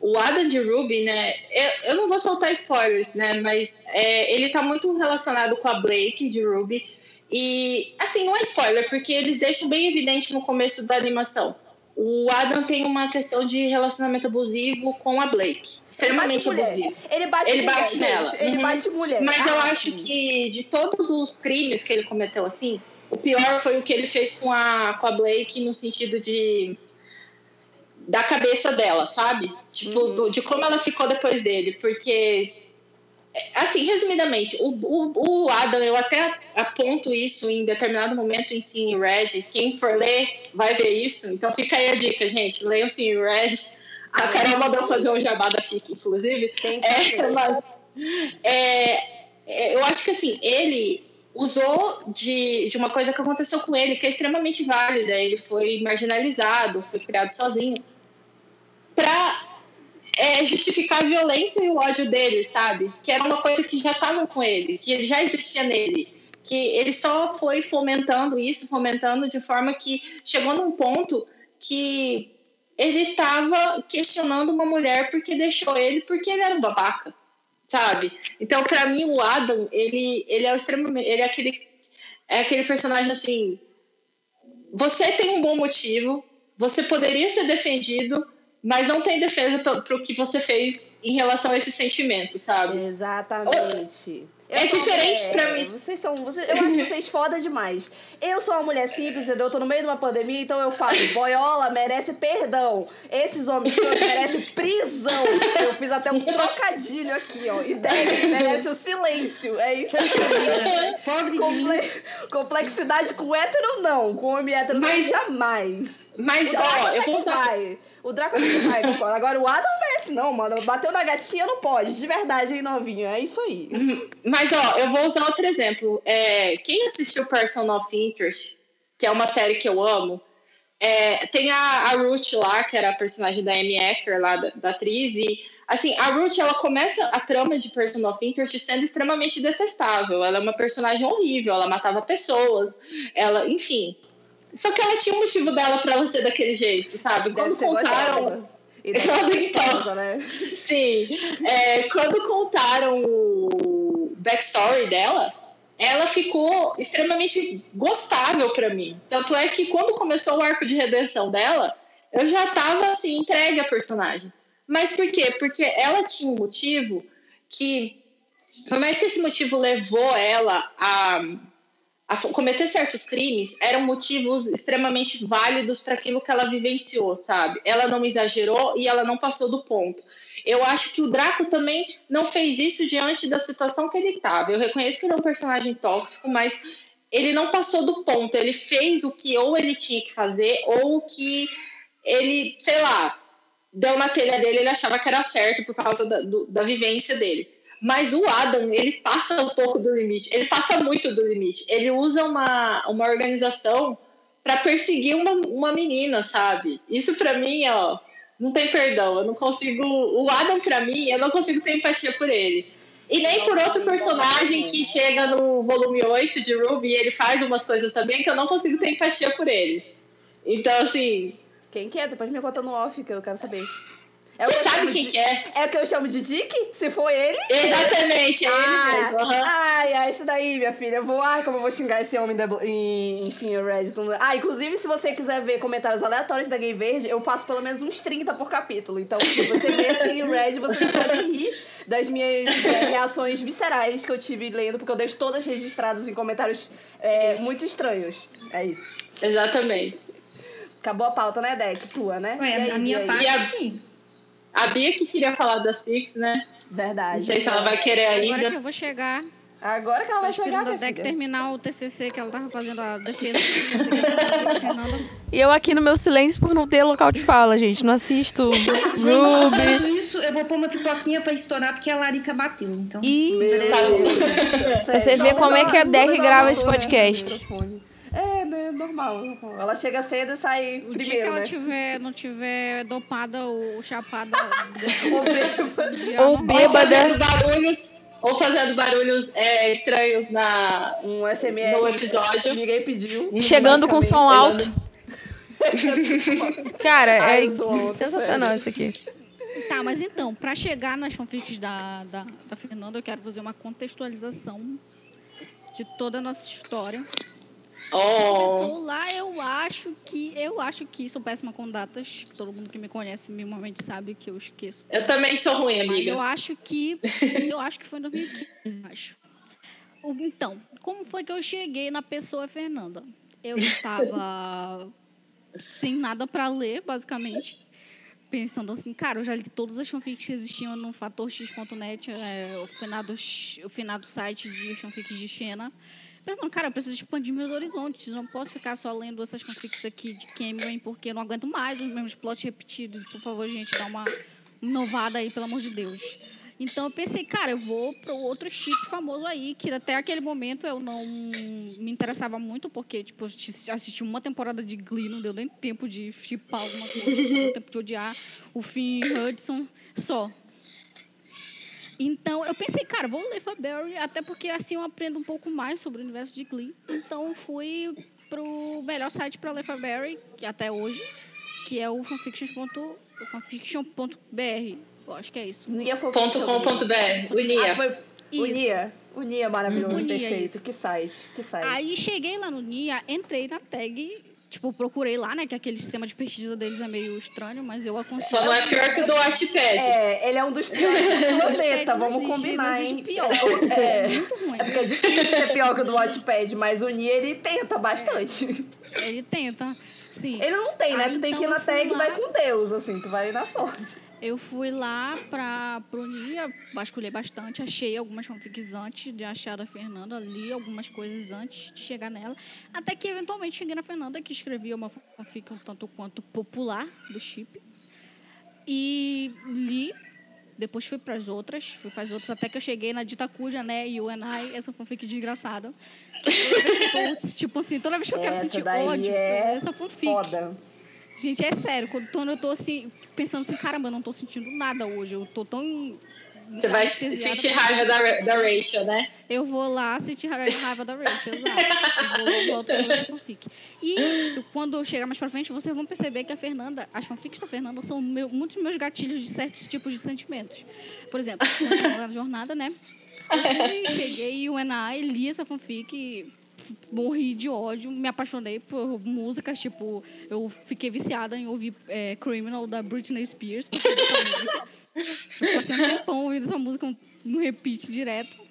S1: o Adam de Ruby, né? Eu, eu não vou soltar spoilers, né? Mas é, ele tá muito relacionado com a Blake de Ruby. E, assim, não é spoiler, porque eles deixam bem evidente no começo da animação o Adam tem uma questão de relacionamento abusivo com a Blake. Extremamente ele abusivo.
S4: Ele bate,
S1: ele
S4: mulher,
S1: bate nela.
S4: Gente, ele uhum. bate mulher.
S1: Mas ah, eu acho que de todos os crimes que ele cometeu assim, o pior foi o que ele fez com a, com a Blake no sentido de da cabeça dela, sabe? Tipo, uhum. do, de como ela ficou depois dele. Porque Assim, resumidamente, o, o, o, Adam, eu até aponto isso em determinado momento em Sim Red. Quem for ler vai ver isso. Então fica aí a dica, gente. Leiam Sim Red. A Carol mandou fazer um jabá da FIC, inclusive. É, mas, é, é, eu acho que assim, ele usou de, de uma coisa que aconteceu com ele, que é extremamente válida. Ele foi marginalizado, foi criado sozinho, para é, justificar a violência e o ódio dele, sabe? Que era uma coisa que já estava com ele, que já existia nele. Que ele só foi fomentando isso, fomentando de forma que chegou num ponto que ele estava questionando uma mulher porque deixou ele, porque ele era um babaca, sabe? Então, para mim, o Adam, ele, ele é extremamente. Ele é aquele, é aquele personagem assim. Você tem um bom motivo, você poderia ser defendido, mas não tem defesa para o que você fez em relação a esse sentimento, sabe?
S4: Exatamente.
S1: é diferente para mim.
S4: Vocês são. Vocês, eu acho vocês [laughs] foda demais. Eu sou uma mulher simples, entendeu? Eu tô no meio de uma pandemia, então eu falo, boiola merece perdão. Esses homens merecem prisão. Eu fiz até um trocadilho aqui, ó. Ideia merece o silêncio. É isso aí.
S2: Pobre Comple
S4: de Complexidade com hétero, não. Com homem hétero, mas, jamais.
S1: Mas, ó, eu vou usar.
S4: Vai. O Draco vai. Agora o Adam merece, não, mano. Bateu na gatinha, não pode. De verdade, hein, novinha. É isso aí.
S1: Mas, ó, eu vou usar outro exemplo. É, quem assistiu Person of Interest, que é uma série que eu amo, é, tem a, a Ruth lá, que era a personagem da Amy Acker, lá, da, da atriz, e assim, a Ruth, ela começa a trama de Person of Interest sendo extremamente detestável. Ela é uma personagem horrível, ela matava pessoas, ela, enfim. Só que ela tinha um motivo dela pra ela ser daquele jeito, sabe? Quando contaram. [laughs]
S4: Quando, então, né?
S1: Sim. É, quando contaram o backstory dela, ela ficou extremamente gostável para mim. Tanto é que quando começou o arco de redenção dela, eu já tava assim, entregue a personagem. Mas por quê? Porque ela tinha um motivo que, por mais que esse motivo levou ela a cometer certos crimes eram motivos extremamente válidos para aquilo que ela vivenciou, sabe? Ela não exagerou e ela não passou do ponto. Eu acho que o Draco também não fez isso diante da situação que ele estava. Eu reconheço que ele é um personagem tóxico, mas ele não passou do ponto. Ele fez o que ou ele tinha que fazer ou o que ele, sei lá, deu na telha dele, ele achava que era certo por causa da, do, da vivência dele. Mas o Adam, ele passa um pouco do limite. Ele passa muito do limite. Ele usa uma, uma organização para perseguir uma, uma menina, sabe? Isso para mim, ó, não tem perdão. Eu não consigo. O Adam, para mim, eu não consigo ter empatia por ele. E nem por outro personagem que chega no volume 8 de Ruby e ele faz umas coisas também que eu não consigo ter empatia por ele. Então, assim.
S4: Quem que é? Depois me conta no off que eu quero saber.
S1: É Você sabe quem de... que é?
S4: É o que eu chamo de Dick? Se for ele?
S1: Exatamente, é ah, ele mesmo. Uhum.
S4: Ai, ai, isso daí, minha filha. Eu vou. Ai, como eu vou xingar esse homem da, em, em Senior Red. Ah, inclusive, se você quiser ver comentários aleatórios da Gay Verde, eu faço pelo menos uns 30 por capítulo. Então, se você ver Senior Red, você pode rir das minhas é, reações viscerais que eu tive lendo, porque eu deixo todas registradas em comentários é, muito estranhos. É isso.
S1: Exatamente.
S4: Acabou a pauta, né, Deck? Tua, né?
S2: Ué, aí, a minha parte, sim.
S1: A Bia que queria falar da Six, né?
S4: Verdade.
S1: Não sei se ela vai querer ainda.
S5: Agora que eu vou chegar.
S4: Agora que ela vai chegar,
S5: minha filha. terminar o TCC que ela tava fazendo a [laughs] defesa.
S3: e eu aqui no meu silêncio por não ter local de fala, gente. Não assisto [laughs] Ruby.
S2: isso, eu vou pôr uma pipoquinha pra estourar porque a Larica bateu. Então.
S3: E... Você vê como é que a DR grava esse podcast.
S4: É, né? Normal. Ela chega cedo e sai
S5: o
S4: primeiro,
S5: dia que ela
S4: né?
S5: tiver, não tiver dopada ou chapada... [laughs]
S3: ou bêbada. Ou bêbada.
S1: barulhos... Ou fazendo barulhos é, estranhos na,
S4: um SMR
S1: no episódio.
S4: Ninguém pediu.
S3: Chegando com som alto. [laughs] Cara, Ai, é sensacional isso aqui.
S5: Tá, mas então, para chegar nas fanfics da, da, da Fernanda, eu quero fazer uma contextualização de toda a nossa história.
S1: Oh.
S5: lá, eu acho que eu acho que sou péssima com datas. Todo mundo que me conhece minimamente sabe que eu esqueço.
S1: Eu também sou ruim, amiga. Mas
S5: eu acho que eu acho que foi em 2015, acho. Então, como foi que eu cheguei na pessoa Fernanda? Eu estava [laughs] sem nada para ler, basicamente. Pensando assim, cara, eu já li todas as fanfics que existiam no fatorx.net, é, o, finado, o finado site de fanfics de Xena pensando, cara, eu preciso expandir meus horizontes. Não posso ficar só lendo essas fanfics aqui de Cameron, porque eu não aguento mais os mesmos plots repetidos. Por favor, gente, dá uma inovada aí, pelo amor de Deus. Então eu pensei, cara, eu vou pro outro chip famoso aí, que até aquele momento eu não me interessava muito, porque, tipo, assisti uma temporada de Glee, não deu nem tempo de chipar alguma coisa, não deu tempo de odiar o Finn Hudson só. Então eu pensei, cara, vou ler Fabberry, até porque assim eu aprendo um pouco mais sobre o universo de Glee. Então fui pro melhor site para ler Fabberry, que até hoje, que é o fanfiction.br. Fanfiction eu acho que é isso.
S1: .com.br, Unia.
S4: Ah, foi Unia. Unia maravilhoso, Unia, perfeito. Isso. Que site, que site.
S5: Aí cheguei lá no Nia, entrei na tag, tipo, procurei lá, né? Que aquele sistema de pesquisa deles é meio estranho, mas eu aconselho.
S1: Só não é pior que o do Wattpad.
S4: É, ele é um dos piores do [laughs] planeta, vamos combinar, hein?
S5: Pior. É,
S4: é, muito ruim. É porque é difícil ser pior que o do Wattpad, mas o Nia, ele tenta bastante.
S5: Ele tenta, sim.
S4: Ele não tem, né? Aí, tu tem então que ir na tag e vai com Deus, assim, tu vai na sorte.
S5: Eu fui lá para pro NIA, vasculhei bastante, achei algumas fanfics antes de achar a Fernanda, li algumas coisas antes de chegar nela, até que eventualmente cheguei na Fernanda, que escrevia uma fanfic um tanto quanto popular do chip. E li, depois fui para as outras, fui para as outras, até que eu cheguei na Dita Cuja, né, e o Enai, essa fanfic desgraçada. [laughs] tipo assim, toda vez que eu quero
S4: essa
S5: sentir
S4: ódio,
S5: é essa fanfic.
S4: Foda.
S5: Gente, é sério, quando eu tô assim, pensando assim, caramba, eu não tô sentindo nada hoje. Eu tô tão.
S1: Você vai sentir raiva da, da Rachel, né?
S5: Eu vou lá sentir raiva da Rachel, exato. Eu vou, fanfic. E quando chegar mais pra frente, vocês vão perceber que a Fernanda, as fanfics da Fernanda são meu, muitos meus gatilhos de certos tipos de sentimentos. Por exemplo, na jornada, né? Eu cheguei e o Enai li essa fanfic morri de ódio, me apaixonei por músicas, tipo, eu fiquei viciada em ouvir é, Criminal da Britney Spears. Eu passei um tempão ouvindo essa música no repeat direto.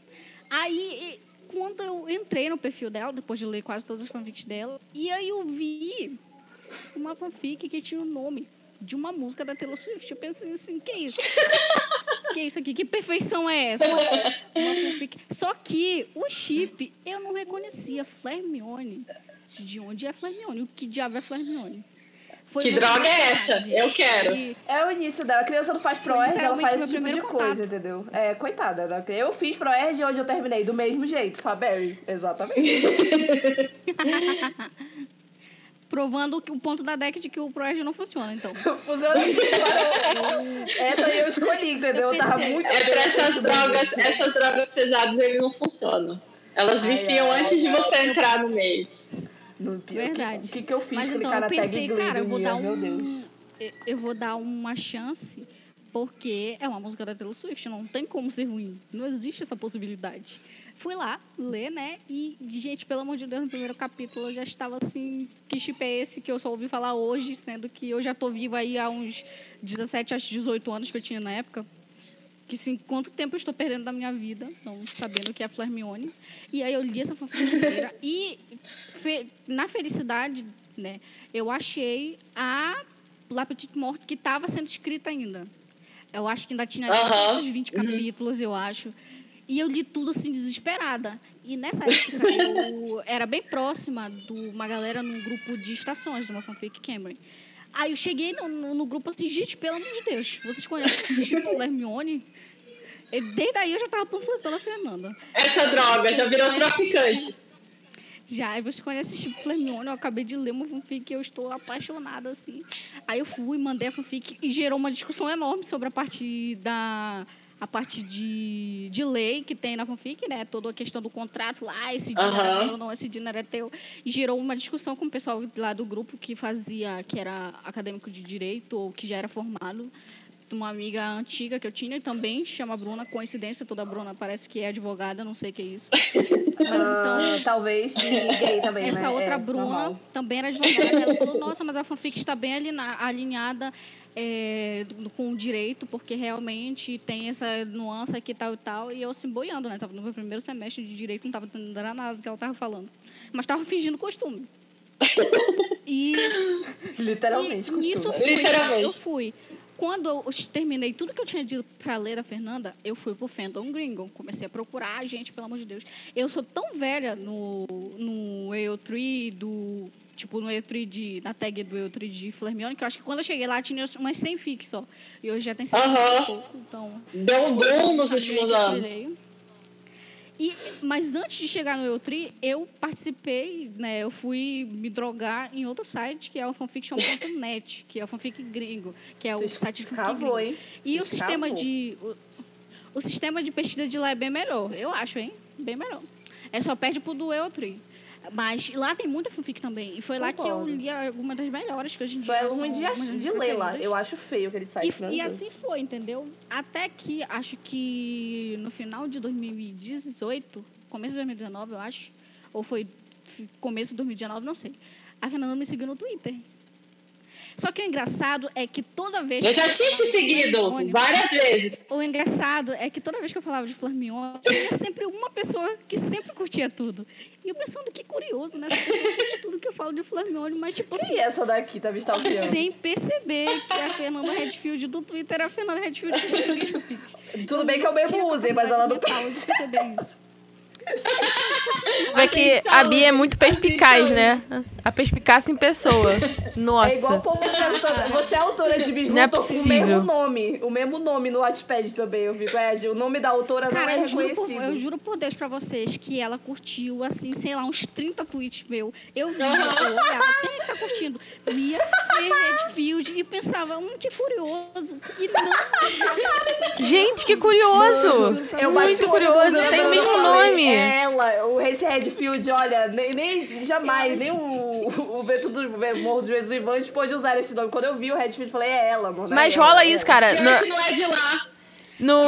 S5: Aí, quando eu entrei no perfil dela, depois de ler quase todas as fanfics dela, e aí eu vi uma fanfic que tinha o um nome de uma música da Taylor Swift. Eu pensei assim, que isso? [laughs] que isso aqui? Que perfeição é essa? Só que o chip eu não reconhecia. Flermione. De onde é Flermione? O que diabo é Flermione?
S1: Foi que droga é essa? Eu quero.
S4: É o início dela. A criança não faz ProErd, ela faz esse tipo de contato. coisa, entendeu? É, coitada. Né? Eu fiz ProErd e hoje eu terminei do mesmo jeito. Faberry. Exatamente. [laughs]
S5: Provando o ponto da deck de que o ProErd não funciona, então. [laughs]
S4: funciona Essa aí eu escolhi, entendeu? Eu tava muito...
S1: É pra essas drogas, essas drogas pesadas, ele não funcionam. Elas viciam ai, antes ai, de você ai, entrar no meio.
S4: No pior. Verdade. O que, que eu fiz? Mas, Clicar então, na pensei, tag cara, eu vou dar um, meu Deus.
S5: Eu vou dar uma chance, porque é uma música da Taylor Swift, não tem como ser ruim. Não existe essa possibilidade. Fui lá ler, né? E, gente, pelo amor de Deus, no primeiro capítulo eu já estava assim, que chip é esse que eu só ouvi falar hoje, sendo que eu já tô viva aí há uns 17 a 18 anos que eu tinha na época que assim, quanto tempo eu estou perdendo da minha vida, não sabendo que é a Flermione. E aí eu li essa fanfic e fe, na felicidade, né, eu achei a La Petite Morte que estava sendo escrita ainda. Eu acho que ainda tinha uhum. 20 capítulos, eu acho. E eu li tudo assim, desesperada. E nessa época eu era bem próxima de uma galera num grupo de estações, de uma fanfic Cameron. Aí eu cheguei no, no, no, grupo assim, gente, pelo amor de Deus, vocês conhecem o Chico [laughs] Hermione? Desde aí eu já tava panfletando a Fernanda.
S1: Essa droga, já virou traficante.
S5: Já, e você conhece Chico Hermione, eu acabei de ler uma fanfic que eu estou apaixonada, assim. Aí eu fui, mandei a fanfic e gerou uma discussão enorme sobre a parte da a parte de, de lei que tem na fanfic, né? Toda a questão do contrato lá, esse dinheiro uhum. é teu, não, esse dinheiro é teu. E gerou uma discussão com o pessoal lá do grupo que fazia, que era acadêmico de direito ou que já era formado. Uma amiga antiga que eu tinha e também chama Bruna, coincidência, toda Bruna parece que é advogada, não sei o que é isso.
S4: Mas, [laughs] então, uh, talvez gay também,
S5: Essa
S4: né?
S5: outra
S4: é,
S5: Bruna normal. também era advogada. Ela falou, nossa, mas a fanfic está bem alinhada é, com o direito, porque realmente tem essa nuance aqui tal e tal, e eu assim boiando, né? Tava no meu primeiro semestre de direito, não estava entendendo nada do que ela estava falando. Mas estava fingindo costume. [laughs]
S4: e. Literalmente,
S5: e, costume. Isso fui, Literalmente. Eu fui. Quando eu terminei tudo que eu tinha dito para ler a Fernanda, eu fui pro Fandom Gringo. Comecei a procurar, gente, pelo amor de Deus. Eu sou tão velha no, no EU3 do tipo, no E3 de, na tag do E3 de Flermione, que eu acho que quando eu cheguei lá tinha umas 100 fix só. E hoje já tem 100 uhum. pouco, então...
S1: Deu um boom nos últimos anos.
S5: E, mas antes de chegar no Eutri, eu participei, né? Eu fui me drogar em outro site, que é o fanfiction.net, que é o fanfic gringo, que é o site de
S4: fanfic Hein?
S5: E o sistema de... O, o, sistema de pesquisa de lá é bem melhor, eu acho, hein? Bem melhor. É só perde pro do Eutri. Mas lá tem muita fanfic também. E foi Concordo. lá que eu li algumas das melhores que a gente
S4: Só é uma de, de ler lá. Eu acho feio aquele site.
S5: E, e assim foi, entendeu? Até que, acho que no final de 2018, começo de 2019, eu acho, ou foi começo de 2019, não sei. A Fernanda me seguiu no Twitter. Só que o engraçado é que toda vez.
S1: Eu já tinha te seguido várias vezes.
S5: O engraçado é que toda vez que eu falava de Flarmione, tinha sempre uma pessoa que sempre curtia tudo. E eu pensando que curioso, né? tudo que eu falo de Flarmione, mas tipo
S4: Quem assim. é essa daqui tá me stalkeando?
S5: Sem perceber que a Fernanda Redfield do Twitter é a Fernanda Redfield do
S4: Tudo bem que eu mesmo usei, mas ela não. De perceber isso. [laughs]
S3: Vê que a Bia é muito [laughs] perspicaz, né? A perspicácia em pessoa. Nossa.
S4: É igual o povo Você é autora de Bisluto é com o mesmo nome. O mesmo nome no Wattpad também, eu vi. É, o nome da autora Cara, não é reconhecido.
S5: Juro por, eu juro por Deus pra vocês que ela curtiu, assim, sei lá, uns 30 tweets meu. Eu vi, eu olhava, quem é tá curtindo? Via Redfield e pensava, hum, que curioso. E não...
S3: Gente, que curioso! Eu muito curioso, tem o mesmo nome.
S4: Ela, o Race Redfield, olha, nem, nem jamais, nem o, o Vento do Morro do Jesus Ivan pôde usar esse nome. Quando eu vi o Redfield, falei, é ela, mano.
S3: Mas
S4: é
S3: rola
S4: ela,
S3: isso, cara.
S1: No... não é de lá.
S3: No,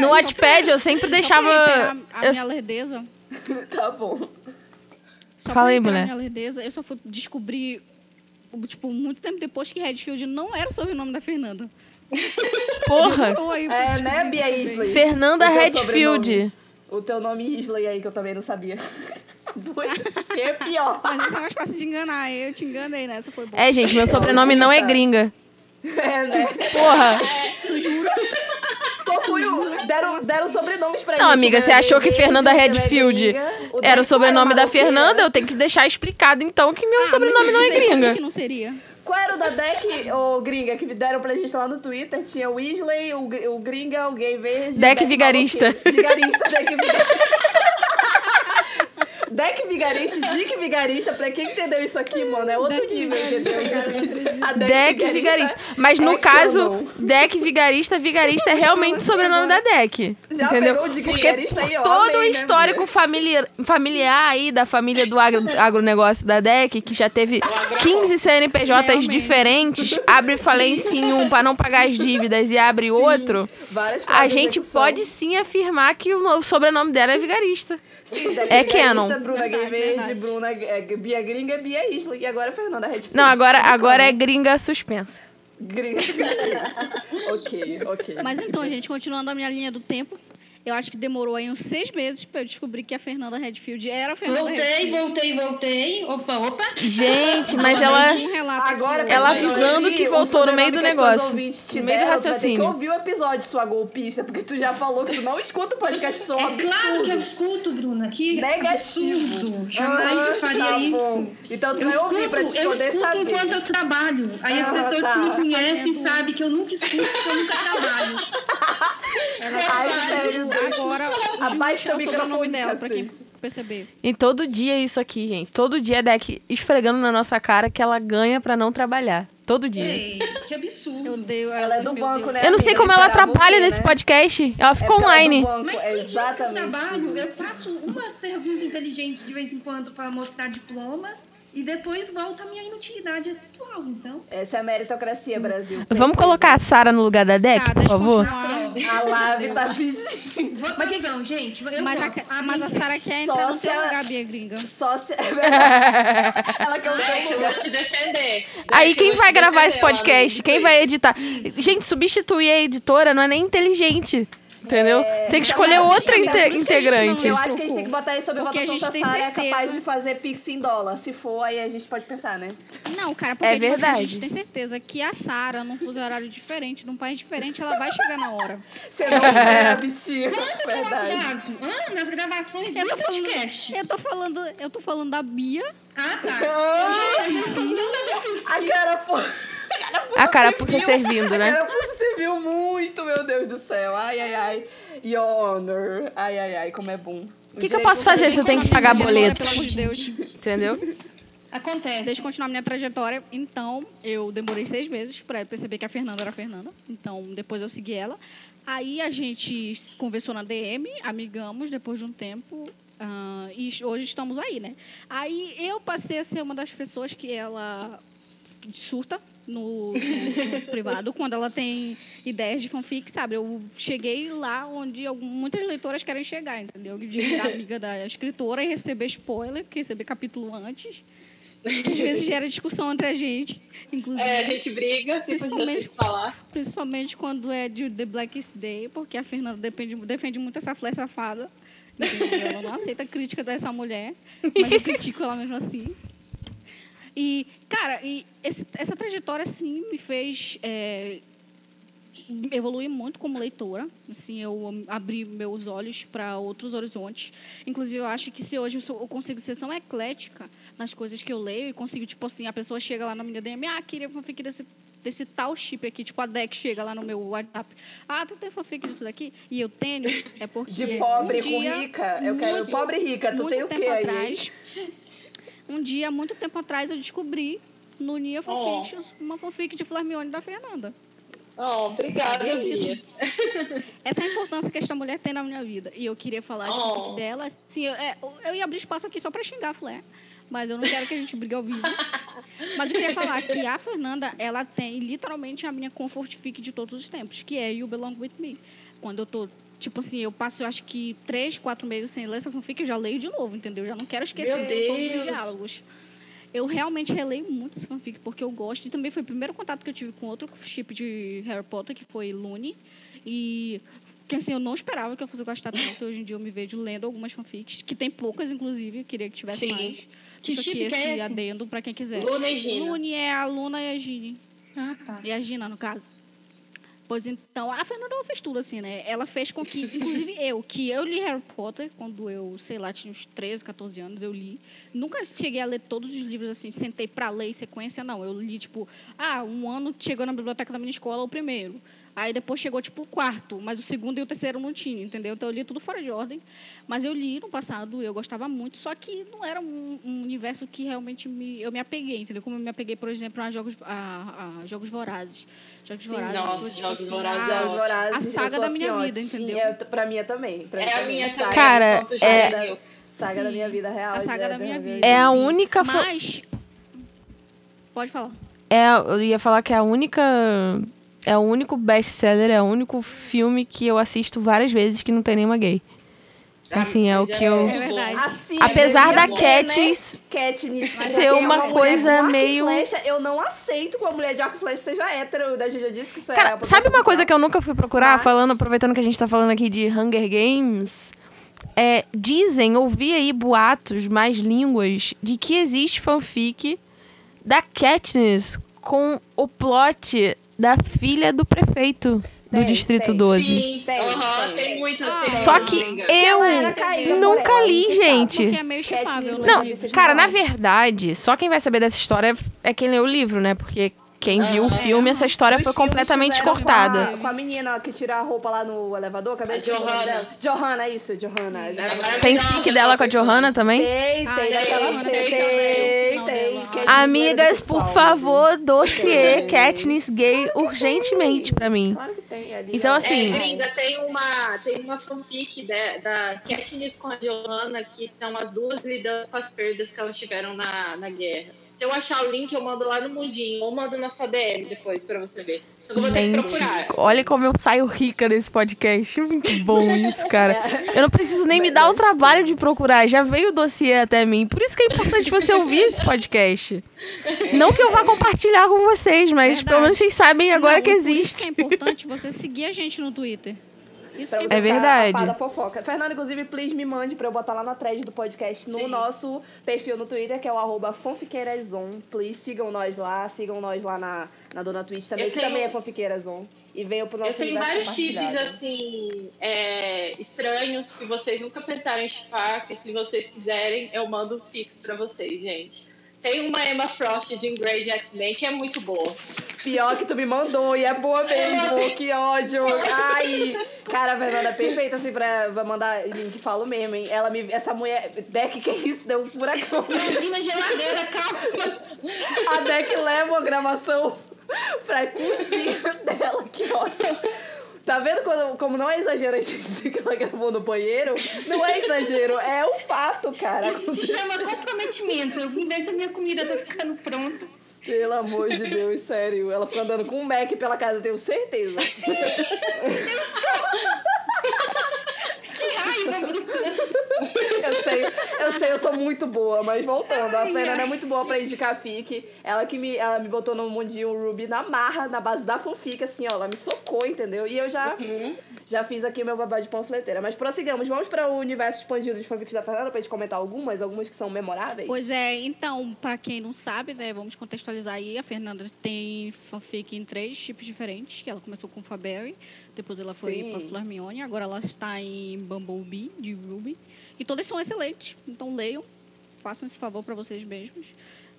S3: no Wattpad eu sempre deixava.
S5: A, a eu... minha lerdeza. [laughs]
S4: tá bom.
S3: Só Fala aí, mulher.
S5: Minha lerdeza, eu só fui descobrir, tipo, muito tempo depois que Redfield não era o sobrenome da Fernanda.
S3: Porra!
S4: É, né, Bia Isley?
S3: Fernanda Redfield.
S4: O teu nome Isley aí, que eu também não sabia. [laughs] que é pior.
S5: Mas é mais fácil de enganar. Eu te enganei nessa, foi bom.
S3: É, gente, meu sobrenome não é gringa.
S4: É, né? [laughs]
S3: Porra.
S4: O... Deram, deram sobrenomes pra
S3: Não, gente, amiga, você achou que Fernanda Redfield era o sobrenome da Fernanda? Eu tenho que deixar explicado, então, que meu sobrenome não é gringa.
S5: não seria?
S4: Qual era o da deck, ô gringa, que deram pra gente lá no Twitter? Tinha o Weasley, o, o gringa, o gay verde.
S3: Deck vigarista.
S4: Vigarista, deck vigarista. [laughs] Deck vigarista, Dick vigarista, pra quem entendeu isso aqui, mano, é outro deck nível, entendeu?
S3: A deck, deck vigarista. Mas no é caso, deck vigarista, vigarista é realmente sobrenome da deck. Já entendeu? Pegou o Dick Porque vigarista aí, ó, todo o né, histórico né, familiar, familiar aí da família do agro, agronegócio da deck, que já teve 15 CNPJs realmente. diferentes, abre falência em um pra não pagar as dívidas e abre sim. outro, a gente pode sim afirmar que o sobrenome dela é vigarista. Sim, é canon.
S4: Bruna Gay Verde, Bruna é, Bia Gringa, Bia Isla. E agora Fernanda Redfield.
S3: Não, agora, agora é Gringa Suspensa.
S4: Gringa [laughs] Ok, ok.
S5: Mas então, gente, continuando a minha linha do tempo, eu acho que demorou aí uns seis meses pra eu descobrir que a Fernanda Redfield era a Fernanda
S2: voltei,
S5: Redfield.
S2: Voltei, voltei, voltei. Opa, opa.
S3: Gente, [laughs] mas ela. Agora, ela avisando que voltou no meio do negócio. No meio do raciocínio.
S4: Eu ouvi o episódio, sua golpista, porque tu já falou que tu não escuta o podcast só.
S2: É claro que eu escuto, Bruna. Que Negativo. absurdo. Jamais ah, faria tá isso.
S4: Então tu eu vai escuto, ouvir pra te Eu escuto saber.
S2: enquanto eu trabalho. Aí ah, as pessoas tá. que me conhecem sabem que eu nunca escuto, porque eu nunca trabalho. [laughs]
S4: Ai, sério, agora. Abaixa teu microfone dela, pra quem
S5: perceber.
S3: E todo dia é isso aqui, gente. Todo dia é deck esfregando na nossa cara que ela ganha pra não trabalhar. Todo dia.
S2: Ei, que absurdo.
S4: Odeio ela. Ela é do banco, né?
S3: Eu não sei como ela atrapalha você, nesse né? podcast. Ela ficou é online.
S2: Ela é Mas é exatamente. Que eu trabalho, eu faço umas perguntas inteligentes de vez em quando pra mostrar diploma. E depois volta a minha inutilidade atual, então.
S4: Essa é a meritocracia, Brasil.
S3: Vamos colocar a Sara no lugar da Deck, ah, por favor?
S4: A Lave tá pedindo.
S2: Votação, gente. Eu
S5: mas, a, mas a Sara quer entrar no seu lugar, Bia Gringa.
S4: Só se... É verdade. Ela quer
S1: Deck, eu vou te defender.
S3: Aí quem vai gravar esse podcast? Quem vai editar? Gente, substituir a editora não é nem inteligente. Entendeu? É, tem que escolher outra inte integrante.
S4: Eu acho que a gente tem que botar isso sobre Porque votação se a Sara é capaz de fazer pix em dólar. Se for, aí a gente pode pensar, né?
S5: Não, cara, porque
S3: é verdade. a
S5: gente tem certeza que a Sara, num fuso horário diferente, num país diferente, ela vai chegar na hora. [laughs]
S4: Você não é, bichinha.
S2: Verdade. Ah, nas gravações do podcast.
S5: Eu tô falando, eu tô falando da Bia.
S2: Ah, tá. Ah,
S4: a cara, pô.
S3: A carapuça servindo, né?
S4: A carapuça serviu muito, meu Deus do céu. Ai, ai, ai. E honor. Ai, ai, ai, como é bom.
S3: O que, que eu posso fazer se eu tenho que pagar boletos? Pelo amor de Deus. Entendeu?
S2: Acontece.
S5: Deixa eu continuar minha trajetória. Então, eu demorei seis meses para perceber que a Fernanda era a Fernanda. Então, depois eu segui ela. Aí a gente conversou na DM, amigamos depois de um tempo. Uh, e hoje estamos aí, né? Aí eu passei a ser uma das pessoas que ela surta no, no [laughs] privado quando ela tem ideias de fanfic, sabe? Eu cheguei lá onde muitas leitoras querem chegar, entendeu? De [laughs] virar amiga da escritora e receber spoiler, receber capítulo antes. Às vezes gera discussão entre a gente. Inclusive,
S1: é, a gente briga, se de falar.
S5: Principalmente quando é de The Blackest Day, porque a Fernanda defende, defende muito essa flecha safada. Ela não aceita crítica dessa mulher, mas eu critico ela mesmo assim. E, cara, e esse, essa trajetória, assim, me fez é, evoluir muito como leitora. Assim, eu abri meus olhos para outros horizontes. Inclusive, eu acho que se hoje eu consigo ser tão eclética nas coisas que eu leio e consigo, tipo assim, a pessoa chega lá na minha DM, ah, queria fanfic desse, desse tal chip aqui, tipo a Deck chega lá no meu WhatsApp, ah, tu tem fanfic disso daqui? E eu tenho, é porque...
S4: De pobre um com rica? Eu quero pobre e rica, tu tem o quê
S5: atrás, aí? Um dia, muito tempo atrás, eu descobri no Nia Fanfiction oh. uma fanfic de Flarmione da Fernanda.
S1: Oh, obrigada, Bia. [laughs]
S5: Essa é a importância que esta mulher tem na minha vida. E eu queria falar oh. dela. Sim, eu, é, eu ia abrir espaço aqui só pra xingar a Flair. Mas eu não quero que a gente brigue ao vivo. [laughs] mas eu queria falar que a Fernanda, ela tem literalmente a minha comfort fic de todos os tempos, que é You Belong With Me. Quando eu tô Tipo assim, eu passo, eu acho que três, quatro meses sem ler essa fanfic e já leio de novo, entendeu? Já não quero esquecer todos os diálogos. Eu realmente releio muito essa fanfic porque eu gosto. E também foi o primeiro contato que eu tive com outro chip de Harry Potter, que foi Lune. E que assim, eu não esperava que eu fosse gostar tanto. Hoje em dia eu me vejo lendo algumas fanfics, que tem poucas, inclusive, eu queria que tivesse Sim. mais.
S2: Que Isso chip que é esse?
S5: adendo pra quem quiser.
S1: Luna e Gina.
S5: Lune é a Luna e a Gine.
S2: Ah, tá.
S5: E a Gina, no caso. Pois então, a Fernanda ela fez tudo assim, né? Ela fez com que, inclusive eu, que eu li Harry Potter quando eu, sei lá, tinha uns 13, 14 anos, eu li. Nunca cheguei a ler todos os livros assim, sentei para ler em sequência, não. Eu li, tipo, ah, um ano chegou na biblioteca da minha escola o primeiro. Aí depois chegou, tipo, o quarto, mas o segundo e o terceiro não tinha, entendeu? Então eu li tudo fora de ordem. Mas eu li no passado, eu gostava muito, só que não era um, um universo que realmente me, eu me apeguei, entendeu? Como eu me apeguei, por exemplo, a Jogos, a, a jogos Vorazes.
S1: Jogos Sim, Vorazes. Nossa, tipo, Jogos assim, Vorazes é Jogos
S5: Vorazes. A saga da minha assim, vida, entendeu? É,
S4: pra mim é também. Pra
S1: é a minha
S3: saga. Cara, é...
S4: Saga Sim, da minha vida real.
S5: A saga da minha vida.
S3: É a única...
S5: Mas... Pode falar.
S3: É, eu ia falar que é a única é o único best-seller, é o único filme que eu assisto várias vezes que não tem nenhuma gay. Assim, é o que eu.
S5: É
S3: assim, Apesar da Katniss, né?
S4: Katniss
S3: ser uma, uma coisa meio.
S4: Flecha, eu não aceito que uma mulher de arco e flecha seja hétero. Da já disse que isso
S3: Cara, é. Sabe uma coisa que eu nunca fui procurar, Mas... falando, aproveitando que a gente tá falando aqui de Hunger Games? É, dizem, ouvi aí boatos, mais línguas, de que existe fanfic da Katniss com o plot da filha do prefeito do tem, Distrito
S1: tem.
S3: 12.
S1: Sim, tem. Uhum, tem muitos. Ah,
S3: Só que eu nunca li, gente.
S5: É meio chupável,
S3: não, cara, na verdade, só quem vai saber dessa história é quem leu o livro, né? Porque quem viu o filme, essa história Os foi completamente cortada.
S4: Com a, com a, menina que tira a roupa lá no elevador, acabei de
S1: Johanna.
S4: Johanna, isso, Johanna.
S3: Tem fic dela com a Johanna também?
S4: Tem, tem, tem, tem, tem.
S3: Amigas, por favor, dossiê Katniss gay urgentemente pra mim.
S4: Claro que tem.
S3: Então, assim...
S1: É, gringa, tem uma, tem uma fanfic da, da Katniss com a Johanna, que são as duas lidando com as perdas que elas tiveram na, na guerra. Se eu achar o link, eu mando lá no mundinho. Ou mando na sua DM depois pra você ver. Só que eu vou ter que procurar.
S3: Olha como eu saio rica nesse podcast. Muito bom isso, cara. [laughs] Eu não preciso nem me dar o trabalho de procurar. Já veio o dossiê até mim. Por isso que é importante você ouvir esse podcast. Não que eu vá compartilhar com vocês, mas Verdade. pelo menos vocês sabem agora não, que existe.
S5: é importante você seguir a gente no Twitter.
S4: É verdade. fofoca. Fernando, inclusive, please me mande pra eu botar lá na thread do podcast no Sim. nosso perfil no Twitter, que é o arroba fanfiqueirazon. Please sigam nós lá, sigam nós lá na, na Dona Twitch também, eu que tenho... também é fanfiqueirazon. E venham pro nosso
S1: Eu tenho vários chips, assim, é, estranhos, que vocês nunca pensaram em chipar, que se vocês quiserem, eu mando fixo pra vocês, gente. Tem uma Emma Frost de Grey de X-Men que é muito boa.
S4: Pior que tu me mandou, e é boa mesmo, que ódio. Ai, cara, a Fernanda é perfeita, assim, pra, pra mandar link, falo mesmo, hein. Ela me, essa mulher, Deck, que é isso? Deu um furacão.
S1: na geladeira, calma.
S4: A Deck leva a gravação [laughs] pra cozinha dela, que ódio. Tá vendo como, como não é exagero a gente dizer [laughs] que ela gravou no banheiro? Não é exagero, é um fato, cara.
S2: Isso se chama comprometimento. Eu se a minha comida tá ficando pronta.
S4: Pelo amor de Deus, sério. Ela fica andando com um Mac pela casa, tenho certeza.
S2: Sim, eu estou.
S4: Eu sei, eu sei, eu sou muito boa, mas voltando, a Fernanda é muito boa pra indicar fic. Ela que me, ela me botou no mundinho Ruby na marra, na base da fanfic, assim, ó, ela me socou, entendeu? E eu já, uhum. já fiz aqui o meu babado de panfleteira. Mas prosseguimos, vamos para o universo expandido de fanfics da Fernanda pra gente comentar algumas, algumas que são memoráveis.
S5: Pois é, então, pra quem não sabe, né, vamos contextualizar aí, a Fernanda tem fanfic em três tipos diferentes, que ela começou com Faberry, depois ela foi Sim. pra Flarmione, agora ela está em Bumblebee, de Ruby. E todas são excelentes. Então leiam, façam esse favor para vocês mesmos.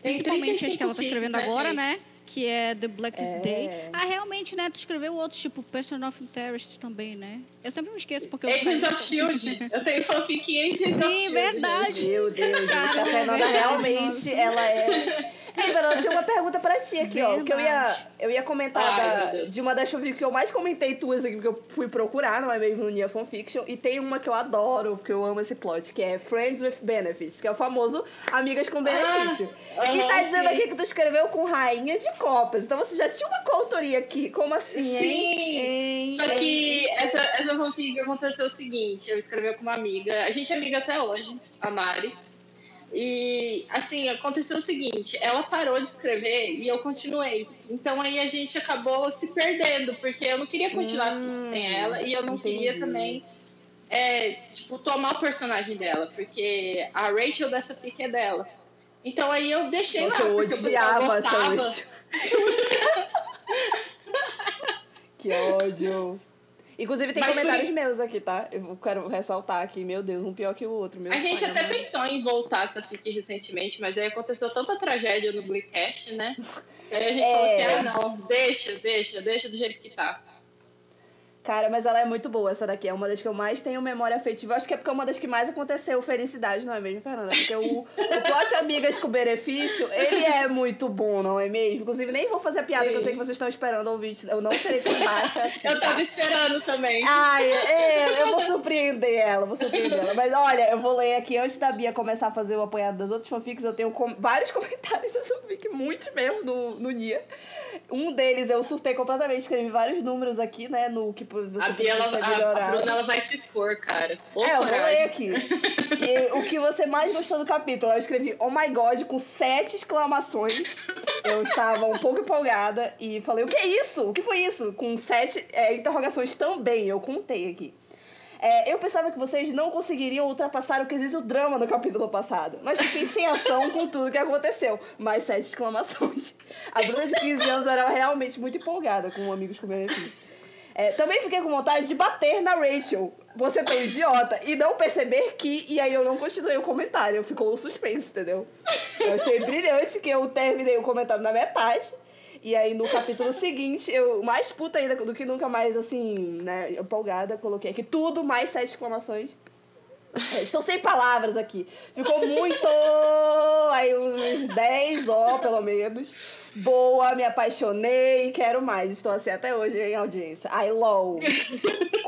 S1: Tem Principalmente
S5: as que ela tá escrevendo
S1: né,
S5: agora,
S1: gente?
S5: né? Que é The Blackest
S4: É.
S5: Day. Ah, realmente, né? Tu escreveu outros, tipo Person of Interest também, né? Eu sempre me esqueço porque eu.
S1: Agents of Shield. Eu tenho fanfic Agents of
S5: Sim,
S1: Shield.
S5: verdade.
S1: gente.
S4: Meu Deus, gente, a Fernanda realmente, ela é... Ei, eu tenho uma pergunta pra ti aqui, ó. Que eu ia, eu ia comentar
S1: Ai,
S4: da- de uma das fanfics que eu mais comentei tuas aqui, porque eu fui procurar, não é mesmo no Nia Fanfiction. E tem uma que eu adoro, porque eu amo esse plot, que é Friends with Benefits, que é o famoso Amigas com Benefício.
S1: Ah,
S4: e tá dizendo aqui que tu escreveu com Rainha de Copas. Então você já tinha uma coautoria aqui. Como assim, hein?
S1: Sim.
S4: Hein?
S1: Só que essa, essa fanfic aconteceu o seguinte, eu escrevi com uma amiga, a gente é amiga até hoje, a Mari. E assim, aconteceu o seguinte, ela parou de escrever e eu continuei. Então aí a gente acabou se perdendo, porque eu não queria continuar
S4: Hum,
S1: sem ela e eu não queria
S4: entendi.
S1: também é, tipo, tomar o personagem dela, porque a Rachel dessa fic é dela. Então aí eu deixei
S4: Nossa,
S1: lá,
S4: eu
S1: porque o pessoal
S4: essa
S1: gostava. [laughs]
S4: Que ódio. Inclusive tem Mas comentários foi... meus aqui, tá? Eu quero ressaltar aqui, meu Deus, um pior que o outro. Meu
S1: a gente até pensou em voltar essa FIC recentemente, mas aí aconteceu tanta tragédia no Bleakcast, né? Aí a gente é... falou assim, ah não, deixa, deixa, deixa do jeito que tá.
S4: Cara, mas ela é muito boa, essa daqui. É uma das que eu mais tenho memória afetiva. Acho que é porque é uma das que mais aconteceu felicidade, não é mesmo, Fernanda? Porque o, o plot Amigas com Benefício, ele é muito bom, não é mesmo? Inclusive, nem vou fazer piada, Sim. que eu sei que vocês estão esperando ouvir. Eu não serei tão baixa assim.
S1: Eu tava esperando também.
S4: Ai, é, eu vou surpreender ela, vou surpreender ela. Mas olha, eu vou ler aqui, antes da Bia começar a fazer o apanhado das outras fanfics, eu tenho com, vários [laughs] comentários dessa fanfic, muitos mesmo, no, no Nia. Um deles eu surtei completamente, escrevi vários números aqui, né, no que
S1: você a Bia, ela, a, a, Bruna ela vai se expor, cara.
S4: Ô, é, eu vou ler aqui. E o que você mais gostou do capítulo? Eu escrevi Oh my God com sete exclamações. Eu estava um pouco empolgada e falei: O que é isso? O que foi isso? Com sete é, interrogações também. Eu contei aqui. É, eu pensava que vocês não conseguiriam ultrapassar o quesito drama no capítulo passado, mas fiquei sem ação com tudo que aconteceu. Mais sete exclamações. A Bruna de 15 anos era realmente muito empolgada com Amigos com Benefício. É, também fiquei com vontade de bater na Rachel. Você é tão idiota. E não perceber que. E aí eu não continuei o comentário. Ficou o suspense, entendeu? Eu achei brilhante que eu terminei o comentário na metade. E aí no capítulo seguinte, eu, mais puta ainda do que nunca mais, assim, né, empolgada, coloquei aqui tudo, mais sete exclamações. É, estou sem palavras aqui. Ficou muito. Aí uns 10 ó, pelo menos. Boa, me apaixonei, quero mais. Estou assim até hoje em audiência. Ai, lol.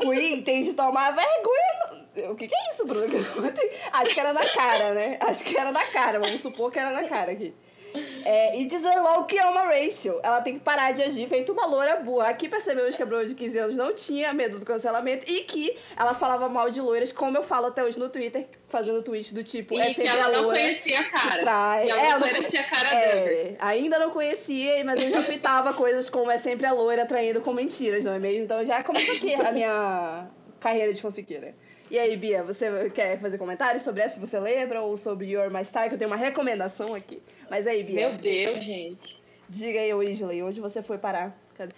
S4: Queen tem de tomar vergonha. O que, que é isso, Bruno? [laughs] Acho que era na cara, né? Acho que era na cara. Vamos supor que era na cara aqui. É, e dizer logo que ama Rachel. Ela tem que parar de agir feito uma loira boa. Aqui percebemos que a Bruna de 15 anos não tinha medo do cancelamento e que ela falava mal de loiras, como eu falo até hoje no Twitter, fazendo tweet do tipo.
S1: E é que ela não conhecia a cara. Trai. Ela é, não conhecia a cara é,
S4: Ainda não conhecia, mas eu já tweetava coisas como é sempre a loira traindo com mentiras, não é mesmo? Então já começa aqui a minha carreira de fanfiqueira. E aí, Bia, você quer fazer comentários sobre essa, se você lembra, ou sobre Your My Star, que eu tenho uma recomendação aqui. Mas aí, Bia.
S1: Meu Deus, gente.
S4: Diga aí, Weasley, onde você foi parar?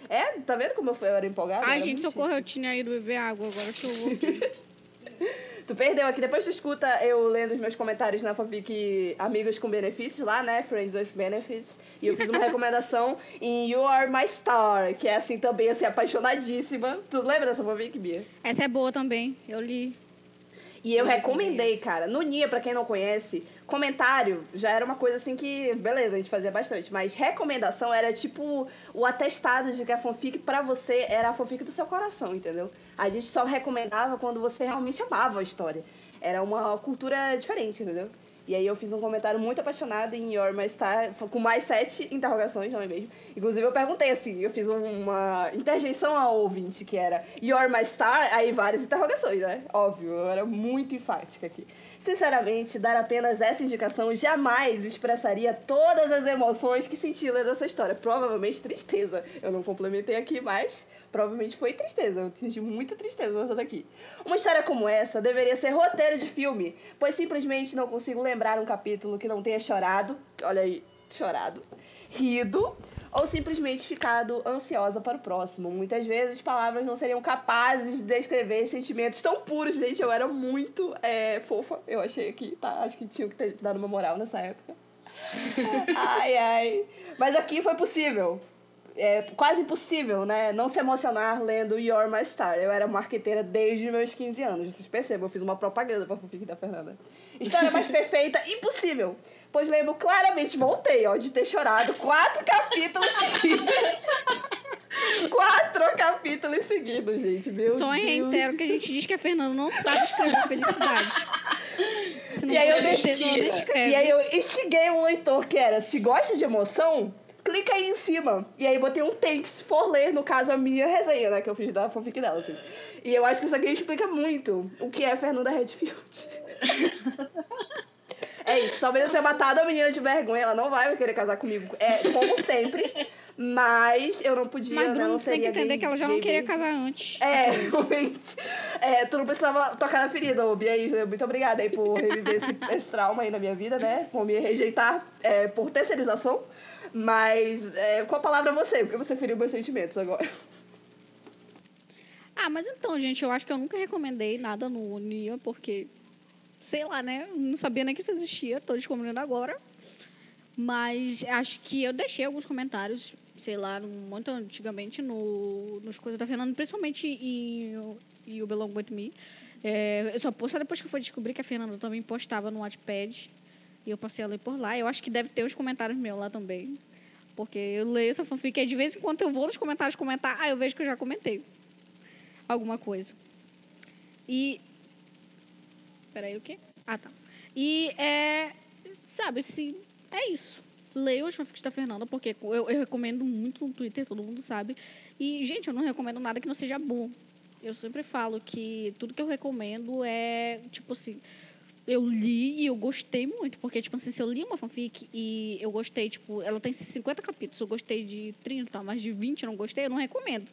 S4: É, tá vendo como eu, fui, eu era empolgada?
S5: Ai, gente, socorro, eu tinha ido beber água, agora que eu vou [laughs]
S4: Tu perdeu aqui, depois tu escuta eu lendo os meus comentários na fanfic Amigos com Benefícios lá, né? Friends with Benefits. E eu fiz uma [laughs] recomendação em You Are My Star, que é assim também, assim, apaixonadíssima. Tu lembra dessa fanfic, Bia?
S5: Essa é boa também, eu li.
S4: E eu recomendei, cara. No Nia, pra quem não conhece, comentário já era uma coisa assim que, beleza, a gente fazia bastante. Mas recomendação era tipo o atestado de que a fanfic pra você era a fanfic do seu coração, entendeu? A gente só recomendava quando você realmente amava a história. Era uma cultura diferente, entendeu? E aí eu fiz um comentário muito apaixonado em Your My Star, com mais sete interrogações, é mesmo? Inclusive eu perguntei assim, eu fiz uma interjeição ao ouvinte, que era Your My Star, aí várias interrogações, né? Óbvio, eu era muito enfática aqui. Sinceramente, dar apenas essa indicação jamais expressaria todas as emoções que senti lendo essa história. Provavelmente tristeza. Eu não complementei aqui, mas provavelmente foi tristeza. Eu senti muita tristeza nessa daqui. Uma história como essa deveria ser roteiro de filme, pois simplesmente não consigo lembrar um capítulo que não tenha chorado, olha aí, chorado, rido ou simplesmente ficado ansiosa para o próximo. Muitas vezes palavras não seriam capazes de descrever sentimentos tão puros, gente. Eu era muito é, fofa, eu achei aqui, tá? Acho que tinha que ter dado uma moral nessa época. [laughs] ai, ai. Mas aqui foi possível é quase impossível, né? Não se emocionar lendo You're My Star. Eu era marqueteira desde meus 15 anos. Vocês percebam, eu fiz uma propaganda pra fanfic da Fernanda. História mais perfeita, [laughs] impossível. Pois lembro claramente, voltei, ó, de ter chorado quatro capítulos seguidos. [laughs] quatro capítulos seguidos, gente. Meu
S5: Só
S4: Deus.
S5: reitero que a gente diz que a Fernanda não sabe escrever felicidade.
S4: E aí, eu deixei, e aí eu instiguei um leitor que era, se gosta de emoção, clica aí em cima. E aí botei um thanks for ler, no caso, a minha resenha, né? Que eu fiz da fanfic dela, assim. E eu acho que isso aqui explica muito o que é Fernanda Redfield. é isso. Talvez eu tenha matado a menina de vergonha. Ela não vai querer casar comigo. É, como sempre. Mas eu não podia,
S5: Mas,
S4: Bruno,
S5: não
S4: seria
S5: tem que entender gay, que ela já não queria casar antes.
S4: É, [laughs] realmente. É, tu não precisava tocar na ferida, Obi. Aí, muito obrigada aí por reviver esse, esse trauma aí na minha vida, né? Por me rejeitar é, por terceirização. Mas, é, qual a palavra você? Porque você feriu meus sentimentos agora.
S5: Ah, mas então, gente, eu acho que eu nunca recomendei nada no Nia, porque, sei lá, né? Não sabia nem que isso existia, tô descobrindo agora. Mas acho que eu deixei alguns comentários, sei lá, muito antigamente no, nos coisas da Fernanda, principalmente em, em o Belong With Me. É, eu só postei depois que eu fui descobrir que a Fernanda também postava no Wattpad. E eu passei a ler por lá. Eu acho que deve ter os comentários meus lá também. Porque eu leio essa fanfic e de vez em quando eu vou nos comentários comentar, ah, eu vejo que eu já comentei alguma coisa. E. Peraí, o quê? Ah, tá. E é. Sabe, se. É isso. Leio as fanfics da Fernanda, porque eu, eu recomendo muito no Twitter, todo mundo sabe. E, gente, eu não recomendo nada que não seja bom. Eu sempre falo que tudo que eu recomendo é, tipo assim, eu li e eu gostei muito, porque, tipo assim, se eu li uma fanfic e eu gostei, tipo, ela tem 50 capítulos, eu gostei de 30, mas de 20 eu não gostei, eu não recomendo.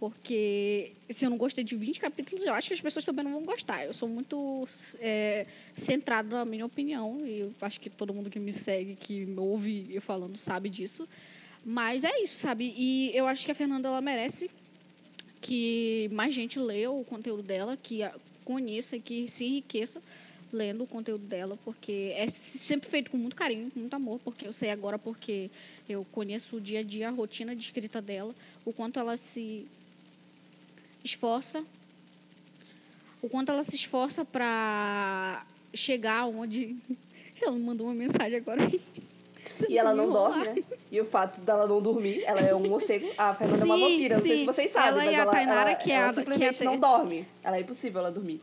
S5: Porque se eu não gostei de 20 capítulos, eu acho que as pessoas também não vão gostar. Eu sou muito é, centrada na minha opinião, e eu acho que todo mundo que me segue, que me ouve eu falando, sabe disso. Mas é isso, sabe? E eu acho que a Fernanda, ela merece que mais gente leia o conteúdo dela, que conheça que se enriqueça lendo o conteúdo dela, porque é sempre feito com muito carinho, com muito amor, porque eu sei agora porque eu conheço o dia a dia, a rotina de escrita dela, o quanto ela se esforça, o quanto ela se esforça para chegar onde [laughs] ela mandou uma mensagem agora.
S4: E ela não dorme, né? E o fato dela não dormir, ela é um morcego. A Fernanda sim, é uma vampira, não sim. sei se vocês sabem, ela mas ela, Tainara, ela, que é ela, ela simplesmente é não dorme. Ela é impossível ela dormir.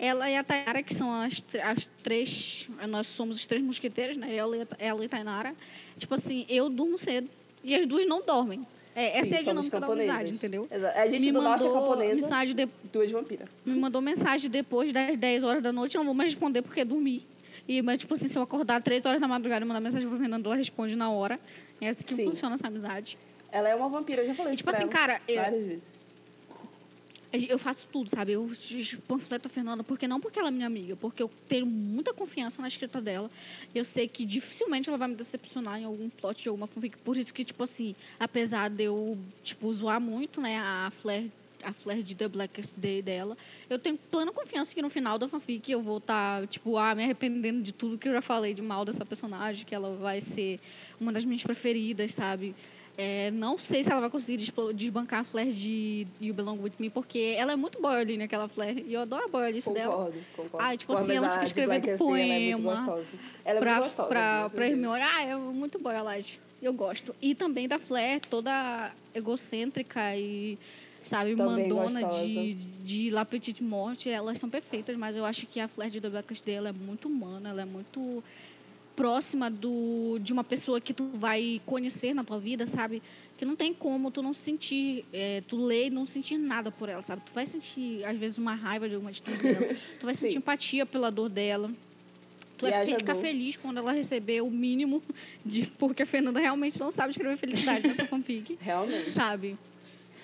S5: Ela e a Tainara, que são as, as três. Nós somos os três mosqueteiros, né? Ela e, ela e Tainara. Tipo assim, eu durmo cedo e as duas não dormem. É, essa Sim, é a dinâmica da amizade, entendeu?
S4: A gente me do norte é camponesa,
S5: mensagem de...
S4: duas vampiras.
S5: Me mandou mensagem depois das 10 horas da noite, eu não vou mais responder porque dormi. E, mas, tipo assim, se eu acordar 3 horas da madrugada e mandar mensagem pra Fernanda, ela responde na hora. É assim que Sim. funciona essa amizade.
S4: Ela é uma vampira, eu já falei e, isso tipo assim, cara, várias eu...
S5: Eu faço tudo, sabe? Eu panfleto a Fernanda, porque não porque ela é minha amiga, porque eu tenho muita confiança na escrita dela. Eu sei que dificilmente ela vai me decepcionar em algum plot de alguma fanfic. Por isso que, tipo assim, apesar de eu, tipo, zoar muito, né, a Flair, a Flair de The Blackest Day dela, eu tenho plena confiança que no final da fanfic eu vou estar, tá, tipo, ah, me arrependendo de tudo que eu já falei de mal dessa personagem, que ela vai ser uma das minhas preferidas, sabe? É, não sei se ela vai conseguir desbancar a Flair de You Belong With Me, porque ela é muito boioline, aquela Flair. E eu adoro a boiolice dela.
S4: Concordo, concordo.
S5: Ah, tipo assim, ela fica escrevendo poema. Ela é muito
S4: gostosa. Ela é pra, muito gostosa.
S5: Pra, pra Hermione. Ah, é muito boiolagem. Eu gosto. E também da Flair, toda egocêntrica e, sabe, também mandona de, de La Petite Morte. Elas são perfeitas, mas eu acho que a Flair de The Blackest dela é muito humana, ela é muito próxima do, de uma pessoa que tu vai conhecer na tua vida, sabe? Que não tem como tu não sentir, é, tu ler e não sentir nada por ela, sabe? Tu vai sentir, às vezes, uma raiva de alguma atitude dela. [laughs] Tu vai sentir empatia pela dor dela. Tu vai ficar feliz quando ela receber o mínimo de... Porque a Fernanda realmente não sabe escrever felicidade nessa fanfic.
S4: Realmente.
S5: Sabe?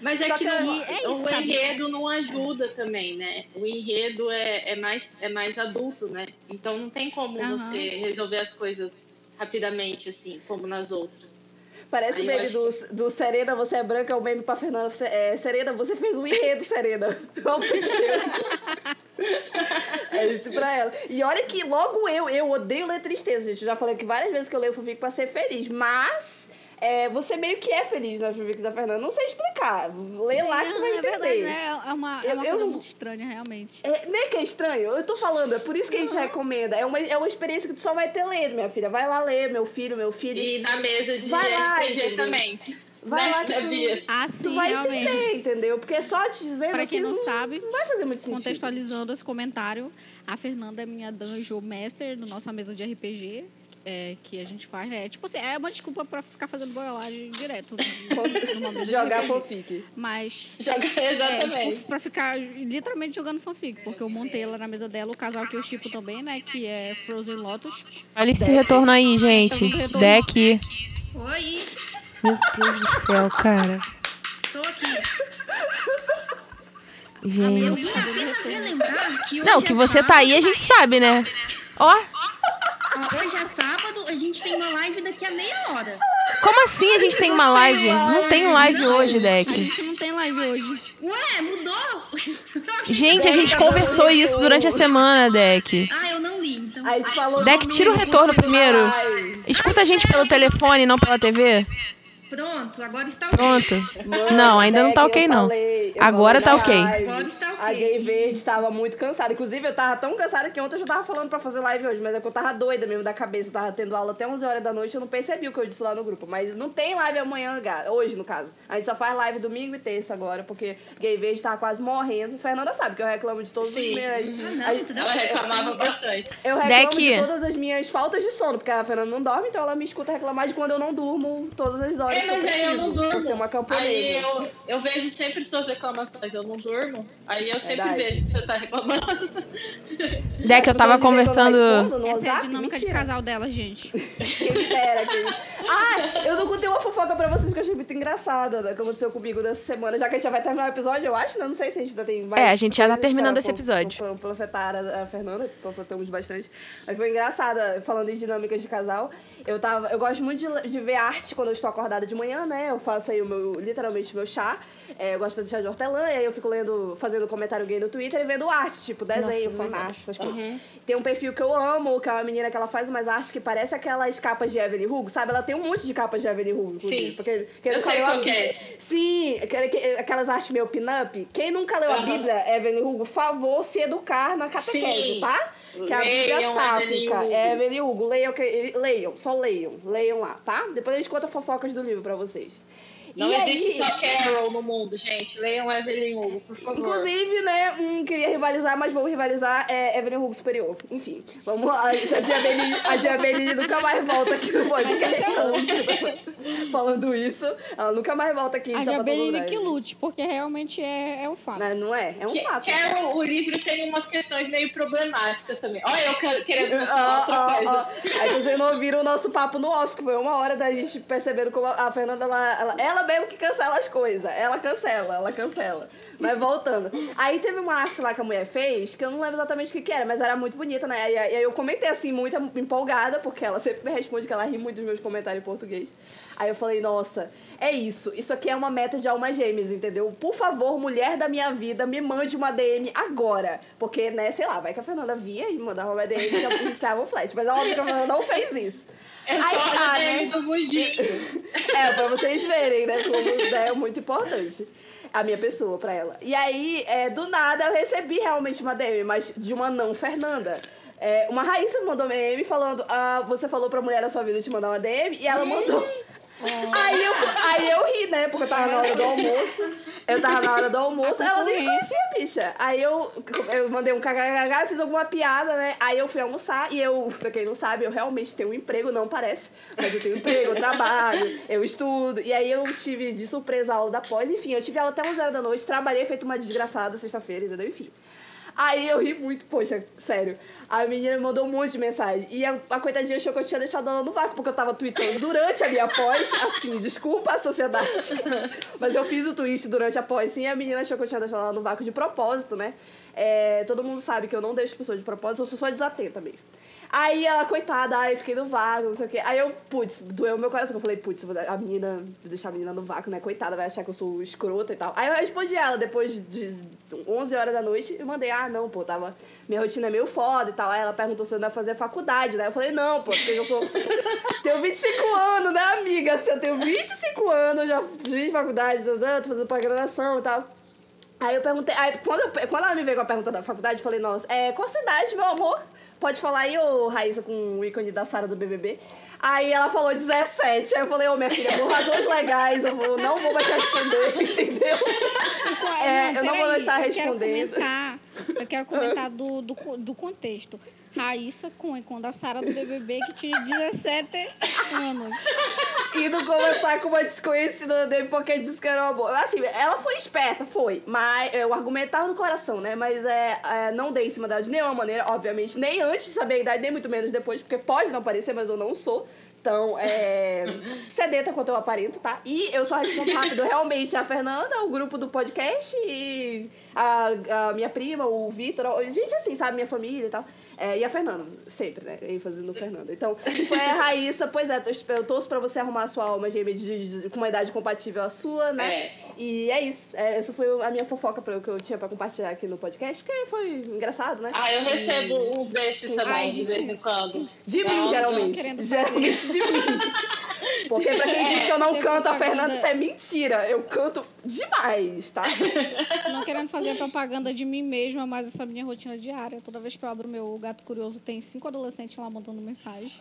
S1: Mas é Só que, que não, é isso, o sabe? enredo não ajuda também, né? O enredo é, é, mais, é mais adulto, né? Então não tem como uhum. você resolver as coisas rapidamente, assim, como nas outras.
S4: Parece o meme do, que... do Serena, você é branca, é o meme pra Fernanda. Você, é, Serena, você fez um enredo, Serena. [laughs] é isso pra ela. E olha que logo eu, eu odeio ler tristeza, gente. Eu já falei que várias vezes que eu leio o Fanfic pra ser feliz, mas é, você meio que é feliz nas fanfics da Fernanda. Não sei explicar. Lê lá que vai é entender.
S5: Verdade, né? É uma, é uma eu, coisa eu, muito estranha, realmente.
S4: É, nem que é estranho. Eu tô falando, é por isso que a gente uhum. recomenda. É uma, é uma experiência que tu só vai ter lendo, minha filha. Vai lá ler, meu filho, meu filho.
S1: E na mesa de vai lá, RPG também.
S4: Vai lá que tu,
S5: ah, sim,
S4: tu vai realmente. entender, entendeu? Porque só te dizendo
S5: pra quem
S4: assim,
S5: não, sabe,
S4: não vai fazer muito sentido.
S5: Contextualizando esse comentário, a Fernanda é minha Dungeon Master na nossa mesa de RPG é, que a gente faz é tipo assim, é uma desculpa pra ficar fazendo boiolagem direto. [laughs]
S4: Jogar fanfic.
S5: Mas.
S1: Jogar, exatamente. É, tipo,
S5: pra ficar literalmente jogando fanfic. Porque eu montei ela na mesa dela, o casal que eu chipo também, né? Que é Frozen Lotus.
S3: Olha esse retorno aí, gente. Deck.
S2: Oi.
S3: Meu Deus do céu, cara.
S2: Estou aqui.
S3: Gente.
S2: Eu vim apenas relembrar que
S3: Não, que você tá aí a gente sabe, né? Ó.
S2: Hoje é sábado, a gente tem uma live daqui a meia hora.
S3: Como assim a gente tem uma live? Não tem live hoje, Deck.
S5: A gente não tem live live hoje.
S2: Ué, mudou? [laughs]
S3: Gente, a gente conversou isso durante a semana, Deck.
S2: Ah, eu não li, então.
S4: Aí falou
S3: Deck, tira o retorno primeiro. Escuta a gente pelo telefone, não pela TV.
S2: Pronto, agora está ok.
S3: Pronto.
S4: Mano,
S3: Não, ainda não tá ok,
S4: eu
S3: não.
S4: falei- eu
S3: Agora tá ok.
S4: live.
S2: Agora está ok.
S4: A gay verde estava muito cansada. Inclusive, eu tava tão cansada que ontem eu já tava falando pra fazer live hoje, mas é que eu tava doida mesmo da cabeça. Eu tava tendo aula até 11 horas da noite, eu não percebi o que eu disse lá no grupo. Mas não tem live amanhã, hoje no caso. A gente só faz live domingo e terça agora, porque gay verde tava quase morrendo. Fernanda sabe que eu reclamo de todos
S1: Sim.
S4: os meus.
S2: Ah, não,
S4: a-
S2: tudo
S1: Ela reclamava bastante.
S4: Eu reclamo
S3: Deck.
S4: de todas as minhas faltas de sono, porque a Fernanda não dorme, então ela me escuta reclamar de quando eu não durmo todas as horas.
S1: É,
S4: eu
S1: mas aí eu não
S4: preciso, por ser
S1: durmo.
S4: uma camponesa.
S1: Aí eu, eu vejo sempre suas reclamações, eu não durmo. Aí eu sempre
S4: Verdade.
S1: vejo que você tá reclamando.
S3: Deck, eu tava conversando.
S5: Essa é a
S4: WhatsApp?
S5: dinâmica de
S4: Mentira.
S5: casal dela, gente. [laughs]
S4: Quem dera, quem... Ah, eu não contei uma fofoca pra vocês que eu achei muito engraçada, né, que aconteceu comigo nessa semana. Já que a gente já vai terminar o episódio, eu acho, né? Não sei se a gente ainda tem mais.
S3: É, a gente já tá terminando esse episódio.
S4: Profetar a, Fernanda, profetamos bastante. Mas foi engraçada, falando em dinâmicas de casal. Eu, tava, eu gosto muito de, de ver arte quando eu estou acordada de manhã, né? Eu faço aí o meu, literalmente meu chá. É, eu gosto de fazer chá de hortelã, e aí eu fico lendo, fazendo comentário gay no Twitter e vendo arte, tipo desenho, fanart, essas coisas. Tem um perfil que eu amo, que é uma menina que ela faz umas artes que parece aquelas capas de Evelyn Hugo, sabe? Ela tem um monte de capas de Evelyn Hugo, inclusive.
S1: Sim.
S4: Porque, quem
S1: Eu
S4: nunca
S1: sei
S4: leu a
S1: qual que é.
S4: Sim, aquelas artes meio pin-up. Quem nunca leu a
S1: Aham.
S4: Bíblia, Evelyn Hugo, favor se educar na catequese,
S1: Sim.
S4: tá? Que a Bíblia sáfica. É Evelyn Hugo. Leiam, que- leiam, só leiam. Leiam lá, tá? Depois a gente conta fofocas do livro pra vocês.
S1: Não
S4: E
S1: existe
S4: aí-
S1: só Carol no mundo, gente. Leiam Evelyn Hugo, por favor.
S4: Inclusive, né, um queria rivalizar, mas vou rivalizar é Evelyn Hugo Superior. Enfim, vamos lá. A Diabeli nunca mais volta aqui no podcast. [laughs] Falando isso, ela nunca mais volta aqui em
S5: A
S4: Drive.
S5: que lute, porque realmente é, é um fato.
S4: Mas não é? É um
S1: Que-
S4: fato.
S1: Carol, o livro tem umas questões meio problemáticas também. Olha, eu quero- querendo
S4: Ah,
S1: outra
S4: ah,
S1: coisa.
S4: ah. Aí vocês não ouviram o nosso papo no off, que foi uma hora da gente percebendo como a Fernanda, ela, ela, ela mesmo que cancela as coisas. Ela cancela, ela cancela. Mas voltando. Aí teve uma arte lá que a mulher fez, que eu não lembro exatamente o que, que era, mas era muito bonita, né? E aí eu comentei assim, muito empolgada, porque ela sempre me responde que ela ri muito dos meus comentários em português. Aí eu falei, nossa, é isso. Isso aqui é uma meta de almas gêmeas, entendeu? Por favor, mulher da minha vida, me mande uma DM agora. Porque, né, sei lá, vai que a Fernanda via e mandava uma DM e [laughs] iniciava o flat. Mas óbvio que a Fernanda não fez isso.
S1: É só
S4: tá,
S1: a? DM do mundinho.
S4: É, pra vocês verem, né? Como né, é muito importante a minha pessoa pra ela. E aí, é, do nada, eu recebi realmente uma DM, mas de uma não Fernanda. É, uma Raíssa me mandou DM falando: ah, você falou pra mulher da sua vida te mandar uma DM e ela mandou. Aí eu, aí eu ri, né? Porque eu tava na hora do almoço. Eu tava na hora do almoço, ela nem me conhecia, bicha. Aí eu, eu mandei um kkkk, fiz alguma piada, né? Aí eu fui almoçar e eu, pra quem não sabe, eu realmente tenho um emprego, não parece. Mas eu tenho emprego, eu trabalho, eu estudo. E aí eu tive de surpresa a aula da pós. Enfim, eu tive aula até 11 horas da noite, trabalhei feito uma desgraçada sexta-feira, entendeu? Enfim. Aí eu ri muito, poxa, sério. A menina me mandou um monte de mensagem. E a, a coitadinha achou que eu tinha deixado ela no vácuo, porque eu tava tweetando durante a minha pós, assim, desculpa a sociedade. Mas eu fiz o tweet durante a pós, sim, e a menina achou que eu tinha deixado ela no vácuo de propósito, né? É, todo mundo sabe que eu não deixo pessoas de propósito, eu sou só desatenta mesmo. Aí ela, coitada, eu fiquei no vácuo, não sei o quê. Aí eu, putz, doeu meu coração. Eu falei, putz, a menina, vou deixar a menina no vácuo, né? Coitada, vai achar que eu sou escrota e tal. Aí eu respondi ela depois de 11 horas da noite e mandei, ah, não, pô, tava. Minha rotina é meio foda e tal. Aí ela perguntou se eu ainda fazer faculdade, né? Eu falei, não, pô, porque eu sou. [laughs] tenho 25 anos, né, amiga? Assim, eu tenho 25 anos, já fiz faculdade, tô tô fazendo pós-graduação e tal. Aí eu perguntei, aí quando, eu- quando ela me veio com a pergunta da faculdade, eu falei, nossa, é, qual cidade, meu amor? Pode falar aí, ô Raíssa, com o ícone da Sara do BBB. Aí ela falou 17. Aí eu falei, ô minha filha, por razões legais, eu vou, não vou mais responder, [laughs] entendeu? É, eu não vou estar
S5: eu. Quero comentar, eu quero comentar do, do, do contexto. Raíssa Cunha, quando a Sara do BBB, que tinha 17 anos.
S4: Indo conversar com uma desconhecida dele porque disse que era uma boa. Assim, ela foi esperta, foi. Mas é, o argumento tava no coração, né? Mas é, é, não dei em cima dela de nenhuma maneira, obviamente. Nem antes de saber a idade, nem muito menos depois, porque pode não parecer, mas eu não sou. Então, é. [laughs] sedenta quanto eu aparento, tá? E eu só respondo rápido. Realmente, a Fernanda, o grupo do podcast e a, a minha prima, o Vitor, gente assim, sabe? Minha família e tal. É, e a Fernanda, sempre, né? ênfase no Fernando. Então, foi a Raíssa, pois é, eu torço pra você arrumar a sua alma gêmea de, de, com uma idade compatível à sua, né?
S1: É.
S4: E é isso. É, essa foi a minha fofoca pra, que eu tinha pra compartilhar aqui no podcast, porque foi engraçado, né?
S1: Ah, eu recebo e... uns desses também, Ai, de vez em quando.
S4: De mim, geralmente. Geralmente de mim. Porque pra quem é, diz que eu não canto a Fernanda, isso é mentira. Eu canto demais, tá?
S5: Não querendo fazer propaganda de mim mesma, mas essa minha rotina diária. Toda vez que eu abro meu gato curioso, tem cinco adolescentes lá mandando mensagem.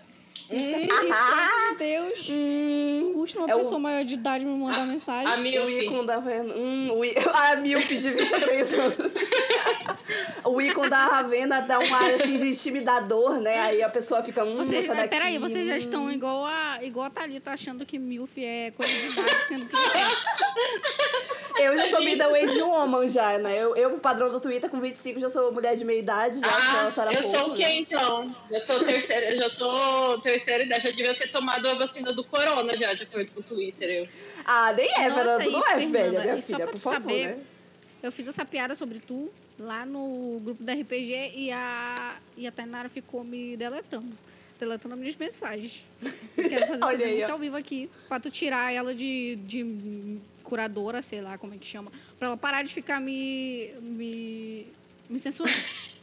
S5: Hum, [laughs] meu Deus. Hum, Puxa, uma é pessoa o... maior de idade me mandar a, mensagem.
S1: A Milf.
S4: O ícone da Ravena. Hum, o I... [laughs] A Milf de 23 anos. [laughs] o ícone da Ravena dá um ar assim de intimidador, né? Aí a pessoa fica. Hum,
S5: vocês,
S4: essa daqui.
S5: Peraí, vocês já estão igual a, igual a Thalita achando que Milf é coisa de idade, sendo que.
S4: Eu já sou middle age woman já, né? Eu, eu, padrão do Twitter, com 25, já sou mulher de meia idade, já
S1: ah, sou a Eu sou o que né? então? Eu sou terceira, eu já tô terceira idade, já devia ter tomado a vacina do corona já, de acordo com o Twitter. Eu.
S4: Ah, nem é, Fernanda, não é velha, minha filha, por favor, saber, né?
S5: Eu fiz essa piada sobre tu lá no grupo da RPG e a, e a Tainara ficou me deletando. Deletando as minhas mensagens. Eu quero fazer [laughs] Olha aí, ao vivo aqui pra tu tirar ela de, de curadora, sei lá como é que chama, pra ela parar de ficar me, me, me censurando.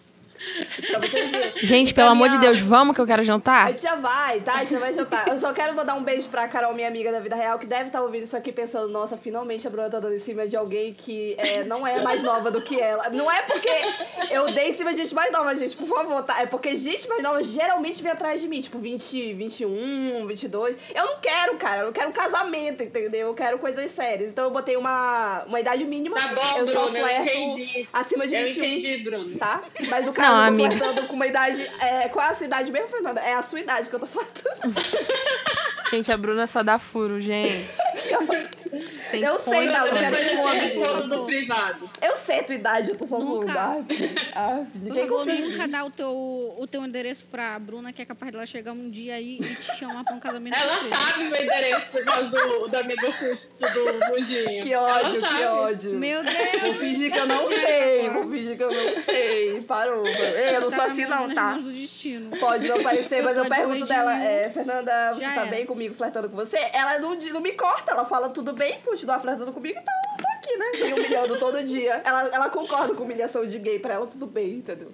S3: Gente, pelo amor de Deus, vamos que eu quero jantar?
S4: A gente já vai, tá? A gente já vai jantar. Eu só quero mandar um beijo pra Carol, minha amiga da vida real, que deve estar tá ouvindo isso aqui pensando, nossa, finalmente a Bruna tá dando em cima de alguém que é, não é mais nova do que ela. Não é porque eu dei em cima de gente mais nova, gente, por favor, tá? É porque gente mais nova geralmente vem atrás de mim, tipo, 20, 21, 22. Eu não quero, cara, eu não quero um casamento, entendeu? Eu quero coisas sérias. Então eu botei uma, uma idade mínima.
S1: Tá bom,
S4: eu
S1: Bruno, eu entendi.
S4: Acima de
S1: 21. Eu entendi, Bruno.
S4: Tá? Mas o cara não, amiga. flertando com uma idade. É, qual é a sua idade mesmo, Fernanda? É a sua idade que eu tô falando.
S3: Gente, a Bruna só dá furo, gente. [laughs]
S4: Sem eu sei,
S1: eu quero respondo do privado.
S4: Eu sei a tua idade, eu tô só zoando. Ah,
S5: ah, ninguém confia. nunca dar o teu, o teu endereço pra Bruna, que é capaz dela chegar um dia aí e te chamar pra um casamento.
S1: Ela sabe meu endereço por causa do, do amigo curto do Mundinho.
S4: Que ódio, que ódio.
S5: Meu Deus.
S4: Vou fingir que eu não sei, vou fingir que eu não sei. Parou. Ei, eu não sou assim não, tá? Pode não parecer, mas eu pergunto dela, é, Fernanda, você tá bem comigo, flertando com você? Ela não, não me corta, ela fala tudo bem, continua flertando comigo, então eu tô aqui, né? Me humilhando todo dia. Ela, ela concorda com humilhação de gay, pra ela tudo bem, entendeu?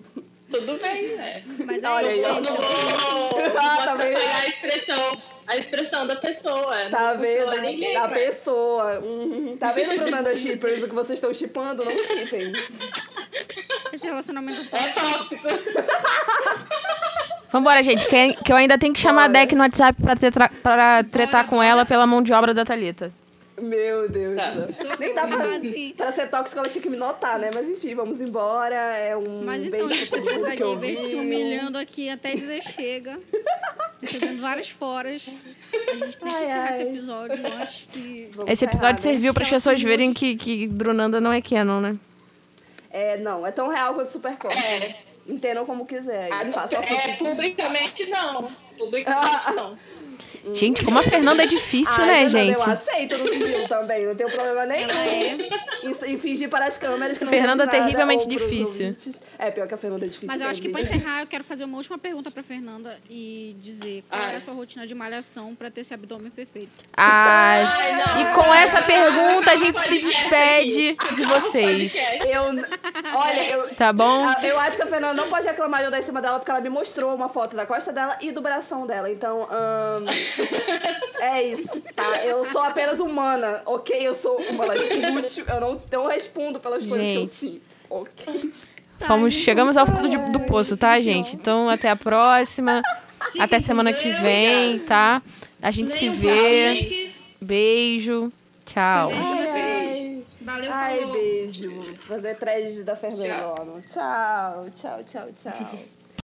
S1: Tudo bem, né?
S5: Mas Olha aí,
S1: eu não vou, [laughs] ah, tá vendo? a expressão, a expressão da pessoa.
S4: Tá vendo? Ninguém, da pessoa. Uhum. Tá vendo, Brunanda Shippers, o que vocês estão chipando? Não shippem.
S5: Esse relacionamento
S1: é tóxico. [laughs]
S3: Vambora, gente, que, que eu ainda tenho que chamar Bora. a Deck no WhatsApp pra, tetra, pra tretar Bora. com ela pela mão de obra da Thalita.
S4: Meu Deus. Tá. Nem dá pra, assim. pra ser tóxico, ela tinha que me notar, né? Mas enfim, vamos embora. É um Mas, então, beijo pra todo mundo que ouviu.
S5: se humilhando aqui até dizer chega. [laughs] Recebendo várias foras. A gente tem que encerrar esse episódio. Eu acho que...
S3: Vamos esse episódio né? serviu para as pessoas verem que, que Brunanda não é canon, né?
S4: É, não. É tão real quanto Supercore. É. Entendam como quiser.
S1: Ah, é, publicamente não. Publicamente [laughs] não.
S3: Gente, como a Fernanda é difícil, Ai, né, Fernanda, gente?
S4: Eu aceito no civil também, não tenho problema nenhum. É. E, fingir para as câmeras que não
S3: Fernanda
S4: é
S3: terrivelmente difícil.
S4: É, pior que a Fernanda é difícil.
S5: Mas eu acho que para encerrar, eu quero fazer uma última pergunta para Fernanda e dizer qual Ai. é a sua rotina de malhação para ter esse abdômen perfeito.
S3: Ai, Ai e com essa pergunta a gente se despede de vocês.
S4: Eu, olha, eu,
S3: tá bom?
S4: Eu acho que a Fernanda não pode reclamar de eu dar em cima dela porque ela me mostrou uma foto da costa dela e do bração dela. Então, um, é isso, tá? Eu sou apenas humana, ok? Eu sou humana inútil, eu não, não respondo pelas gente. coisas que eu sinto, ok?
S3: Fomos, chegamos ao fundo de, do poço, tá, gente? Então, até a próxima. até semana que vem, tá? A gente se vê. Beijo. Tchau.
S4: Valeu, Ai, beijo. Fazer thread da Fernanda. Tchau, tchau, tchau, tchau.